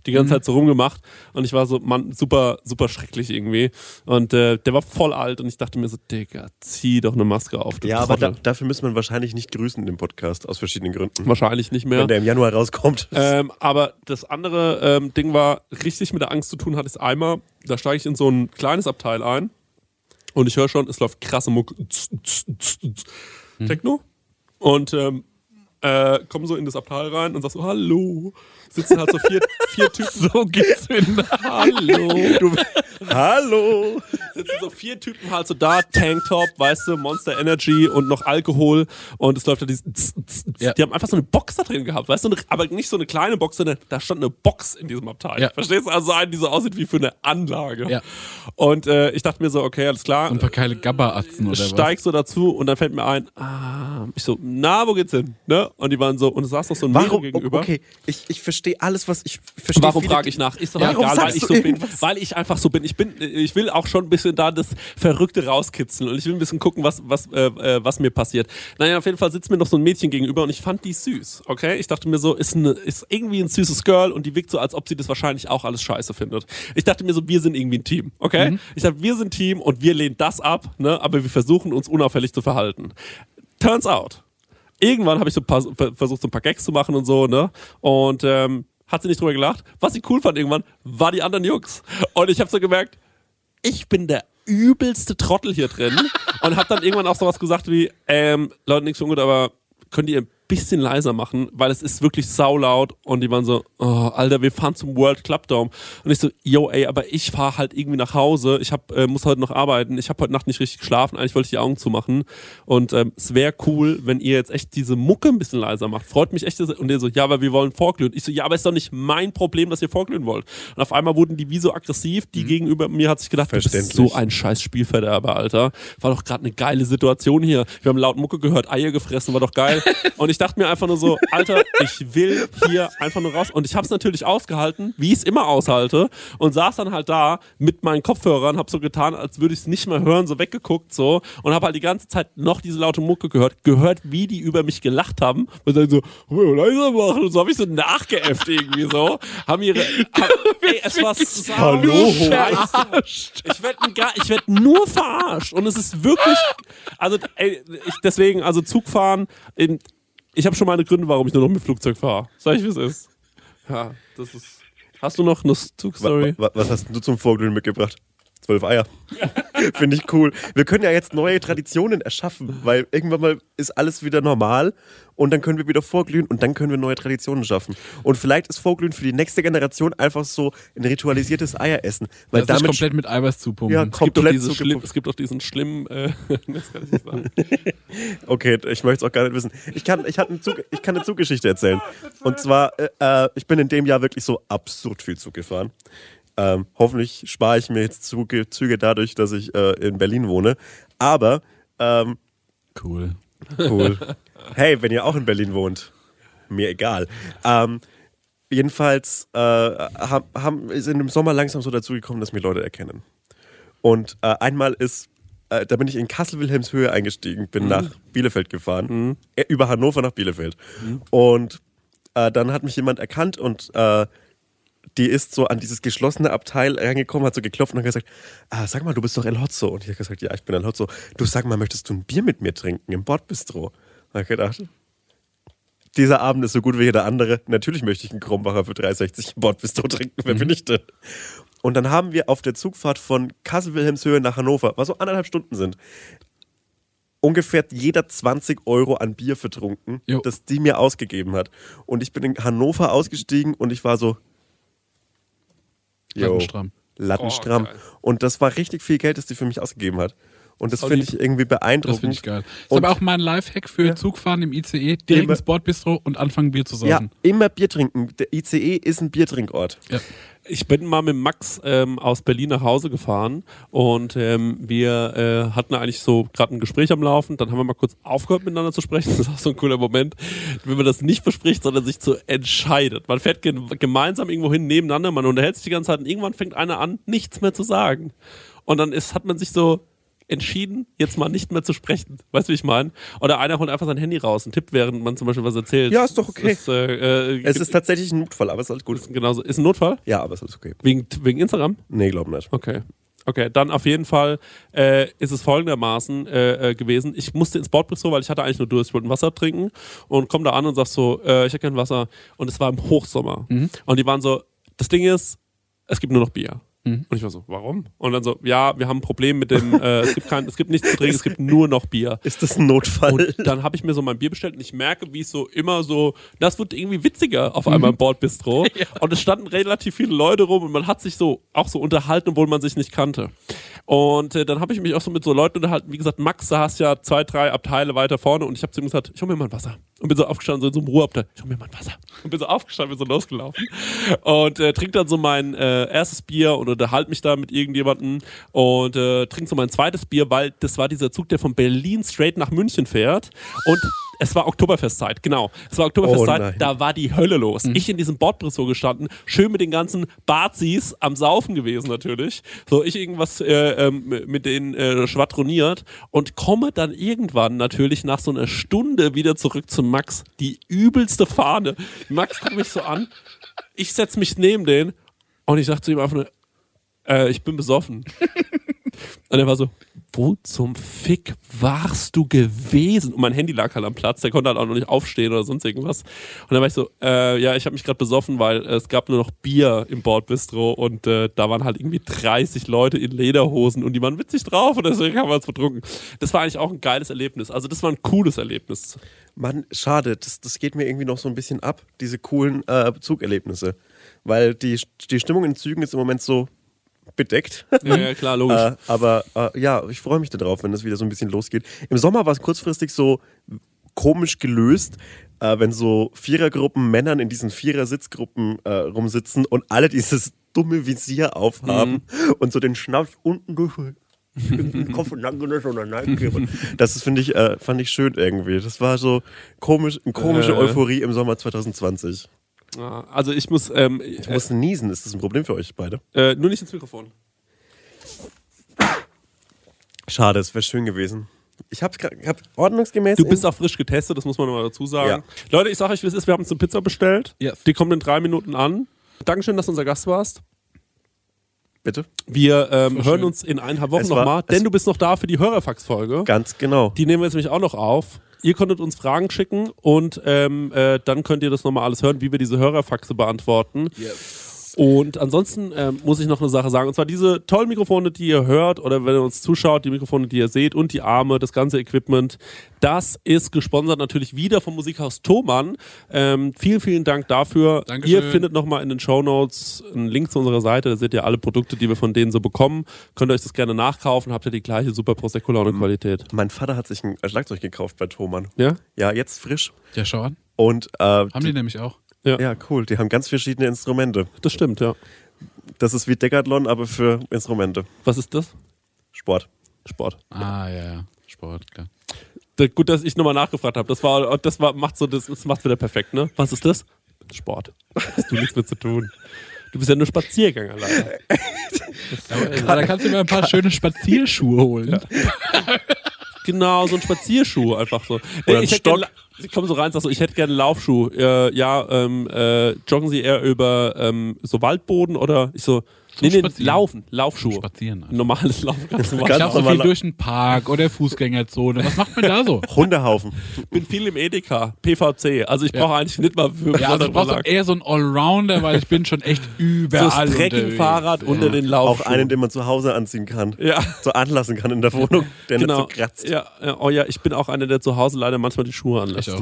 die ganze Zeit so rumgemacht. Und ich war so, Mann, super, super schrecklich irgendwie. Und äh, der war voll alt und ich dachte mir so, Digga, zieh doch eine Maske auf. Ja, aber da, dafür müssen wir wahrscheinlich nicht grüßen im Podcast, aus verschiedenen Gründen. Wahrscheinlich nicht mehr. Wenn der im Januar rauskommt. Ähm, aber das andere ähm, Ding war, richtig mit der Angst zu tun hat, ist einmal, da steige ich in so ein kleines Abteil ein und ich höre schon, es läuft krasse Mucke. Techno. Und ähm, äh, komme so in das Abteil rein und sag so, hallo. Sitzen halt so vier, vier Typen. So geht's hin. Hallo. Du, Hallo! sitzen so vier Typen halt so da, Tanktop, weißt du, Monster Energy und noch Alkohol und es läuft da dieses Tz, Tz, Tz. Ja. Die haben einfach so eine Box da drin gehabt, weißt du, aber nicht so eine kleine Box, sondern da stand eine Box in diesem Abteil. Ja. Verstehst du? Also eine, die so aussieht wie für eine Anlage. Ja. Und äh, ich dachte mir so, okay, alles klar. Ein paar geile Gabba-Atzen oder was? Steig so dazu und dann fällt mir ein, ah, ich so, na, wo geht's hin? Ne? Und die waren so, und es saß noch so ein Warum? Mädel gegenüber. Okay, ich, ich verstehe alles, was ich verstehe. Warum frage ich nach? Ist doch Ja, egal, weil ich so bin, irgendwas? weil ich einfach so bin. Ich bin, ich will auch schon ein bisschen da das Verrückte rauskitzeln und ich will ein bisschen gucken, was, was, äh, äh, was mir passiert. Naja, auf jeden Fall sitzt mir noch so ein Mädchen gegenüber und ich fand die süß, okay? Ich dachte mir so, ist, eine, ist irgendwie ein süßes Girl und die wirkt so, als ob sie das wahrscheinlich auch alles scheiße findet. Ich dachte mir so, wir sind irgendwie ein Team, okay? Ich dachte, wir sind ein Team und wir lehnen das ab, ne? aber wir versuchen uns unauffällig zu verhalten. Turns out, irgendwann habe ich so ein paar, ver- versucht, so ein paar Gags zu machen und so, ne? Und ähm, hat sie nicht drüber gelacht. Was sie cool fand irgendwann, war die anderen Jungs. Und ich habe so gemerkt, ich bin der übelste Trottel hier drin. und habe dann irgendwann auch sowas gesagt wie, ähm, Leute, nichts ungut, aber könnt ihr bisschen leiser machen, weil es ist wirklich saulaut und die waren so, oh, Alter, wir fahren zum World Club Dome und ich so, yo, ey, aber ich fahre halt irgendwie nach Hause, ich hab, äh, muss heute noch arbeiten, ich habe heute Nacht nicht richtig geschlafen, eigentlich wollte ich die Augen zumachen und ähm, es wäre cool, wenn ihr jetzt echt diese Mucke ein bisschen leiser macht, freut mich echt und der so, ja, aber wir wollen vorglühen. Ich so, ja, aber ist doch nicht mein Problem, dass ihr vorglühen wollt. Und auf einmal wurden die wie so aggressiv, die gegenüber mir hat sich gedacht, du bist Verständlich. so ein scheiß Spielverderber, Alter. War doch gerade eine geile Situation hier. Wir haben laut Mucke gehört, Eier gefressen, war doch geil. Und ich dachte mir einfach nur so, Alter, ich will hier einfach nur raus. Und ich habe es natürlich ausgehalten, wie ich es immer aushalte. Und saß dann halt da mit meinen Kopfhörern, hab so getan, als würde ich es nicht mehr hören, so weggeguckt so. Und habe halt die ganze Zeit noch diese laute Mucke gehört, gehört, wie die über mich gelacht haben. Und dann so, leiser machen. Und so habe ich so nachgeäfft irgendwie so. Haben ihre... Haben, ey, es war so Hallo. verarscht. Ich werde werd nur verarscht. Und es ist wirklich. Also, ey, ich, deswegen, also Zugfahren. In, ich habe schon meine Gründe, warum ich nur noch mit Flugzeug fahre. Sag ich, wie es ist. Ja, das ist. Hast du noch eine Zugstory? wa- Was hast du zum Vorglühen mitgebracht? Zwölf Eier. Finde ich cool. Wir können ja jetzt neue Traditionen erschaffen, weil irgendwann mal ist alles wieder normal und dann können wir wieder vorglühen und dann können wir neue Traditionen schaffen. Und vielleicht ist Vorglühen für die nächste Generation einfach so ein ritualisiertes Eieressen. Weil Das ist damit komplett mit Eiweiß zupumpen. Ja, Es gibt, komplett diese schlimm, zugepumpt. es gibt doch diesen schlimmen. Äh, ich. Okay, ich möchte es auch gar nicht wissen. Ich kann, ich, eine Zug, ich kann eine Zuggeschichte erzählen. Und zwar, äh, äh, ich bin in dem Jahr wirklich so absurd viel Zug gefahren. Ähm, hoffentlich spare ich mir jetzt Züge, Züge dadurch, dass ich äh, in Berlin wohne. Aber, ähm, Cool. cool. hey, wenn ihr auch in Berlin wohnt, mir egal. Ähm, jedenfalls äh, haben, haben, sind im Sommer langsam so dazu gekommen, dass mir Leute erkennen. Und äh, einmal ist, äh, da bin ich in Kassel-Wilhelmshöhe eingestiegen, bin nach Bielefeld gefahren, äh, über Hannover nach Bielefeld. Und äh, dann hat mich jemand erkannt und äh, die ist so an dieses geschlossene Abteil reingekommen, hat so geklopft und hat gesagt, ah, sag mal, du bist doch El Hotzo. Und ich habe gesagt, ja, ich bin El Hotzo. Du sag mal, möchtest du ein Bier mit mir trinken im Bordbistro? Da habe ich gedacht, dieser Abend ist so gut wie jeder andere. Natürlich möchte ich einen Krombacher für 3,60 im Bordbistro trinken. Wer bin ich denn? Und dann haben wir auf der Zugfahrt von Kassel-Wilhelmshöhe nach Hannover, was so anderthalb Stunden sind, ungefähr jeder 20 Euro an Bier vertrunken, Jo. das die mir ausgegeben hat. Und ich bin in Hannover ausgestiegen und ich war so, Lattenstramm. Lattenstramm. Oh, und das war richtig viel Geld, das die für mich ausgegeben hat. Und das finde ich irgendwie beeindruckend. Das finde ich geil. Das ist aber auch mein Lifehack für Zugfahren im ICE. Direkt Immer- ins Bordbistro und anfangen Bier zu Ja, saufen. immer Bier trinken. Der ICE ist ein Biertrinkort. Ja. Ich bin mal mit Max ähm, aus Berlin nach Hause gefahren und ähm, wir äh, hatten eigentlich so gerade ein Gespräch am Laufen. Dann haben wir mal kurz aufgehört miteinander zu sprechen. Das ist auch so ein cooler Moment, wenn man das nicht bespricht, sondern sich so entscheidet. Man fährt ge gemeinsam irgendwo hin nebeneinander, man unterhält sich die ganze Zeit und irgendwann fängt einer an, nichts mehr zu sagen. Und dann ist, hat man sich so entschieden, jetzt mal nicht mehr zu sprechen. Weißt du, wie ich meine? Oder einer holt einfach sein Handy raus und tippt, während man zum Beispiel was erzählt. Ja, ist doch okay. Ist, äh, äh, Es ist tatsächlich ein Notfall, aber es ist alles gut. ist genauso. Ist ein Notfall? Ja, aber es ist alles okay. Wegen, wegen Instagram? Nee, glaub nicht. Okay. Okay, dann auf jeden Fall äh, ist es folgendermaßen äh, äh, gewesen. Ich musste ins Bordbistro, weil ich hatte eigentlich nur Durst. Ich wollte ein Wasser trinken und komme da an und sag so, äh, ich hätte gern Wasser. Und es war im Hochsommer. Und die waren so, das Ding ist, es gibt nur noch Bier. Und ich war so, warum? Und dann so, ja, wir haben ein Problem mit dem, äh, es, gibt kein, es gibt nichts zu trinken, es gibt nur noch Bier. Ist das ein Notfall? Und dann habe ich mir so mein Bier bestellt und ich merke, wie es so immer so, das wird irgendwie witziger auf einmal im Bordbistro. Und es standen relativ viele Leute rum und man hat sich so auch so unterhalten, obwohl man sich nicht kannte. Und äh, dann habe ich mich auch so mit so Leuten unterhalten. Wie gesagt, Max saß ja zwei, drei Abteile weiter vorne und ich habe zu ihm gesagt, ich hol mir mal ein Wasser. Und bin so aufgestanden, so in so einem Ruheabteil, ich hol mir mal Wasser. Und bin so aufgestanden, bin so losgelaufen. Und äh, trink dann so mein äh, erstes Bier und unterhalte mich da mit irgendjemandem und äh, trink so mein zweites Bier, weil das war dieser Zug, der von Berlin straight nach München fährt. Und es war Oktoberfestzeit, genau. Es war Oh Oktoberfestzeit, nein. da war die Hölle los. Ich in diesem Bordbistro gestanden, schön mit den ganzen Bazis am Saufen gewesen natürlich. So, ich irgendwas äh, ähm, mit denen äh, schwadroniert und komme dann irgendwann natürlich nach so einer Stunde wieder zurück zu Max. Die übelste Fahne. Max guckt mich so an, ich setze mich neben den und ich sag zu ihm einfach nur, äh, ich bin besoffen. Und er war so, wo zum Fick warst du gewesen? Und mein Handy lag halt am Platz, der konnte halt auch noch nicht aufstehen oder sonst irgendwas. Und dann war ich so, äh, ja, ich habe mich gerade besoffen, weil äh, es gab nur noch Bier im Bordbistro und äh, da waren halt irgendwie 30 Leute in Lederhosen und die waren witzig drauf und deswegen haben wir uns vertrunken. Das war eigentlich auch ein geiles Erlebnis. Also das war ein cooles Erlebnis. Mann, schade, das, das geht mir irgendwie noch so ein bisschen ab, diese coolen äh, Zugerlebnisse. Weil die, die Stimmung in Zügen ist im Moment so bedeckt. Ja, ja klar, logisch. äh, aber äh, ja, ich freue mich darauf, wenn das wieder so ein bisschen losgeht. Im Sommer war es kurzfristig so komisch gelöst, äh, wenn so Vierergruppen Männern in diesen Vierer-Sitzgruppen äh, rumsitzen und alle dieses dumme Visier aufhaben und so den Schnaps unten durch den Kopf und dann oder hineingeben. Das ist, finde ich, äh, fand ich schön irgendwie. Das war so komisch, eine komische. Euphorie im Sommer 2020. Also ich muss, ähm, Ich musste niesen. Ist das ein Problem für euch beide? äh, nur nicht ins Mikrofon. Schade, es wäre schön gewesen. Ich habe hab ordnungsgemäß. Du bist auch frisch getestet, das muss man nochmal dazu sagen. Ja. Leute, ich sage euch, wie es ist. Wir haben uns eine Pizza bestellt. Yes. Die kommt in drei Minuten an. Dankeschön, dass du unser Gast warst. Bitte? Wir ähm, hören schön. uns in eineinhalb Wochen nochmal, denn du bist noch da für die Hörerfax-Folge. Ganz genau. Die nehmen wir jetzt nämlich auch noch auf. Ihr konntet uns Fragen schicken und ähm, äh, dann könnt ihr das nochmal alles hören, wie wir diese Hörerfaxe beantworten. Und ansonsten ähm, muss ich noch eine Sache sagen, und zwar diese tollen Mikrofone, die ihr hört oder wenn ihr uns zuschaut, die Mikrofone, die ihr seht und die Arme, das ganze Equipment, das ist gesponsert natürlich wieder vom Musikhaus Thomann. Ähm, vielen, vielen Dank dafür. Dankeschön. Ihr findet nochmal in den Show Notes einen Link zu unserer Seite, da seht ihr alle Produkte, die wir von denen so bekommen. Könnt ihr euch das gerne nachkaufen, habt ihr die gleiche super Prosecco-Laune-Qualität. Mein Vater hat sich ein Schlagzeug gekauft bei Thomann. Ja? Ja, jetzt frisch. Ja, schau an. Und äh, Haben die nämlich auch. Ja, cool. Die haben ganz verschiedene Instrumente. Das stimmt, ja. Das ist wie Decathlon, aber für Instrumente. Was ist das? Sport. Sport. Ah, ja, ja. Sport, klar. Da- Gut, dass ich nochmal nachgefragt habe. Das war, das war, macht so, das, das macht wieder perfekt, ne? Was ist das? Sport. Hast du nichts mit zu tun. Du bist ja nur Spaziergänger leider. Aber da kannst du mir ein paar schöne Spazierschuhe holen. Genau, so ein Spazierschuh einfach so. Oder ein ich hätte Stock. Ich komme so rein und sag so, ich hätte gerne einen Laufschuh. Äh, ja, ähm, äh, joggen Sie eher über ähm, so Waldboden oder ich so, nee, nee, Spazieren. laufen, Laufschuhe. Spazieren. einfach. Normales Laufen Ganz machen. Ich laufe so normal- viel durch den Park oder Fußgängerzone. Was macht man da so? Hundehaufen. Ich bin viel im Edeka, PVC. Also ich brauche eigentlich nicht mal für Ja, also doch Sonderverlag. eher so einen Allrounder, weil ich bin schon echt so überall das Trekkingfahrrad unterwegs. unter den Auch Laufschuhen. einen, den man zu Hause anziehen kann. Ja. So anlassen kann in der Wohnung, der genau. nicht so kratzt. Ja, ja, oh ja, ich bin auch einer, der zu Hause leider manchmal die Schuhe anlässt. Ich auch.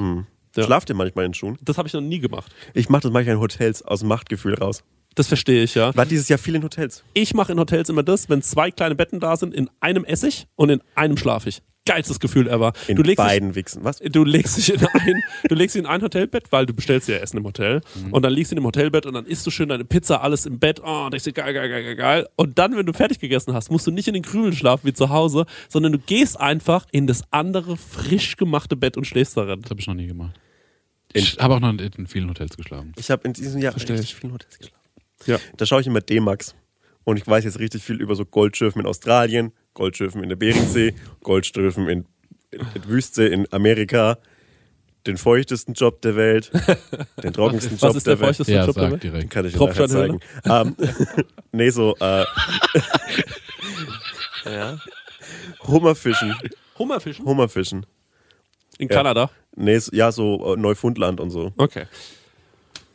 Ja. Schlaft ihr manchmal in Schuhen? Das habe ich noch nie gemacht. Ich mache das manchmal in Hotels aus Machtgefühl raus. Das verstehe ich, ja. War dieses Jahr viel in Hotels. Ich mache in Hotels immer das, wenn zwei kleine Betten da sind, in einem esse ich und in einem schlafe ich. geilstes Gefühl ever. In du legst dich- beiden Wichsen. Was? Du legst dich in ein, du legst dich in ein Hotelbett, weil du bestellst ja Essen im Hotel. Und dann liegst du in dem Hotelbett und dann isst du schön deine Pizza, alles im Bett. Oh, und denkst dir, geil, geil, geil, geil, geil. Und dann, wenn du fertig gegessen hast, musst du nicht in den Krümeln schlafen wie zu Hause, sondern du gehst einfach in das andere, frisch gemachte Bett und schläfst darin. Das habe ich noch nie gemacht. Ich habe auch noch in vielen Hotels geschlafen. Ich habe in diesem Jahr richtig vielen Hotels geschlafen. Ja. Da schaue ich immer D-Max. Und ich weiß jetzt richtig viel über so Goldschürfen in Australien, Goldschürfen in der Beringsee, Goldschürfen in, in, in Wüste in Amerika, den feuchtesten Job der Welt, den trockensten Was Job ist der der Welt. feuchteste Ja, Job der Welt? Den direkt. kann ich dir zeigen. Ähm, nee, so, äh, ja. Hummerfischen. Hummerfischen? Hummerfischen. In Kanada? Nee, so- ja, so äh, Neufundland und so. Okay.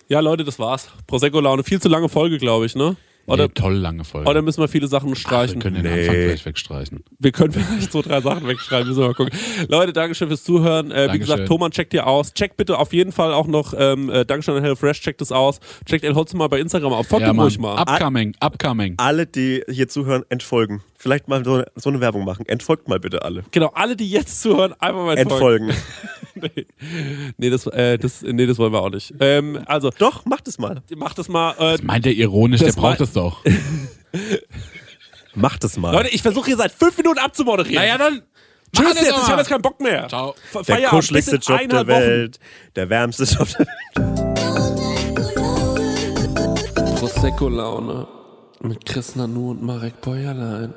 Ja, Leute, das war's. Prosecco-Laune. Viel zu lange Folge, glaube ich, ne? Oder, nee, toll lange Folge. oder müssen wir viele Sachen wir streichen? können den Nee. Anfang vielleicht wegstreichen. Wir können vielleicht so drei Sachen wegschreiben, müssen wir mal gucken. Leute, Dankeschön fürs Zuhören. Äh, wie gesagt, Thomann checkt ihr aus. Checkt bitte auf jeden Fall auch noch, ähm, äh, Dankeschön an HelloFresh, checkt es aus. Checkt El Hotzo mal bei Instagram auf. Folgt Ja, ruhig mal. Upcoming, upcoming. Alle, die hier zuhören, entfolgen. Vielleicht mal so, so eine Werbung machen. Entfolgt mal bitte alle. Genau, alle, die jetzt zuhören, einfach mal folgen. Entfolgen. Nee, das, äh, das, nee, das wollen wir auch nicht. Ähm, also, Doch, macht es mal. macht das mal. Äh, Meint er ironisch, Das der braucht es doch. Macht es mal. Leute, ich versuche hier seit fünf Minuten abzumoderieren. naja, dann. Tschüss das jetzt, ich habe jetzt keinen Bock mehr. Ciao. Fe- der Feierabend, kuscheligste Job der eineinhalb Wochen. Welt. Der wärmste Job der Welt. Prosecco-Laune mit Chris Nanu und Marek Bäuerlein.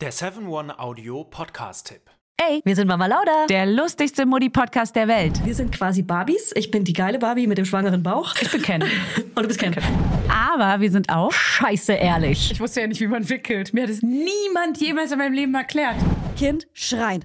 Der 7-One-Audio-Podcast-Tipp. Ey, wir sind Mama Lauda. Der lustigste Mutti-Podcast der Welt. Wir sind quasi Barbies. Ich bin die geile Barbie mit dem schwangeren Bauch. Ich bin Ken. Und du bist Ken. Aber wir sind auch. Scheiße ehrlich. Ich wusste ja nicht, wie man wickelt. Mir hat es niemand jemals in meinem Leben erklärt. Kind schreien.